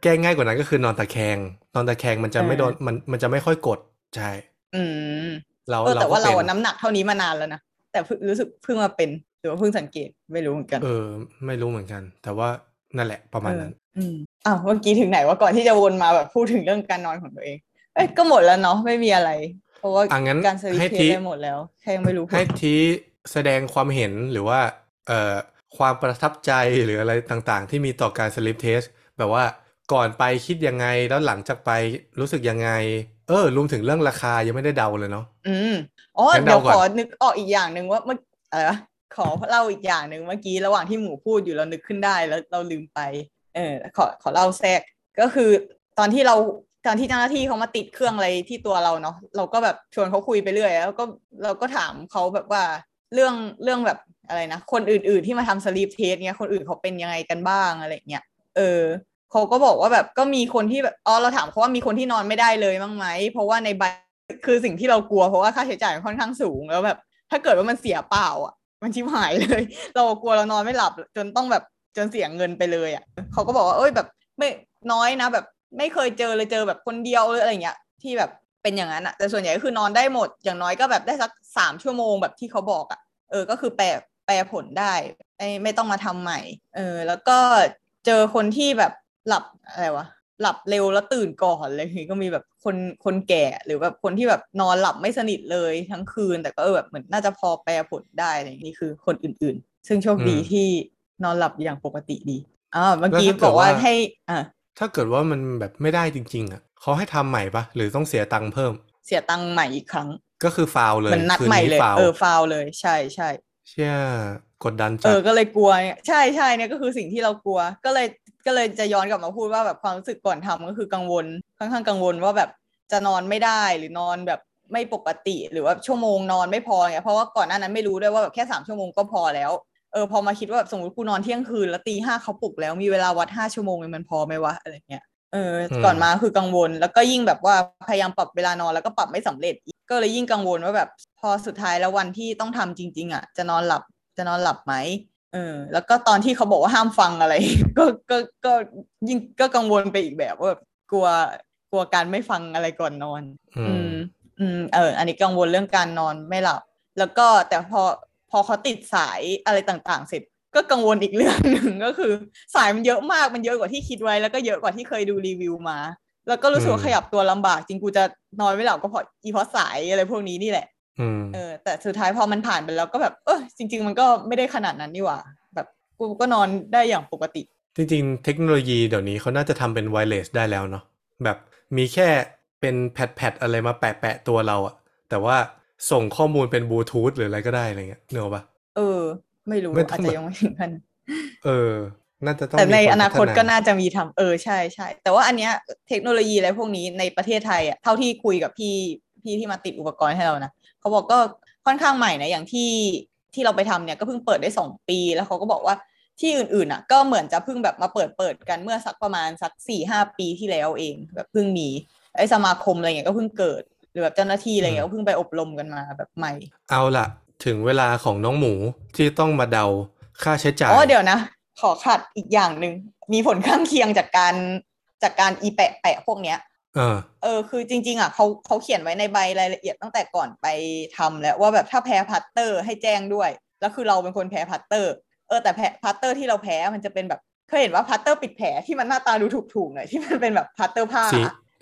แก้ง่ายกว่านั้นก็คือนอนตะแคง นอนตะแคงมันจะไม่โดนมันมันจะไม่ค่อยกดใช่ อืมเราเออแต่ก็ว่าเราป็อะน้ำหนักเท่านี้มานานแล้วนะแต่เพิ่งรู้สึกเพิ่งมาเป็นหรือว่าเพิ่งสังเกตไม่รู้เหมือนกัน เออ ไม่รู้เหมือนกัน แต่ว่านั่นแหละประมาณนั้นเอออืมอ้าวเมื่อกี้ถึงไหนว่าก่อนที่จะวนมาแบบพูดถึงเรื่องการนอนของตัวเองเอ้ยก็หมดแล้วเนาะไม่มีอะไร เพราะว่าอะงั้นการสลิปให้เททีสได้หมดแล้วแค่ยังไม่รู้ผลให้ทีแสดงความเห็นหรือว่า เอ่อความประทับใจหรืออะไรต่างๆ ที่มีต่อการสลิปเทสแบบว่า ก่อนไปคิดยังไง แล้วหลังจากไปรู้สึกยังไง เออรวมถึงเรื่องราคายังไม่ได้เดาเลยเนาะอืมอ๋องั้นเดี๋ยวเดาก่อนขอนึกออกอีกอย่างหนึ่งว่าเมื่ออะไรวะขอเล่าอีกอย่างหนึ่งเมื่อกี้ระหว่างที่หมูพูดอยู่เรานึกขึ้นได้แล้วเราลืมไป เออขอขอเล่าแทรกก็คือตอนที่เราตอนที่เจ้าหน้าที่เขามาติดเครื่องอะไรที่ตัวเราเนาะเราก็แบบชวนเขาคุยไปเรื่อยแล้วก็เราก็ถามเขาแบบว่าเรื่องเรื่องแบบอะไรนะคนอื่น ๆที่มาทำสลีปเทสเนี่ยคนอื่นเขาเป็นยังไงกันบ้างอะไรเงี้ย เออ เขาก็บอกว่าแบบก็มีคนที่แบบอ๋อเราถามเขาว่ามีคนที่นอนไม่ได้เลยบ้างไหมเพราะว่าในใบคือสิ่งที่เรากลัวเพราะว่าค่าใช้จ่ายมันค่อนข้างสูงแล้วแบบ ถ้าเกิดว่ามันเสียเปล่าอะ มันชิบหายเลย เรากลัวเรานอนไม่หลับ จนต้องแบบจนเสียเงินไปเลยอะเขาก็บอกว่าเอ้ยแบบไม่น้อยนะแบบ ไม่เคยเจอเลยเจอแบบคนเดียวเลยออะไรเงี้ยที่แบบเป็นอย่างนั้นอะแต่ส่วนใหญ่ก็คือนอนได้หมด อย่างน้อยก็แบบได้สักสามชั่วโมงแบบที่เขาบอกอะเออก็คือแปลแปลผลได้ไม่ไม่ต้องมาทำใหม่ เออ แล้วก็เจอคนที่แบบ หลับอะไรวะหลับเร็วแล้วตื่นก่อนอะไรอย่างงี้ก็มีแบบคนคนแก่หรือแบบคนที่แบบนอนหลับไม่สนิทเลยทั้งคืน แต่ก็เออแบบเหมือนน่าจะพอแปลผลได้อะไรอย่างนี้คือคนอื่นๆ ซึ่งโชคดีอืมที่นอนหลับอย่างปกติดีอ่าเมื่อกี้แล้วถ้าเกิบดอกว่าว่าให้อ่าถ้าเกิดว่ามันแบบไม่ได้จริง ๆ อะเขาให้ทำใหม่ปะหรือต้องเสียตังค์เพิ่ม เสียตังค์ใหม่อีกครั้ง ก็คือฟาวเลยเหมันนัดคืนใหม่นี้เลยฟาวเออฟาวเลยใช่ใช่เชี่ยกดดันเอจัดอก็เลยกลัวเนี่ยใช่ใช่เนี่ยก็คือสิ่งที่เรากลัว ก็เลย ก็เลยจะย้อนกลับมาพูดว่าแบบความรู้สึกก่อนทำก็คือกังวลค่อนข้างกังวลว่าแบบจะนอนไม่ได้หรือนอนแบบไม่ปกติหรือว่าชั่วโมงนอนไม่พอเนี่ยเพราะว่าก่อนหน้านั้นไม่รู้ด้วยว่าแบบแค่สามชั่วโมงก็พอแล้วเออพอมาคิดว่าแบบสมมติกูนอนเที่ยงคืนแล้วตีห้าเขาปลุกแล้วมีเวลาวัดห้าชั่วโมงเนี่ยมันพอไหมวะอะไรเงี้ยเออก่อนมาคือกังวล แล้วก็ยิ่งแบบว่าพยายามปรับเวลานอนแล้วก็ปรับไม่สำเร็จอีกก็เลยยิ่งกังวลว่าแบบพอสุดท้ายแล้ววันที่ต้องทำจริง ๆ อะ จะนอนหลับจะนอนหลับไหม เออแล้วก็ตอนที่เขาบอกว่าห้ามฟังอะไร ก็ก็ก็ยิ่งก็กังวลไปอีกแบบว่าแบบกลัวกลัวการไม่ฟังอะไรก่อนนอน อือืมมอืมเออ อันนี้กังวลเรื่องการนอนไม่หลับ แล้วก็แต่พอพอเขาติดสายอะไรต่างๆ เสร็จ ก็กังวลอีกเรื่องหนึ่งก็คือ สายมันเยอะมากมันเยอะกว่าที่คิดไว้ แล้วก็เยอะกว่าที่เคยดูรีวิวมา แล้วก็รู้สึกว่าอืมขยับตัวลำบาก จริงกูจะนอนไม่หลับก็เพราะอีเพราะสายอะไรพวกนี้นี่แหละอืม เออแต่สุดท้ายพอมันผ่านไปแล้วก็แบบเออจริง ๆ มันก็ไม่ได้ขนาดนั้นนี่หว่า แบบกูก็นอนได้อย่างปกติ จริง ๆ เทคโนโลยีเดี๋ยวนี้เขาน่าจะทำเป็นไวเลสได้แล้วเนาะแบบมีแค่เป็นแพดแพดอะไรมาแปะแปะๆตัวเราอะแต่ว่าส่งข้อมูลเป็นบลูทูธหรืออะไรก็ได้อะไรเงี้ยเนกอะปะเออ ไม่รู้ไม่ต้องอาจจะยังไม่ถึงขั้นเออ น่าจะต้องแต่ในมีอนาคตพัฒก็น่าจะมีทำเออใช่ใช่แต่ว่าอันเนี้ยเทคโนโลยีอะไรพวกนี้ในประเทศไทยอะเท่าที่คุยกับพี่พี่ที่มาติดอุปกรณ์ให้เรานะ เขาบอกก็ค่อนข้างใหม่นะอย่างที่ที่เราไปทำเนี่ยก็เพิ่งเปิดได้สองปี แล้วเขาก็บอกว่าที่อื่นๆอะ ก็เหมือนจะเพิ่งแบบมาเปิดเปิดกันเมื่อสักประมาณสักสี่ห้าปีที่แล้วเอง แบบเพิ่งมีไอ้สมาคมอะไรเงี้ยก็เพิ่งเกิด หรือแบบเจ้าหน้าที่อะไรเงี้ยก็เพิ่งไปอบรมกันมาแบบใหม่ เอาล่ะ ถึงเวลาของน้องหมูที่ต้องมาเดาค่าใช้จ่ายอ๋อเดี๋ยวนะ ขอขัดอีกอย่างหนึ่งมีผลข้างเคียงจากการจากการอีแปะแปะพวกเนี้ย เออเออคือจริง ๆ อะเขาเขาเขียนไว้ในใบรายละเอียดตั้งแต่ก่อนไปทำแล้วว่าแบบถ้าแพ้พลาสเตอร์ให้แจ้งด้วย แล้วคือเราเป็นคนแพ้พลาสเตอร์ เออแต่แพ้พลาสเตอร์ที่เราแพ้มันจะเป็นแบบเคยเห็นว่าพลาสเตอร์ปิดแผลที่มันหน้าตาดูถูกๆหน่อยที่มันเป็นแบบพลาสเตอร์ผ้าสี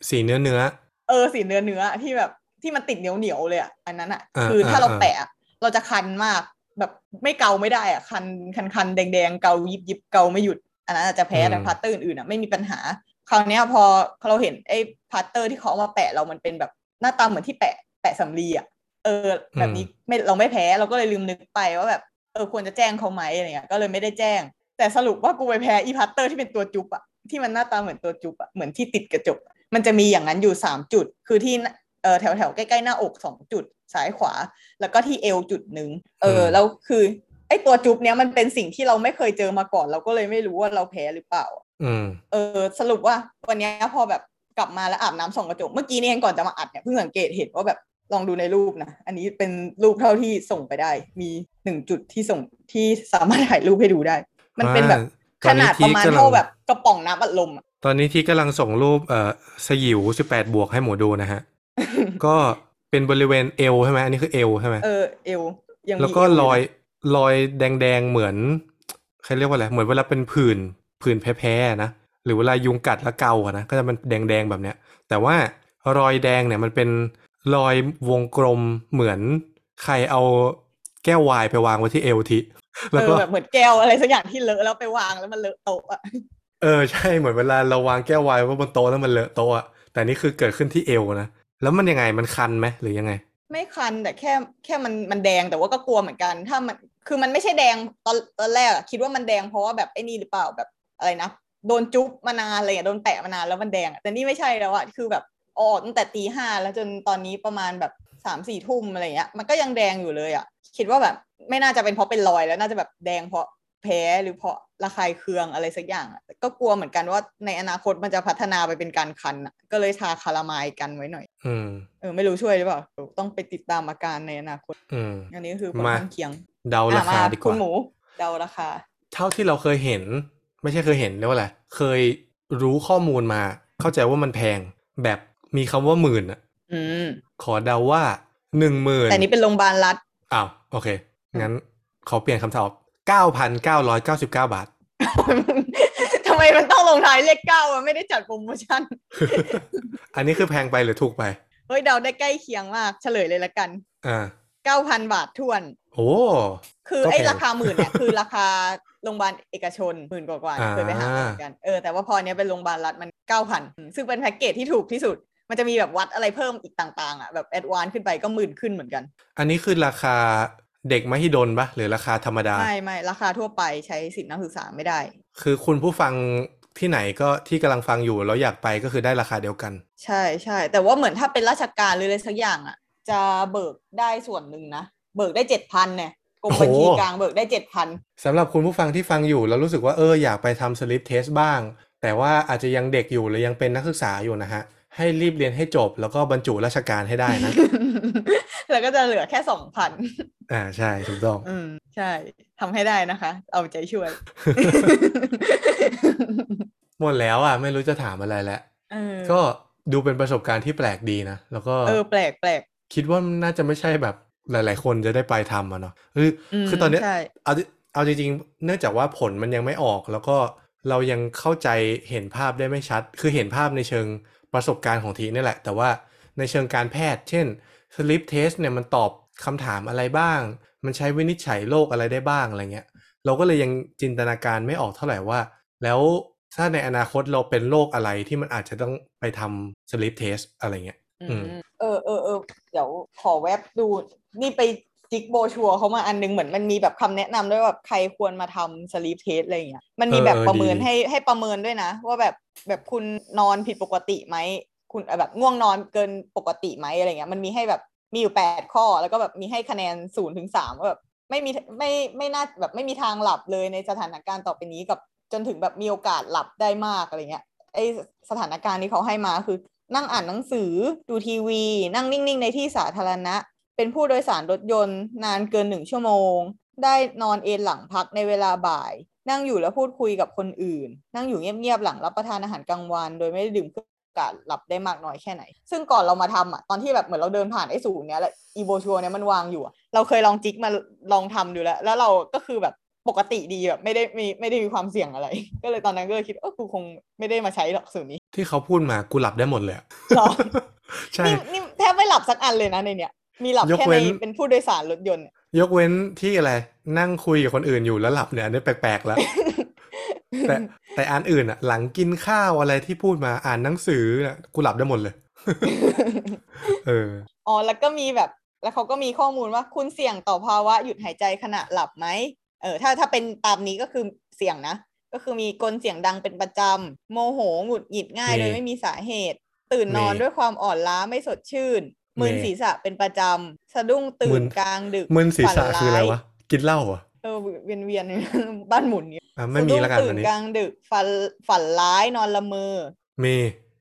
สีเนื้อเนื้อเออสีเนื้อเนื้อที่แบบที่มันติดเหนียวเหนียวๆเลยอะอันนั้นอะอ่าคือถ้าเราอ่าแปะอะเราจะคันมากแบบไม่เกาไม่ได้อะคันคันคันแดงๆเกายิบยิบเกาไม่หยุดอันนั้นอาจจะแพ้แต่พลาสเตอร์อื่นๆอะไม่มีปัญหา คราวเนี้ยพอเราเห็นไอ้พลาสเตอร์ที่เขาเอามาแปะเรามันเป็นแบบหน้าตาเหมือนที่แปะแปะสำลีอะเออ แบบนี้ไม่เราไม่แพ้เราก็เลยลืมนึกไปว่าแบบเออควรจะแจ้งเขาไหมอะไรเงี้ยก็เลยไม่ได้แจ้ง แต่สรุปว่ากูไปแพ้อีพัตเตอร์ที่เป็นตัวจุ๊บอะที่มันหน้าตาเหมือนตัวจุ๊บอะเหมือนที่ติดกระจก มันจะมีอย่างนั้นอยู่สามจุด คือที่เออแถวแถวๆใกล้ๆหน้าอกสองจุดซ้ายขวา แล้วก็ที่เอวจุดหนึ่งเอออืมแล้วคือไอ้ตัวจุ๊บเนี้ยมันเป็นสิ่งที่เราไม่เคยเจอมาก่อน เราก็เลยไม่รู้ว่าเราแพ้หรือเปล่า อืมเออสรุปว่าวันเนี้ยพอแบบกลับมาแล้วอาบน้ำส่องกระจกเมื่อกี้นี่เองก่อนจะมาอัดเนี่ยเพิ่งสังเกตเห็นว่าแบบลองดูในรูปนะ อันนี้เป็นรูปเท่าที่ส่งไปได้ มีหนึ่งจุดที่ส่งที่สามารถถ่ายรูปให้ดูได้ มันเป็นแบบอ่าขนาดประมาณตอนนี้ที่กำลังเท่าแบบกระป๋องน้ำอัดลมอะตอนนี้ที่กำลังส่งรูปเอ่อสยิวสิบแปดบวกให้หมูดูนะฮะ ก็เป็นบริเวณเอวใช่ไหมอันนี้คือเอวใช่ไหมเออเอวยังมีแล้วก็เวรอยนะรอยแดงๆเหมือนเขาเรียกว่าอะไรเหมือนเวลาเป็นผื่น ผื่นแพ้ๆนะหรือเวลายุงกัดแล้วเกาอะนะก็จะเป็นแดงๆแบบเนี้ย แต่ว่ารอยแดงเนี่ยมันเป็นรอยวงกลมเหมือนใครเอาแก้ววายไปวางไว้ที่เอวทีแล้วเอก็อแบบเหมือนแก้วอะไรสักอย่างที่เลอะแล้วไปวางแล้วมันเลอะโต๊ะอะเออใช่เหมือนเวลาเราวางแก้ววายไว้บนโต๊ะแล้วมันเลอะโต๊ะอะแต่นี่คือเกิดขึ้นที่เอวนะแล้วมันยังไงมันคันไหมหรือยังไง ไม่คันแต่แค่แค่มันมันแดงแต่ว่าก็กลัวเหมือนกัน ถ้ามันคือมันไม่ใช่แดงตอนตอนแรกอะคิดว่ามันแดงเพราะว่าแบบไอ้นี่หรือเปล่าแบบ อะไรนะโดนจุ๊บมานานอะไรอย่างเงี้ยโดนแปะมานานแล้วมันแดงอะแต่นี่ไม่ใช่แล้วอะคือแบบออกตั้งแต่ตีห้าแล้วจนตอนนี้ประมาณแบบสามสี่ทุ่มอะไรเงี้ยมันก็ยังแดงอยู่เลยอะคิดว่าแบบไม่น่าจะเป็นเพราะเป็นรอยแล้วน่าจะแบบแดงเพราะแพ้หรือเพราะระคายเคืองอะไรสักอย่างอะก็กลัวเหมือนกันว่าในอนาคตมันจะพัฒนาไปเป็นการคันอะก็เลยทาคาราไมายกันไว้หน่อยอืมเออไม่รู้ช่วยหรือเปล่าเดี๋ยวต้องไปติดตามอาการในอนาคตอืมอันนี้ก็คือผลมาข้างเคียง เดาราคาอะมดีกคุว่าณหมู เดาราคา เท่าที่เราเคยเห็น ไม่ใช่เคยเห็นเรียกว่าอะไรเคยรู้ข้อมูลมา เข้าใจว่ามันแพงแบบมีคำว่าหมื่นอะอืมขอเดาว่าหนึ่งหมื่นแต่นี้เป็นโรงพยาบาลรัฐอ้าวโอเค งั้นขอเปลี่ยนคำตอบเก้าพันเก้าร้อยเก้าสิบเก้าบาททำไมมันต้องลงท้ายเลขเก้าอะไม่ได้จัดโปรโมชั่น อันนี้คือแพงไปหรือถูกไป เฮ้ยเดาได้ใกล้เคียงมาก เฉลยเลยละกัน อ่าเก้าพันบาททวน โอ้ คือก็ไอ้แพงราคาหมื่นเนี่ยคือราคา โรงพยาบาลเอกชนหมื่นกว่าๆอ่าเคยไปหามาเหมือนกันเออแต่ว่าพอเนี้ยเป็นโรงพยาบาลรัฐมันเก้าพันซึ่งเป็นแพ็กเกจที่ถูกที่สุด มันจะมีแบบวัดอะไรเพิ่มอีกต่างๆอะแบบแอดวานขึ้นไปก็หมื่นขึ้นเหมือนกัน อันนี้คือราคาเด็กมหิดลปะหรือราคาธรรมดา ไม่ไม่ราคาทั่วไปใช้สิทธินักศึกษาไม่ได้ คือคุณผู้ฟังที่ไหนก็ที่กำลังฟังอยู่แล้วอยากไปก็คือได้ราคาเดียวกัน ใช่ใช่แต่ว่าเหมือนถ้าเป็นราชการหรืออะไรสักอย่างอะ จะเบิกได้ส่วนหนึ่งนะ เบิกได้เจ็ดพันเนี่ยก รมบัญชีกลางเบิกได้เจ็ดพันสำหรับคุณผู้ฟังที่ฟังอยู่ แล้วรู้สึกว่าเอออยากไปทำสลิปเทสบ้าง แต่ว่าอาจจะยังเด็กอยู่หรือยังเป็นนักศึกษาอยู่นะฮะ ให้รีบเรียนให้จบแล้วก็บรรจุราชการให้ได้นะ แล้วก็จะเหลือแค่สองพันอ่าใช่ถูกต้อง อืมใช่ทำให้ได้นะคะ เอาใจช่วย หมดแล้วอะ ไม่รู้จะถามอะไรแล้วก็ดูเป็นประสบการณ์ที่แปลกดีนะแล้วก็เออแปลกแปลกคิดว่าน่าจะไม่ใช่แบบ หลาย ๆ คนจะได้ไปทำอะเนาะคือมคือตอนเนี้ยใช่เอาจเอาจริงๆ เนื่องจากว่าผลมันยังไม่ออก แล้วก็เรายังเข้าใจเห็นภาพได้ไม่ชัด คือเห็นภาพในเชิงประสบการณ์ของทีนี่แหละ แต่ว่าในเชิงการแพทย์ เช่น sleep test เนี่ยมันตอบคำถามอะไรบ้าง มันใช้วินิจฉัยโรคอะไรได้บ้างอะไรเงี้ย เราก็เลยยังจินตนาการไม่ออกเท่าไหร่ว่า แล้วถ้าในอนาคตเราเป็นโรคอะไรที่มันอาจจะต้องไปทำ sleep test อะไรเงี้ยอือืมม เออเออเออเดี๋ยวขอแวบดูนี่ไปจิกโบรชัวร์เขามาอันนึงเหมือนมันมีแบบคำแนะนำด้วยว่าแบบใครควรมาทำ sleep test อะไรอย่างเงี้ยมันมีเออแบบเออประเมินดีให้ให้ประเมินด้วยนะ ว่าแบบแบบคุณนอนผิดปกติไหมคุณเอ่อแบบง่วงนอนเกินปกติไหมอะไรเงี้ยมันมีให้แบบมีอยู่แปดข้อ แล้วก็แบบมีให้คะแนนศูนย์ถึงสามว่าแบบไม่มีไม่ไม่น่าแบบไม่มีทางหลับเลยในสถานการณ์ต่อไปนี้กับจนถึงแบบมีโอกาสหลับได้มากอะไรเงี้ยไอสถานการณ์ที่เขาให้มาคือ นั่งอ่านหนังสือ ดูทีวี นั่งนิ่ง ๆ ในที่สาธารณะ เป็นผู้โดยสารรถยนต์นานเกินหนึ่งชั่วโมง ได้นอนเอนหลังพักในเวลาบ่าย นั่งอยู่แล้วพูดคุยกับคนอื่น นั่งอยู่เงียบ ๆ หลังรับประทานอาหารกลางวัน โดยไม่ได้ดื่มเครื่องกาสหลับได้มากน้อยแค่ไหน ซึ่งก่อนเรามาทำอะ ตอนที่แบบเหมือนเราเดินผ่านไอ้ศูนย์เนี้ยแหละอีโบชัวเนี้ยมันวางอยู่ เราเคยลองจิกมาลองทำดูแล้ว แล้วเราก็คือแบบ ปกติดีแบบไม่ได้มีไม่ได้มีความเสี่ยงอะไร ก็เลยตอนนั้นก็เลยคิดเออกูคงไม่ได้มาใช้หรอกศูนย์นี้ ที่เขาพูดมากูหลับได้หมดเลยอะหรอใช่นี่นี่แทบไม่หลับสักอันเลยนะในเนี้ยมีหลับยกแค่เว้ในนเป็นผู้โดยสารรถยนต์ ยกเว้นที่อะไรนั่งคุยกับคนอื่นอยู่แล้วหลับเนี่ยอันนี้แปลกๆแล้วแต่แต่อันอื่นอะหลังกินข้าวอะไรที่พูดมาอ่านหนังสือเนี่ยกูหลับได้หมดเลยเอออ๋อแล้วก็มีแบบ แล้วเขาก็มีข้อมูลว่าคุณเสี่ยงต่อภาวะหยุดหายใจขณะหลับไหม เออถ้าถ้าเป็นตามนี้ก็คือเสี่ยงนะ ก็คือมีกลเสียงดังเป็นประจำ โมโหหงุดหงิดง่ายมีโดยไม่มีสาเหตุ ตื่นนอนมีด้วยความอ่อนล้าไม่สดชื่นมึนมีศีรษะเป็นประจำ สะดุ้งตื่มึนนกลางดึกมึนศีรษะฝันคืออะไรร้ายวะ กินเหล้าเหรอะเออเวียนเวียนบ้านหมุนเนี่ยอะไม่มีแล้วกันสะดุ้งตื่อันนนี้กลางดึกฝันฝันร้ายนอนละเมอมี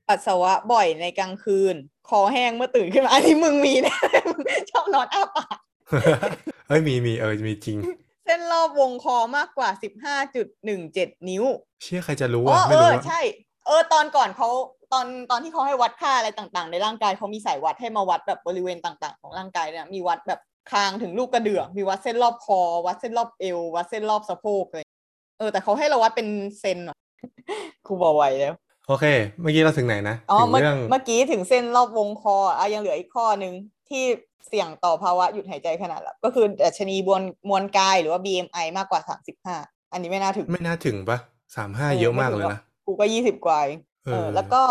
ปัสสาวะบ่อยในกลางคืน คอแห้งเมื่อตื่นขึ้นมาอันนี้มึงมีแน่มึงชอบนอนอ้าปากเอ้ยมีมีเออมีจริง เส้นรอบวงคอมากกว่า15.17นิ้ว เชื่อใครจะรู้อ๋ออะเอไม่รู้ออะใช่ เออ ตอนก่อนเขาตอนตอนที่เขาให้วัดค่าอะไรต่างๆ ในร่างกายเขามีสายวัดให้มาวัดแบบบริเวณต่างๆ ของร่างกายเนี่ยมีวัดแบบคางถึงลูกกระเดือกมีวัดเส้นรอบคอ วัดเส้นรอบเอว วัดเส้นรอบสะโพกเลยเออแต่เขาให้เราวัดเป็นเซนเหรอครูบอกไว้แล้วโอเค เมื่อกี้เราถึงไหนนะ อ๋อถึงเมื่อเรื่องเมื่อกี้ถึงเส้นรอบวงคออะยังเหลืออีกข้อหนึ่ง ที่เสี่ยงต่อภาวะหยุดหายใจขนาดหลับก็คือดัชนีมวลมวลกายหรือว่า BMI มากกว่า35อันนี้ไม่น่าถึง ไม่น่าถึงปะสามห้าเยอะมากเลยนะกูก็20กว่าเองเอเอออแล้วก็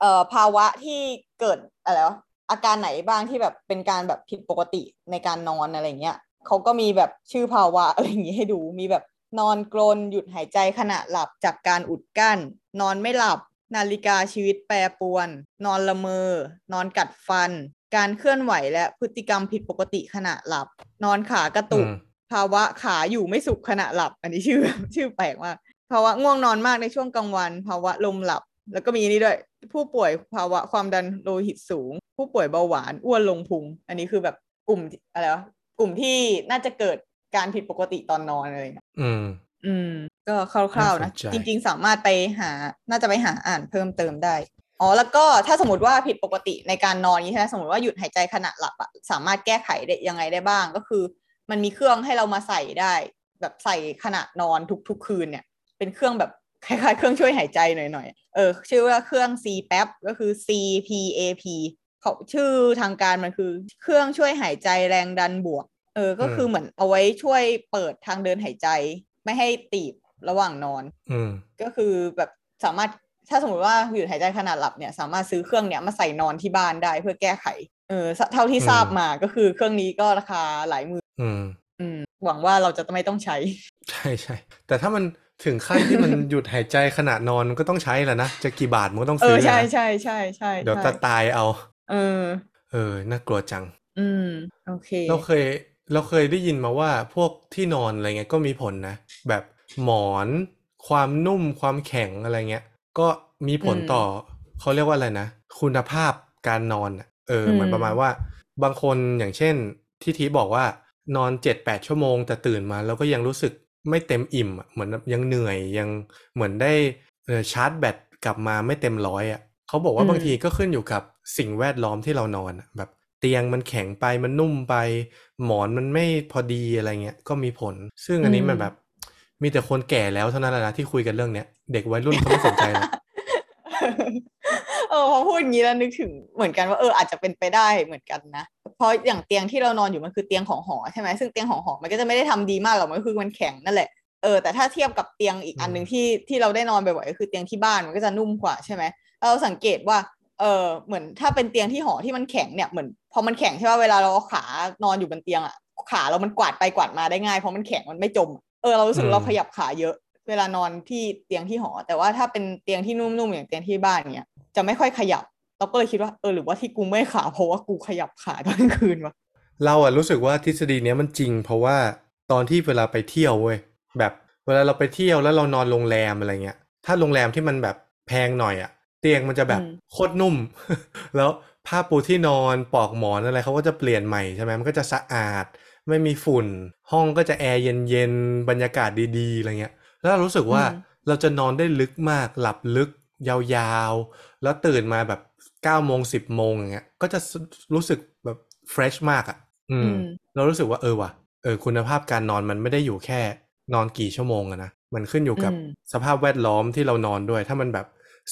เอ่อภาวะที่เกิดอะไรวะอาการไหนบ้างที่แบบเป็นการแบบผิดปกติในการนอนอะไรเงี้ยเขาก็มีแบบชื่อภาวะอะไรอย่างงี้ให้ดูมีแบบนอนกรนหยุดหายใจขณะหลับจากการอุดกั้น นอนไม่หลับ นาฬิกาชีวิตแปรปรวน นอนละเมอ นอนกัดฟัน การเคลื่อนไหวและพฤติกรรมผิดปกติขณะหลับ นอนขากระตุกอืมภาวะขาอยู่ไม่สุขขณะหลับ อันนี้ชื่อชื่อแปลกมากภาวะง่วงนอนมากในช่วงกลางวัน ภาวะลมหลับ แล้วก็มีนี่ด้วย ผู้ป่วยภาวะความดันโลหิตสูง ผู้ป่วยเบาหวานอ้วนลงพุง อันนี้คือแบบกลุ่มที่อะไรวะกลุ่มที่น่าจะเกิดการผิดปกติตอนนอนอะไรอย่างเงี้ยอืม อืม ก็คร่าวๆนะน่าสนใจจริง ๆ สามารถไปหา น่าจะไปหาอ่านเพิ่มเติมได้ อ๋อแล้วก็ถ้าสมมติว่าผิดปกติในการนอนนี้ใช่ไหมสมมติว่าหยุดหายใจขณะหลับอะสามารถแก้ไขได้ยังไงได้บ้างก็คือ มันมีเครื่องให้เรามาใส่ได้ แบบใส่ขณะนอนทุกๆคืนเนี่ย เป็นเครื่องแบบคล้ายๆเครื่องช่วยหายใจหน่อยๆเออชื่อว่าเครื่อง CPAP ก็คือ CPAP เขาชื่อทางการมันคือเครื่องช่วยหายใจแรงดันบวก เออ ก็คือเหมือนเอาไว้ช่วยเปิดทางเดินหายใจ ไม่ให้ตีบระหว่างนอน อืมก็คือแบบสามารถ ถ้าสมมติว่าหยุดหายใจขณะหลับเนี่ย สามารถซื้อเครื่องเนี้ยมาใส่นอนที่บ้านได้เพื่อแก้ไข เออเท่าที่อืมทราบมาก็คือเครื่องนี้ก็ราคาหลายหมื่นอืมอืมหวังว่าเราจะไม่ต้องใช้ ใช่ใช่แต่ถ้ามันถึงขั้นที่มันหยุดหายใจขณะนอนมันก็ต้องใช้แหละนะจะกี่บาทมันก็ต้องเอซื้ออใช่นะใช่ใช่ใช่เดี๋ยวใช่จะตายเอา เออ เออน่ากลัวจัง อืมโอเค เราเคย เราเคยได้ยินมาว่าพวกที่นอนอะไรเงี้ยก็มีผลนะ แบบหมอน ความนุ่มความแข็งอะไรเงี้ย ก็มีผลอืมต่อ เขาเรียกว่าอะไรนะ คุณภาพการนอนอะเออ อืมเหมือนประมาณว่า บางคนอย่างเช่น ที่ทีบอกว่า นอนเจ็ดแปดชั่วโมง แต่ตื่นมาแล้วก็ยังรู้สึกไม่เต็มอิ่มอะ เหมือนยังเหนื่อย ยังเหมือนได้ เออชาร์จแบตกลับมาไม่เต็มร้อยอะเขาบอกว่าอืมบางทีก็ขึ้นอยู่กับสิ่งแวดล้อมที่เรานอนอะแบบเตียงมันแข็งไป มันนุ่มไป หมอนมันไม่พอดี อะไรเงี้ย ก็มีผล ซึ่งอันนี้มันแบบมี แต่คนแก่แล้วเท่านั้นแหละนะที่คุยกันเรื่องเนี้ยเด็กวัยรุ่นเขาไม่สนใจหรอกเออพอพูดอย่างนี้แล้วนึกถึงเหมือนกันว่าเอออาจจะเป็นไปได้เหมือนกันนะเพราะอย่างเตียงที่เรานอนอยู่มันคือเตียงของหอใช่ไหมซึ่งเตียงของหอมันก็จะไม่ได้ทำดีมากหรอกมันก็คือมันแข็งนั่นแหละเออแต่ถ้าเทียบกับเตียงอีกอันหนึ่งที่ที่เราได้นอนบ่อยๆก็คือเตียงที่บ้านมันก็จะนุ่มกว่าใช่ไหมเราสังเกตว่าเออเหมือนถ้าเป็นเตียงที่หอที่มันแข็งเนี่ยเหมือนพอมันแข็งใช่ป่ะเวลาเราเอาขานอนอยู่บนเตียงอะขาเรามันกวาดไปกวาดมาได้ง่ายเพราะมันแข็งมันไม่จม เออเรารู้สึกอืมเราขยับขาเยอะ เวลานอนที่เตียงที่หอ แต่ว่าถ้าเป็นเตียงที่นุ่มๆอย่างเตียงที่บ้านเนี่ยจะไม่ค่อยขยับ เราก็เลยคิดว่าเออหรือว่าที่กูไม่ขาเพราะว่ากูขยับขาตอนกลางคืนวะเราอะรู้สึกว่าทฤษฎีเนี้ยมันจริง เพราะว่าตอนที่เวลาไปเที่ยวเว้ยแบบเวลาเราไปเที่ยวแล้วเรานอนโรงแรมอะไรเงี้ย ถ้าโรงแรมที่มันแบบแพงหน่อยอะเตียงมันจะแบบอืมโคตรนุ่ม แล้วผ้าปูที่นอนปลอกหมอนอะไรเขาก็จะเปลี่ยนใหม่ใช่ไหมมันก็จะสะอาด ไม่มีฝุ่น ห้องก็จะแอร์เย็นๆบรรยากาศดีๆอะไรเงี้ย แล้วเรารู้สึกว่าอืมเราจะนอนได้ลึกมากหลับลึกยาวๆ แล้วตื่นมาแบบเก้าโมงสิบโมงอย่างเงี้ย ก็จะรู้สึกแบบ fresh มากอะ่ะ อืมอืมเรารู้สึกว่าเออว่ะ เออคุณภาพการนอนมันไม่ได้อยู่แค่นอนกี่ชั่วโมงอะนะ มันขึ้นอยู่กับอืมสภาพแวดล้อมที่เรานอนด้วย ถ้ามันแบบ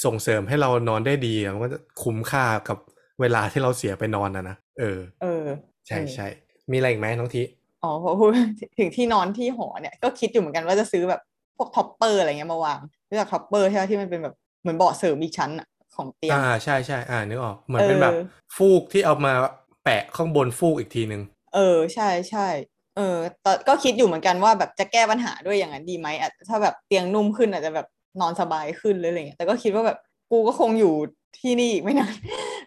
ส่งเสริมให้เรานอนได้ดีอะมันก็จะคุ้มค่ากับเวลาที่เราเสียไปนอนนะนะ เออ เออ ใช่เออใช่ มีอะไรอีกไหมน้องทิอ๋อพอพูดถึงที่นอนที่หอเนี่ยก็คิดอยู่เหมือนกันว่าจะซื้อแบบพวก topper อะไรเงี้ยมาวางรู้จัก topper ใช่ไหมที่มันเป็นแบบเหมือนเบาะเสริมอีกชั้นอะของเตียงอ่าใช่ใช่อ่านึกออกเหมือนเป็นแบบเออฟูกที่เอามาแปะข้างบนฟูกอีกทีนึง เออใช่ใช่เออแต่ก็คิดอยู่เหมือนกันว่าแบบจะแก้ปัญหาด้วยอย่างนั้นดีไหมอาจถ้าแบบเตียงนุ่มขึ้นอาจจะแบบนอนสบายขึ้นเลยอะไรเงี้ยแต่ก็คิดว่าแบบกูก็คงอยู่ที่นี่อีกไม่นาน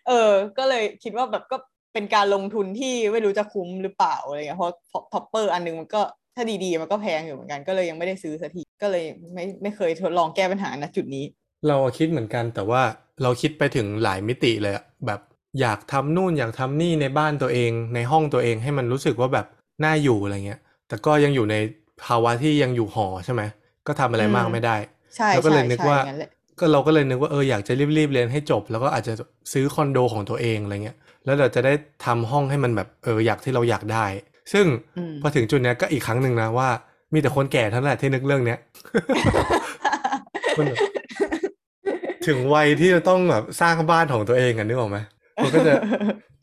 เออ ก็เลยคิดว่าแบบก็ เป็นการลงทุนที่ไม่รู้จะคุ้มหรือเปล่าอะไรเงี้ยเพราะ topper อันนึงมันก็ถ้าดีๆ มันก็แพงอยู่เหมือนกันก็เลยยังไม่ได้ซื้อสักทีก็เลยไม่ไม่เคยทดลองแก้ปัญหาณจุดนี้ เราคิดเหมือนกันแต่ว่าเราคิดไปถึงหลายมิติเลยอะแบบอยากทำนู่นอยากทำนี่ในบ้านตัวเอง ในห้องตัวเองให้มันรู้สึกว่าแบบน่าอยู่อะไรเงี้ย แต่ก็ยังอยู่ในภาวะที่ยังอยู่หอใช่ไหมก็ทำอะไรมากอืมไม่ได้ใช่เราก็เลยใช่นึกใช่ว่างั้นแหละก็เราก็เลยนึกว่าเอออยากจะรีบๆเรียนให้จบ แล้วก็อาจจะซื้อคอนโดของตัวเองอะไรเงี้ย แล้วเราจะได้ทำห้องให้มันแบบเอออยากที่เราอยากได้ ซึ่งอืมพอถึงจุดเนี้ยก็อีกครั้งหนึ่งนะว่า มีแต่คนแก่เท่านั้นแหละที่นึกเรื่องเนี้ยมันแบบถึงวัยที่จะต้องแบบสร้างบ้านของตัวเองอะนึกออกไหมมันก็จะ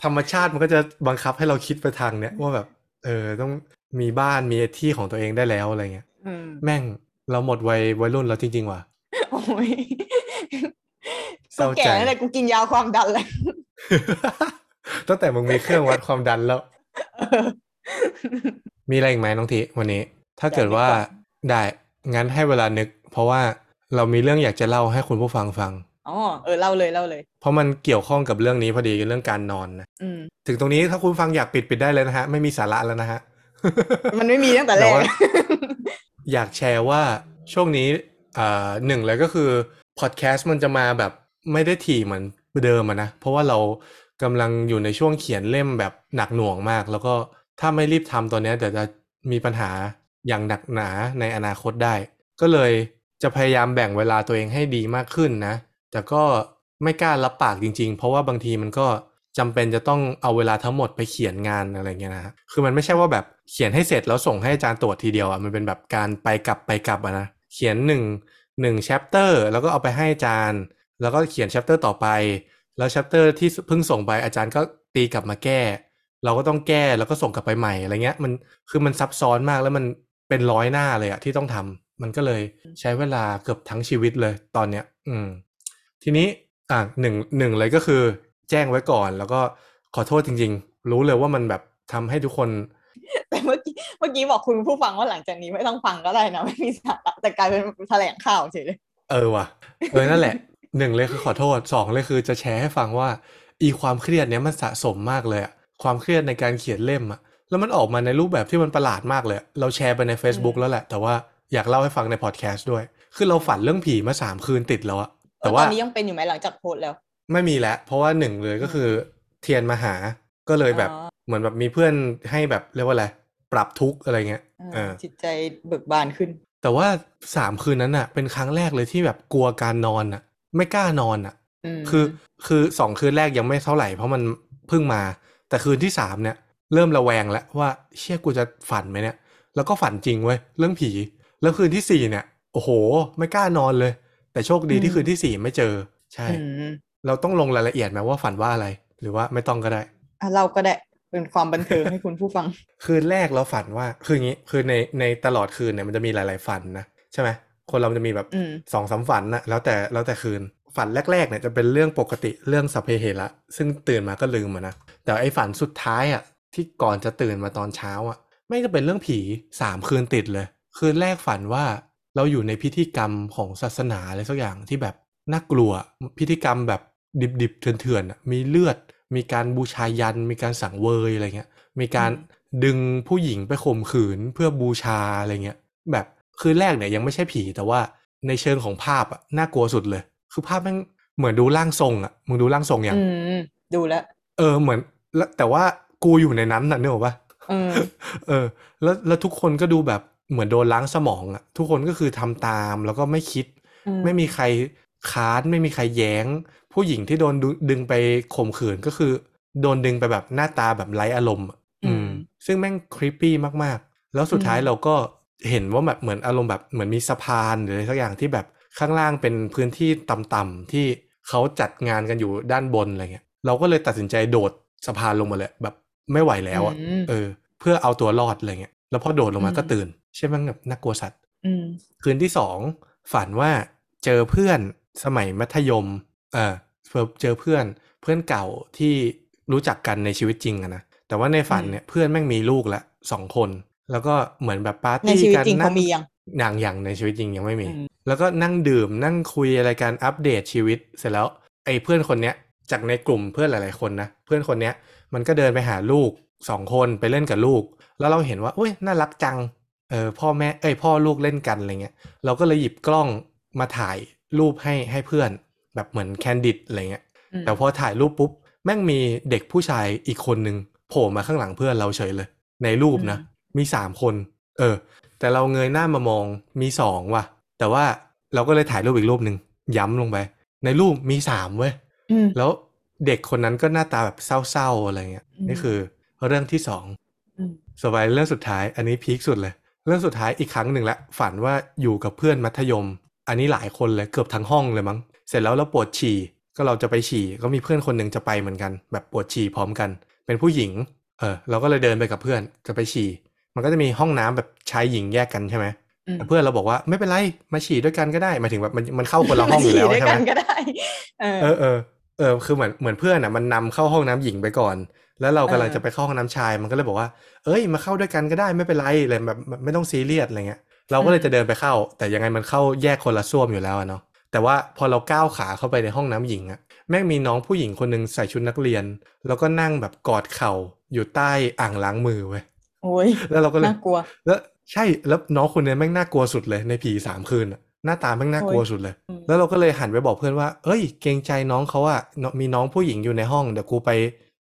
ธรรมชาติมันก็จะบังคับให้เราคิดไปทางเนี้ยว่าแบบ เออต้องมีบ้านมีที่ของตัวเองได้แล้วอะไรเงี้ยอืมแม่งเราหมดวัยวัยรุ่นแล้วจริง ๆ ว่ะโอ้ยเศร้ากูใจแก่แล้วแหละกูกินยาความดันเลย ตั้งแต่มึงมีเครื่องวัดความดันแล้วเออมีอะไรอีกไหมน้องทีวันนี้ ถ้าเกิดว่าอยากนึกก่อนได้งั้นให้เวลานึก เพราะว่าเรามีเรื่องอยากจะเล่าให้คุณผู้ฟังฟังอ๋อเออเล่าเลยเล่าเลย เพราะมันเกี่ยวข้องกับเรื่องนี้พอดีเรื่องการนอนนะอืมถึงตรงนี้ถ้าคุณฟังอยากปิดปิดได้เลยนะฮะ ไม่มีสาระแล้วนะฮะ มันไม่มีตั้งแต่แรแต่กว่าอยากแชร์ว่าช่วงนี้อ่าหนึ่งเลยก็คือพอดแคสต์มันจะมาแบบไม่ได้ถี่เหมือนเดิมอะนะ เพราะว่าเรา กำลังอยู่ในช่วงเขียนเล่มแบบหนักหน่วงมาก แล้วก็ถ้าไม่รีบทำตอนนี้เดี๋ยวจะมีปัญหาอย่างหนักหนาในอนาคตได้ ก็เลยจะพยายามแบ่งเวลาตัวเองให้ดีมากขึ้นนะ แต่ก็ไม่กล้ารับปากจริงๆ เพราะว่าบางทีมันก็จำเป็นจะต้องเอาเวลาทั้งหมดไปเขียนงานอะไรเงี้ยนะคือมันไม่ใช่ว่าแบบเขียนให้เสร็จแล้วส่งให้อาจารย์ตรวจทีเดียวอะ มันเป็นแบบการไปกลับไปกลับอะนะ เขียนหนึ่งหนึ่ง chapter แล้วก็เอาไปให้อาจารย์ แล้วก็เขียน chapter ต่อไป แล้ว chapter ที่เพิ่งส่งไปอาจารย์ก็ตีกลับมาแก้ เราก็ต้องแก้แล้วก็ส่งกลับไปใหม่อะไรเงี้ย มันคือมันซับซ้อนมากแล้วมันเป็นร้อยหน้าเลยอะที่ต้องทำมันก็เลยใช้เวลาเกือบทั้งชีวิตเลยตอนเนี้ย อืม ทีนี้อะหนึ่งหนึ่งเลยก็คือ แจ้งไว้ก่อน แล้วก็ขอโทษจริง ๆ รู้เลยว่ามันแบบทำให้ทุกคนแต่เมื่อกี้เมื่อกี้บอกคุณผู้ฟังว่าหลังจากนี้ไม่ต้องฟังก็ได้นะไม่มีสาระแต่กลายเป็นแถลงข่าวเฉยเลยเออว่ะเออนั่นแหละ หนึ่งเลยคือขอโทษสองเลยคือจะแชร์ให้ฟังว่า อีความเครียดเนี้ยมันสะสมมากเลยอะความเครียดในการเขียนเล่มอะแล้วมันออกมาในรูปแบบที่มันประหลาดมากเลย เราแชร์ไปใน Facebook อืมแล้วแหละ แต่ว่าอยากเล่าให้ฟังในพอดแคสต์ด้วย คือเราฝันเรื่องผีมาสามคืนติดแล้วอะเอแต่อตว่าอนนี้ยังเป็นอยู่ไหมหลังจากโพสต์แล้ว ไม่มีแล้วเพราะว่าหนึ่งเลยก็คือเทียนมาหาก็เลยแบบอ๋อเหมือนแบบมีเพื่อนให้แบบเรียกว่าอะไรปรับทุกข์อะไรเงี้ยอ่าเออจิตใจเบิกบานขึ้น แต่ว่าสามคืนนั้นอะเป็นครั้งแรกเลยที่แบบกลัวการนอนอะ ไม่กล้านอนอะอืมคือคือสองคืนแรกยังไม่เท่าไหร่เพราะมันเพิ่งมา แต่คืนที่สามเนี่ย เริ่มระแวงแล้วว่าเชี่ยกูจะฝันไหมเนี่ย แล้วก็ฝันจริงเว้ยเรื่องผี แล้วคืนที่สี่เนี่ย โอ้โห ไม่กล้านอนเลย แต่โชคดีที่คืนที่สี่ไม่เจอ ใช่อืมเราต้องลงรายละเอียดไหมว่าฝันว่าอะไร หรือว่าไม่ต้องก็ได้อะเราก็ได้เป็นความบันเทิงให้คุณผู้ฟัง คืนแรกเราฝันว่าคืออย่างนี้คือในในตลอดคืนเนี่ยมันจะมีหลาย ๆ ฝันนะใช่ไหม คนเรามันจะมีแบบอืมสองสามฝันนะแล้วแต่แล้วแต่คืนฝันแรกๆเนี่ยจะเป็นเรื่องปกติเรื่องสัพเพเหระซึ่งตื่นมาก็ลืมอะนะแต่ไอ้ฝันสุดท้ายอะที่ก่อนจะตื่นมาตอนเช้าอะไม่จะเป็นเรื่องผีสามคืนติดเลย คืนแรกฝันว่าเราอยู่ในพิธีกรรมของศาสนาอะไรสักอย่างที่แบบน่ากลัวพิธีกรรมแบบดิบๆเถื่อนๆอะมีเลือด มีการบูชายัน มีการสังเวยอะไรเงี้ยมีการดึงผู้หญิงไปข่มขืนเพื่อบูชาอะไรเงี้ยแบบ คือแรกเนี่ยยังไม่ใช่ผีแต่ว่าในเชิงของภาพอะน่ากลัวสุดเลย คือภาพแม่งเหมือนดูร่างทรงอะมึงดูร่างทรงยังอืมดูแล้วเออเหมือนแล้วแต่ว่ากูอยู่ในนั้นน่ะเนกอะปะเออเออ แล้วแล้วทุกคนก็ดูแบบเหมือนโดนล้างสมองอะทุกคนก็คือทำตามแล้วก็ไม่คิดอืมไม่มีใครค้านไม่มีใครแย้ง ผู้หญิงที่โดนดึดึงไปข่มขืนก็คือ โดนดึงไปแบบหน้าตาแบบไร้อารมณ์อะอืม ซึ่งแม่งครีปปี้มากๆ แล้วสุดท้ายเราก็ เห็นว่าแบบเหมือนอารมณ์แบบเหมือนมีสะพานหรืออะไรสักอย่างที่แบบข้างล่างเป็นพื้นที่ต่ำๆที่เขาจัดงานกันอยู่ด้านบนอะไรเงี้ยเราก็เลยตัดสินใจโดดสะพานลงมาเลยแบบไม่ไหวแล้วอะอืมเออ เพื่อเอาตัวรอดอะไรเงี้ยแล้วพอโดดลงมาอืมก็ตื่น ใช่ไหมแบบน่ากลัวสัตว์อืมคืนที่สองฝันว่าเจอเพื่อนสมัยมัธยม เออเจอเพื่อนเพื่อนเก่าที่รู้จักกันในชีวิตจริงอะนะแต่ว่าในฝันเนี่ยเพื่อนแม่งมีลูกละสองคน แล้วก็เหมือนแบบปาร์ในตี้ชีวิตกันจริงนั่เขามียังอย่างอย่างในชีวิตจริงยังไม่มีอืมแล้วก็นั่งดื่มนั่งคุยอะไรกันอัปเดตชีวิต เสร็จแล้วไอ้เพื่อนคนเนี้ยจากในกลุ่มเพื่อนหลาย ๆ คนนะเพื่อนคนเนี้ยมันก็เดินไปหาลูกสองคนไปเล่นกับลูก แล้วเราเห็นว่าอุ้ยน่ารักจังเออพ่อแม่เอ้ยพ่อลูกเล่นกันอะไรเงี้ยเราก็เลยหยิบกล้องมาถ่ายรูปให้ให้เพื่อน แบบเหมือนแคนดิดอะไรเงี้ยอืมแต่พอถ่ายรูปปุ๊บแม่งมีเด็กผู้ชายอีกคนนึงโผล่มาข้างหลังเพื่อนเราเฉยเลย ในรูปนะ มีสามคน เออ แต่เราเงยหน้ามามองมีสองว่ะ แต่ว่าเราก็เลยถ่ายรูปอีกรูปหนึ่งย้ำลงไป ในรูปมีสามเว้ยอืมแล้วเด็กคนนั้นก็หน้าตาแบบเศร้าๆอะไรเงี้ยอืมนี่คือเรื่องที่สองอืมสบายเรื่องสุดท้าย อันนี้พีคสุดเลย เรื่องสุดท้ายอีกครั้งหนึ่งละฝันว่าอยู่กับเพื่อนมัธยม อันนี้หลายคนเลยเกือบทั้งห้องเลยมั้งเสร็จแล้วเราปวดฉี่ก็เราจะไปฉี่ก็มีเพื่อนคนหนึ่งจะไปเหมือนกัน แบบปวดฉี่พร้อมกัน เป็นผู้หญิง เออเราก็เลยเดินไปกับเพื่อนจะไปฉี่ มันก็จะมีห้องน้ำแบบชายหญิงแยกกันใช่ไหมอืมแต่เพื่อนเราบอกว่าไม่เป็นไรมาฉี่ด้วยกันก็ได้หมายถึงแบบมันมันเข้าคนละห้องอยู่แล้วมาฉี่ด้วยใช่ไหกัมนก็ได้เออเออเออเออคือเหมือนเหมือนเพื่อนอะมันนำเข้าห้องน้ำหญิงไปก่อน แล้วเรากำลังเออจะไปเข้าห้องน้ำชายมันก็เลยบอกว่า เอ้ยมาเข้าด้วยกันก็ได้ไม่เป็นไรเลยแบบไม่ต้องซีเรียสอะไรเงี้ยเราก็เลยจะเดินไปเข้า แต่ยังไงมันเข้าแยกคนละส้วมอยู่แล้วอะเนาะแต่ว่าพอเราก้าวขาเข้าไปในห้องน้ำหญิงอะแม่งมีน้องผู้หญิงคนหนึ่งใส่ชุดนักเรียน แล้วก็นั่งแบบกอดเข่าอยู่ใต้อ่างล้างมือเว้ย โอ้ยแล้วเราก็เลยน่ากลัว แล้วใช่แล้วน้องคนนี้แม่งน่ากลัวสุดเลยในผีสามคืนอะหน้าตาแม่งน่ากลัวสุดเลยอืมแล้วเราก็เลยหันไปบอกเพื่อนว่า เอ้ย เกรงใจน้องเขาอะเนอะมีน้องผู้หญิงอยู่ในห้องเดี๋ยวกูไป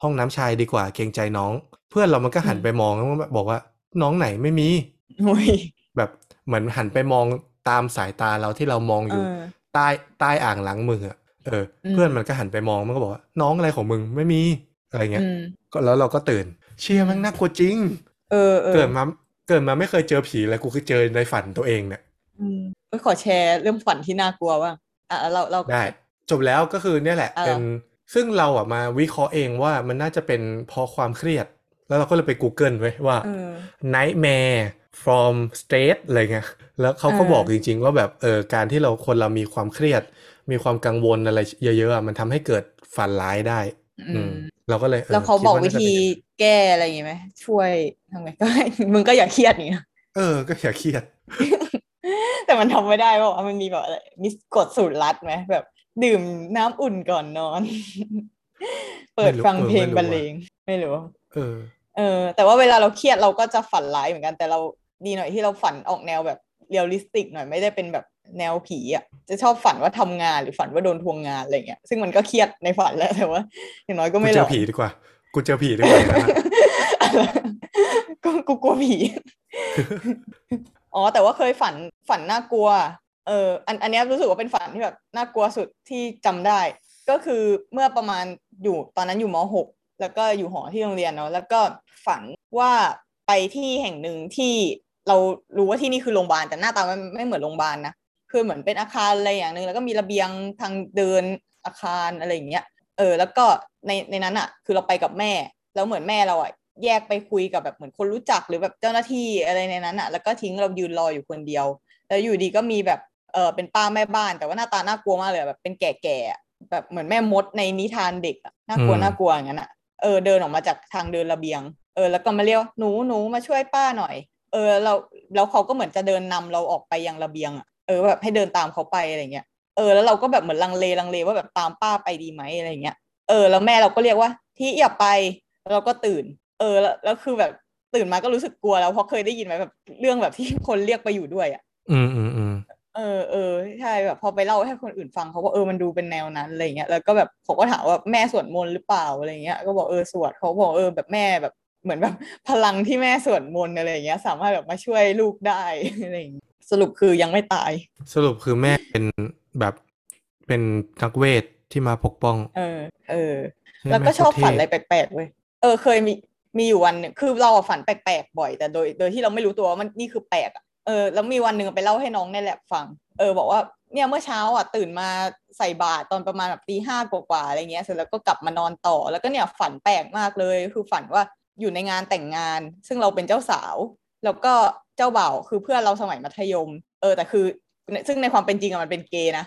ห้องน้ำชายดีกว่า เกรงใจน้อง เพื่อนเรามันก็หันไปมองแล้วมันบอกว่า น้องไหนไม่มีโอ้ยแบบเหมือนหันไปมองตามสายตาเราที่เรามองเออยู่อใต้ใต้อ่างล้างมืออะเอออมเพื่อนมันก็หันไปมองมันก็บอกว่าน้องอะไรของมึงไม่มีอะไรเงี้ยอืมก็แล้วเราก็ตื่น เชี่ยแมันน่ากลัวจริง เออเออเกิดมาเกิดมาไม่เคยเจอผีเลยกูคือเจอในฝันตัวเองเนี่ยอืมเอ้ยขอแชร์เรื่องฝันที่น่ากลัวบ้างอะเราเราได้ จบแล้วก็คือเนี่ยแหละอ่าเป็นซึ่งเราอะมาวิเคราะห์เองว่ามันน่าจะเป็นเพราะความเครียด แล้วเราก็เลยไป Google ไว้ว่าเออ nightmare from stress อะไรเงี้ยแล้วเขาก็เออบอกจริง ๆ ว่าแบบเออการที่เราคนเรามีความเครียด มีความกังวลอะไรเยอะๆอะมันทำให้เกิดฝันร้ายได้อือืมม เราก็เลยออแล้วเขาคิดบอกน่วิจะธีเป็นอย่างนั้นแก้อะไรอย่างงี้ไหมช่วยทำไงก็มึงก็อย่าเครียดอย่างเงี้ยเออ ก็อย่าเครียด แต่มันทำไม่ได้เพราะว่ามันมีแบบอะไรมีกฎสูตรลัดไหมแบบ ดื่มน้ำอุ่นก่อนนอน เปิดไม่รู้ฟังเออเพลงไม่รู้บรรเลอะงไม่รู้เออ เออ แต่ว่าเวลาเราเครียดเราก็จะฝันร้ายเหมือนกันแต่เราดีหน่อยที่เราฝันออกแนวแบบเรียลลิสติกหน่อยไม่ได้เป็นแบบ แนวผีอะจะชอบฝันว่าทำงานหรือฝันว่าโดนทวงงานอะไรเงี้ยซึ่งมันก็เครียดในฝันแหล้วแต่ว่าอย่างน้อยก็กูไม่หเจลออนผีดีกว่า กูเจอผีดีกว่าอย่างนั้นอะก็กูกลัวผีอ๋อแต่ว่าเคยฝันฝันน่ากลัว เอออันอันเนี้ยรู้สึกว่าเป็นฝันที่แบบน่ากลัวสุดที่จำได้ ก็คือเมื่อประมาณอยู่ตอนนั้นอยู่มหกแล้วก็อยู่หอที่โรงเรียนเนาะแล้วก็ฝันว่าไปที่แห่งหนึ่งที่เรารู้ว่าที่นี่คือโรงพยาบาลแต่หน้าตามันไม่เหมือนโรงพยาบาลนะ คือเหมือนเป็นอาคารอะไรอย่างหนึ่งแล้วก็มีระเบียงทางเดินอาคารอะไรอย่างเงี้ยเออ แล้วก็ในในนั้นอะ คือเราไปกับแม่ แล้วเหมือนแม่เราอะแยกไปคุยกับแบบเหมือนคนรู้จักหรือแบบเจ้าหน้าที่อะไรในนั้นอะ แล้วก็ทิ้งเรายืนรออยู่คนเดียว แล้วอยู่ดีก็มีแบบเออเป็นป้าแม่บ้าน แต่ว่าหน้าตาน่ากลัวมากเลยอะแบบเป็นแก่ๆอะแบบเหมือนแม่มดในนิทานเด็กอะน่ากลัวอืมน่ากลัวอย่างนั้นอะเออเดินออกมาจากทางเดินระเบียง เออ แล้วก็มาเรียกว่าหนูหนูมาช่วยป้าหน่อย เออเราแล้วเขาก็เหมือนจะเดินนำเราออกไปยังระเบียงอะ เออแบบให้เดินตามเขาไปอะไรเงี้ยเออแล้วเราก็แบบเหมือนลังเลลังเลว่าแบบตามป้าไปดีไหมอะไรเงี้ยเออ แล้วแม่เราก็เรียกว่าที่อย่าไปแล้วเราก็ตื่น เออแล้วแล้วคือแบบตื่นมาก็รู้สึกกลัวแล้วเพราะเคยได้ยินไหมแบบเรื่องแบบที่คนเรียกไปอยู่ด้วยอะอืมอืมอืมเออเออใช่แบบพอไปเล่าให้คนอื่นฟังเขาก็เออมันดูเป็นแนวนั้นอะไรเงี้ยแล้วก็แบบเขาก็ถามว่าแม่สวดมนต์หรือเปล่าอะไรเงี้ยก็บอกเออสวดเขาบอกเออแบบแม่แบบเหมือนแบบพลังที่แม่สวดมนต์อะไรเงี้ย สามารถแบบมาช่วยลูกได้อะไรอย่างเงี้ย สรุปคือยังไม่ตาย สรุปคือแม่เป็นแบบเป็นนักเวทที่มาปกป้อง เออ เออใช่ไหมแล้วก็ชอบโคตรเท่ฝันอะไรแปลกๆเว้ยเออเคยมีมีอยู่วันหนึ่งคือเราอะฝันแปลกๆบ่อย แต่โดย โดยที่เราไม่รู้ตัวว่ามันนี่คือแปลกอะเออแล้วมีวันหนึ่งไปเล่าให้น้องในแลบฟัง เออ บอกว่าเนี่ยเมื่อเช้าอะตื่นมาใส่บาตรตอนประมาณแบบตีห้ากว่าๆอะไรเงี้ยเสร็จแล้วก็กลับมานอนต่อแล้วก็เนี่ยฝันแปลกมากเลย คือฝันว่าอยู่ในงานแต่งงาน ซึ่งเราเป็นเจ้าสาว แล้วก็เจ้าบ่าวคือเพื่อนเราสมัยมัธยม เออ แต่คือ ซึ่งในความเป็นจริงอะมันเป็นเกย์นะ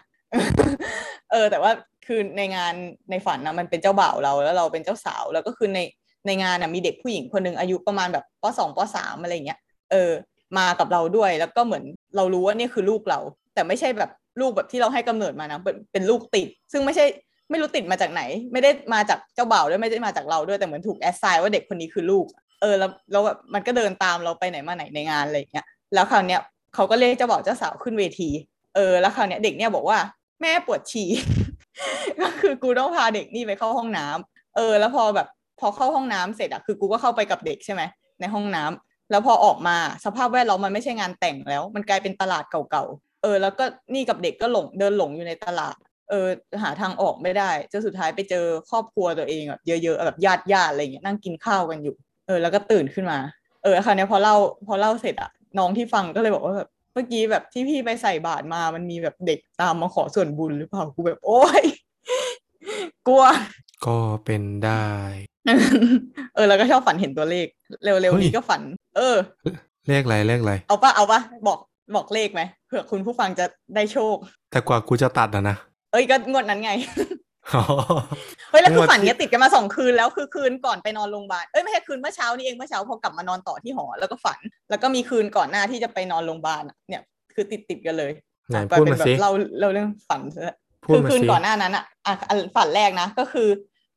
เออ แต่ว่าคือในงานในฝันนะมันเป็นเจ้าบ่าวเราแล้วเราเป็นเจ้าสาว แล้วก็คือในในงานนะมีเด็กผู้หญิงคนหนึ่งอายุประมาณแบบปสองปสามอะไรเงี้ยเออ มากับเราด้วยแล้วก็เหมือนเรารู้ว่านี่คือลูกเรา แต่ไม่ใช่แบบลูกแบบที่เราให้กำเนิดมานะเป็นเป็นลูกติด ซึ่งไม่ใช่ไม่รู้ติดมาจากไหน ไม่ได้มาจากเจ้าบ่าวด้วยไม่ได้มาจากเราด้วยแต่เหมือนถูกแอสไซน์ว่าเด็กคนนี้คือลูก เออแล้วแล้วแบบมันก็เดินตามเราไปไหนมาไหนในงานอะไรเงี้ยแล้วคราวเนี้ยเขาก็เรียกเจ้าบ่าวเจ้าสาวขึ้นเวที เออแล้วคราวเนี้ยเด็กเนี่ยบอกว่าแม่ปวดฉี่ก็คือกูต้องพาเด็กนี่ไปเข้าห้องน้ำเออ แล้วพอแบบพอเข้าห้องน้ำเสร็จอะคือกูก็เข้าไปกับเด็กใช่ไหมในห้องน้ำแล้วพอออกมาสภาพแวดล้อมมันไม่ใช่งานแต่งแล้ว มันกลายเป็นตลาดเก่าๆเออ แล้วก็นี่กับเด็กก็หลงเดินหลงอยู่ในตลาด เออ หาทางออกไม่ได้จนสุดท้ายไปเจอครอบครัวตัวเองแบบเยอะๆแบบญาติญาติอะไรเงี้ยนั่งกินข้าวกันอยู่ เออ แล้วก็ตื่นขึ้นมา เออคราวเนี้ยพอเล่าพอเล่าเสร็จอะน้องที่ฟังก็เลยบอกว่าแบบเมื่อกี้แบบที่พี่ไปใส่บาตรมา มันมีแบบเด็กตามมาขอส่วนบุญหรือเปล่ากูแบบโอ๊ยกลัว ก็เป็นได้ เออ แล้วก็ชอบฝันเห็นตัวเลข เร็วเฮ้ๆยนี้ก็ฝัน เออ เลขอะไรเลขอะไรเอาปะเอาปะบอกบอกเลขไหมเผื่อคุณผู้ฟังจะได้โชค แต่กว่ากูจะตัดอะนะเอ้ยก็งวดนั้นไงอ๋อ เฮ้ยแล้วคืงอวดฝันที่เนี้ยติดกันมาสองคืนแล้วคือคืนก่อนไปนอนโรงพยาบาลเอ้ยไม่ใช่คืนเมื่อเช้านี่เองเมื่อเช้าพอกลับมานอนต่อที่หอแล้วก็ฝัน แล้วก็มีคืนก่อนหน้าที่จะไปนอนโรงพยาบาลอะเนี่ย คือติดติดๆกันเลยไหนอะพูดเป็นมาแบบสิเราเราเรื่องฝันซะพูดคือมาคืนสิก่อนหน้านั้นอะอะอันฝันแรกนะ ก็คือ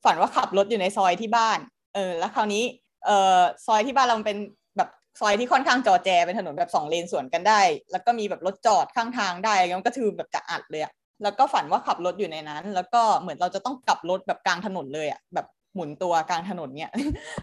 ฝันว่าขับรถอยู่ในซอยที่บ้าน เออ แล้วคราวนี้เอ่อซอยที่บ้านเรามันเป็นแบบซอยที่ค่อนข้างจอแจเป็นถนนแบบสองเลนสวนกันได้ แล้วก็มีแบบรถจอดข้างทางได้อะไรเงี้ยมันก็คือแบบจะอัดเลยอะ แล้วก็ฝันว่าขับรถอยู่ในนั้น แล้วก็เหมือนเราจะต้องกลับรถแบบกลางถนนเลยอะแบบหมุนตัวกลางถนนเนี้ย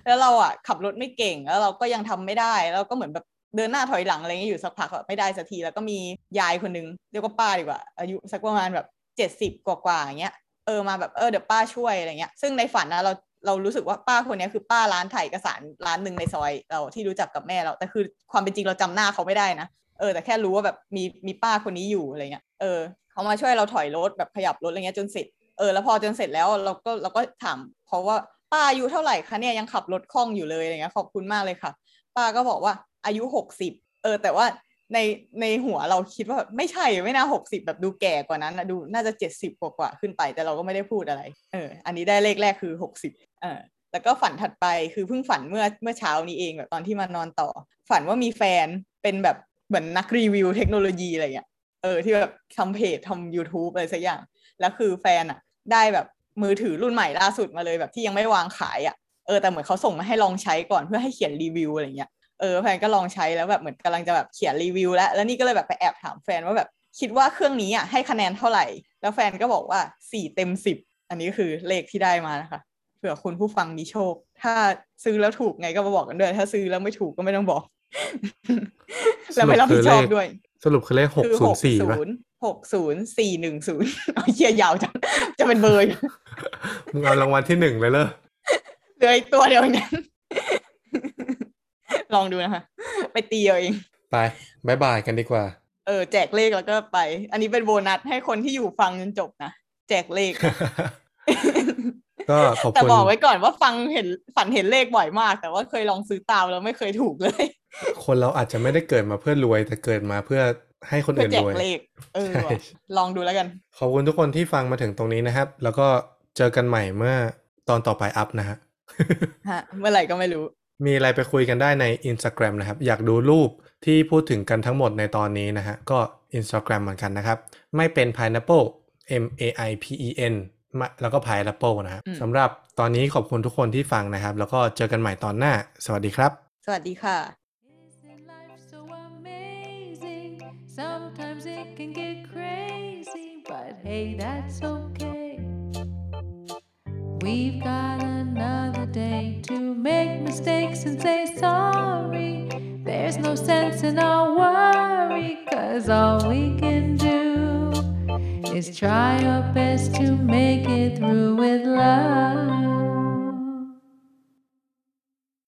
แล้วเราอะขับรถไม่เก่งแล้วเราก็ยังทำไม่ได้แล้วก็เหมือนแบบเดินหน้าถอยหลังอะไรเงี้ยอยู่สักพักแบบไม่ได้สักทีแล้วก็มียายคนนึงเรียกว่าป้าดีกว่า อายุสักประมาณแบบเจ็ดสิบกว่าๆอย่างเงี้ยเออมาแบบเออเดี๋ยวป้าช่วยอะไรเงี้ยซึ่งในฝันนะเราเรารู้สึกว่าป้าคนนี้คือป้าร้านถ่ายเอกสารร้านหนึ่งในซอย เราที่รู้จักกับแม่เราแต่คือความเป็นจริงเราจำหน้าเขาไม่ได้นะเออแต่แค่รู้ว่าแบบมีมีป้าคนนี้อยู่อะไรเงี้ยเออ เขามาช่วยเราถอยรถแบบขยับรถอะไรเงี้ยจนเสร็จเออแล้วพอจนเสร็จแล้วเราก็เราก็ถามเขาว่าป้าอายุเท่าไหร่คะเนี่ยยังขับรถคล่องอยู่เลยอะไรเงี้ยขอบคุณมากเลยค่ะ ป้าก็บอกว่าอายุหกสิบเออแต่ว่าในในหัวเราคิดว่าแบบไม่ใช่ไม่น่าหกสิบแบบดูแก่กว่านั้นนะดูน่าจะเจ็ดสิบกว่ากว่าขึ้นไป แต่เราก็ไม่ได้พูดอะไร เออ อันนี้ได้เลขแรกคือหกสิบเออแล้วก็ฝันถัดไปคือเพิ่งฝันเมื่อเมื่อเช้านี้เองแบบตอนที่มานอนต่อ ฝันว่ามีแฟนเป็นแบบเหมือนนักรีวิวเทคโนโลยีอะไรเงี้ย เออที่แบบทำเพจทำ YouTube อะไรสักอย่าง แล้วคือแฟนอะได้แบบมือถือรุ่นใหม่ล่าสุดมาเลยแบบที่ยังไม่วางขายอะเออแต่เหมือนเขาส่งมาให้ลองใช้ก่อนเพื่อให้เขียนรีวิวอะไรเงี้ยเออแฟนก็ลองใช้แล้วแบบเหมือนกำลังจะแบบเขียนรีวิวแล้วแล้วนี่ก็เลยแบบไปแอบถามแฟนว่าแบบคิดว่าเครื่องนี้อะให้คะแนนเท่าไหร่ แล้วแฟนก็บอกว่าสี่เต็มสิบอันนี้คือเลขที่ได้มานะคะเผื่อคุณผู้ฟังมีโชค ถ้าซื้อแล้วถูกไงก็มาบอกกันด้วย ถ้าซื้อแล้วไม่ถูกก็ไม่ต้องบอก แล้วไม่รับผิดชอบด้วย สรุปคือเลขหกคือศูหนกย์สี่ศูป่ะนย์หกศูนย์สี่หนึ่งศูนย์เอาเฮียยาวจังจะเป็นเบอร์อยู่มึงเอารางวัลที่หนึ่งเลยเลยเหลืออีกตัวเดียวเองนั้นลองดูนะคะ ไปตีเอาเอง ไปบายบายกันดีกว่า เออ แจกเลขแล้วก็ไป อันนี้เป็นโบนัสให้คนที่อยู่ฟังจนจบนะ แจกเลข ก็ขอบแต่คุณบอกไว้ก่อนว่าฟังเห็นฝันเห็นเลขบ่อยมาก แต่ว่าเคยลองซื้อตามแล้วไม่เคยถูกเลย คนเราอาจจะไม่ได้เกิดมาเพื่อรวย แต่เกิดมาเพื่อให้คนเพื่ออื่นแจรกวยเลขเออใช่ว่ะลองดูแล้วกัน ขอบคุณทุกคนที่ฟังมาถึงตรงนี้นะครับ แล้วก็เจอกันใหม่เมื่อตอนต่อไปอัพนะฮะฮะเมื่อไหร่ก็ไม่รู้ มีอะไรไปคุยกันได้ใน Instagram นะครับ อยากดูรูปที่พูดถึงกันทั้งหมดในตอนนี้นะฮะ ก็ Instagram เหมือนกันนะครับ ไม่เป็น pineapple M A I P E N มาแล้วก็ pineapple นะครับอืมสำหรับตอนนี้ขอบคุณทุกคนที่ฟังนะครับ แล้วก็เจอกันใหม่ตอนหน้า สวัสดีครับ สวัสดีค่ะ can get crazy, but hey, that's okay. We've got another day to make mistakes and say sorry. There's no sense in our worry, cause all we can do is try our best to make it through with love.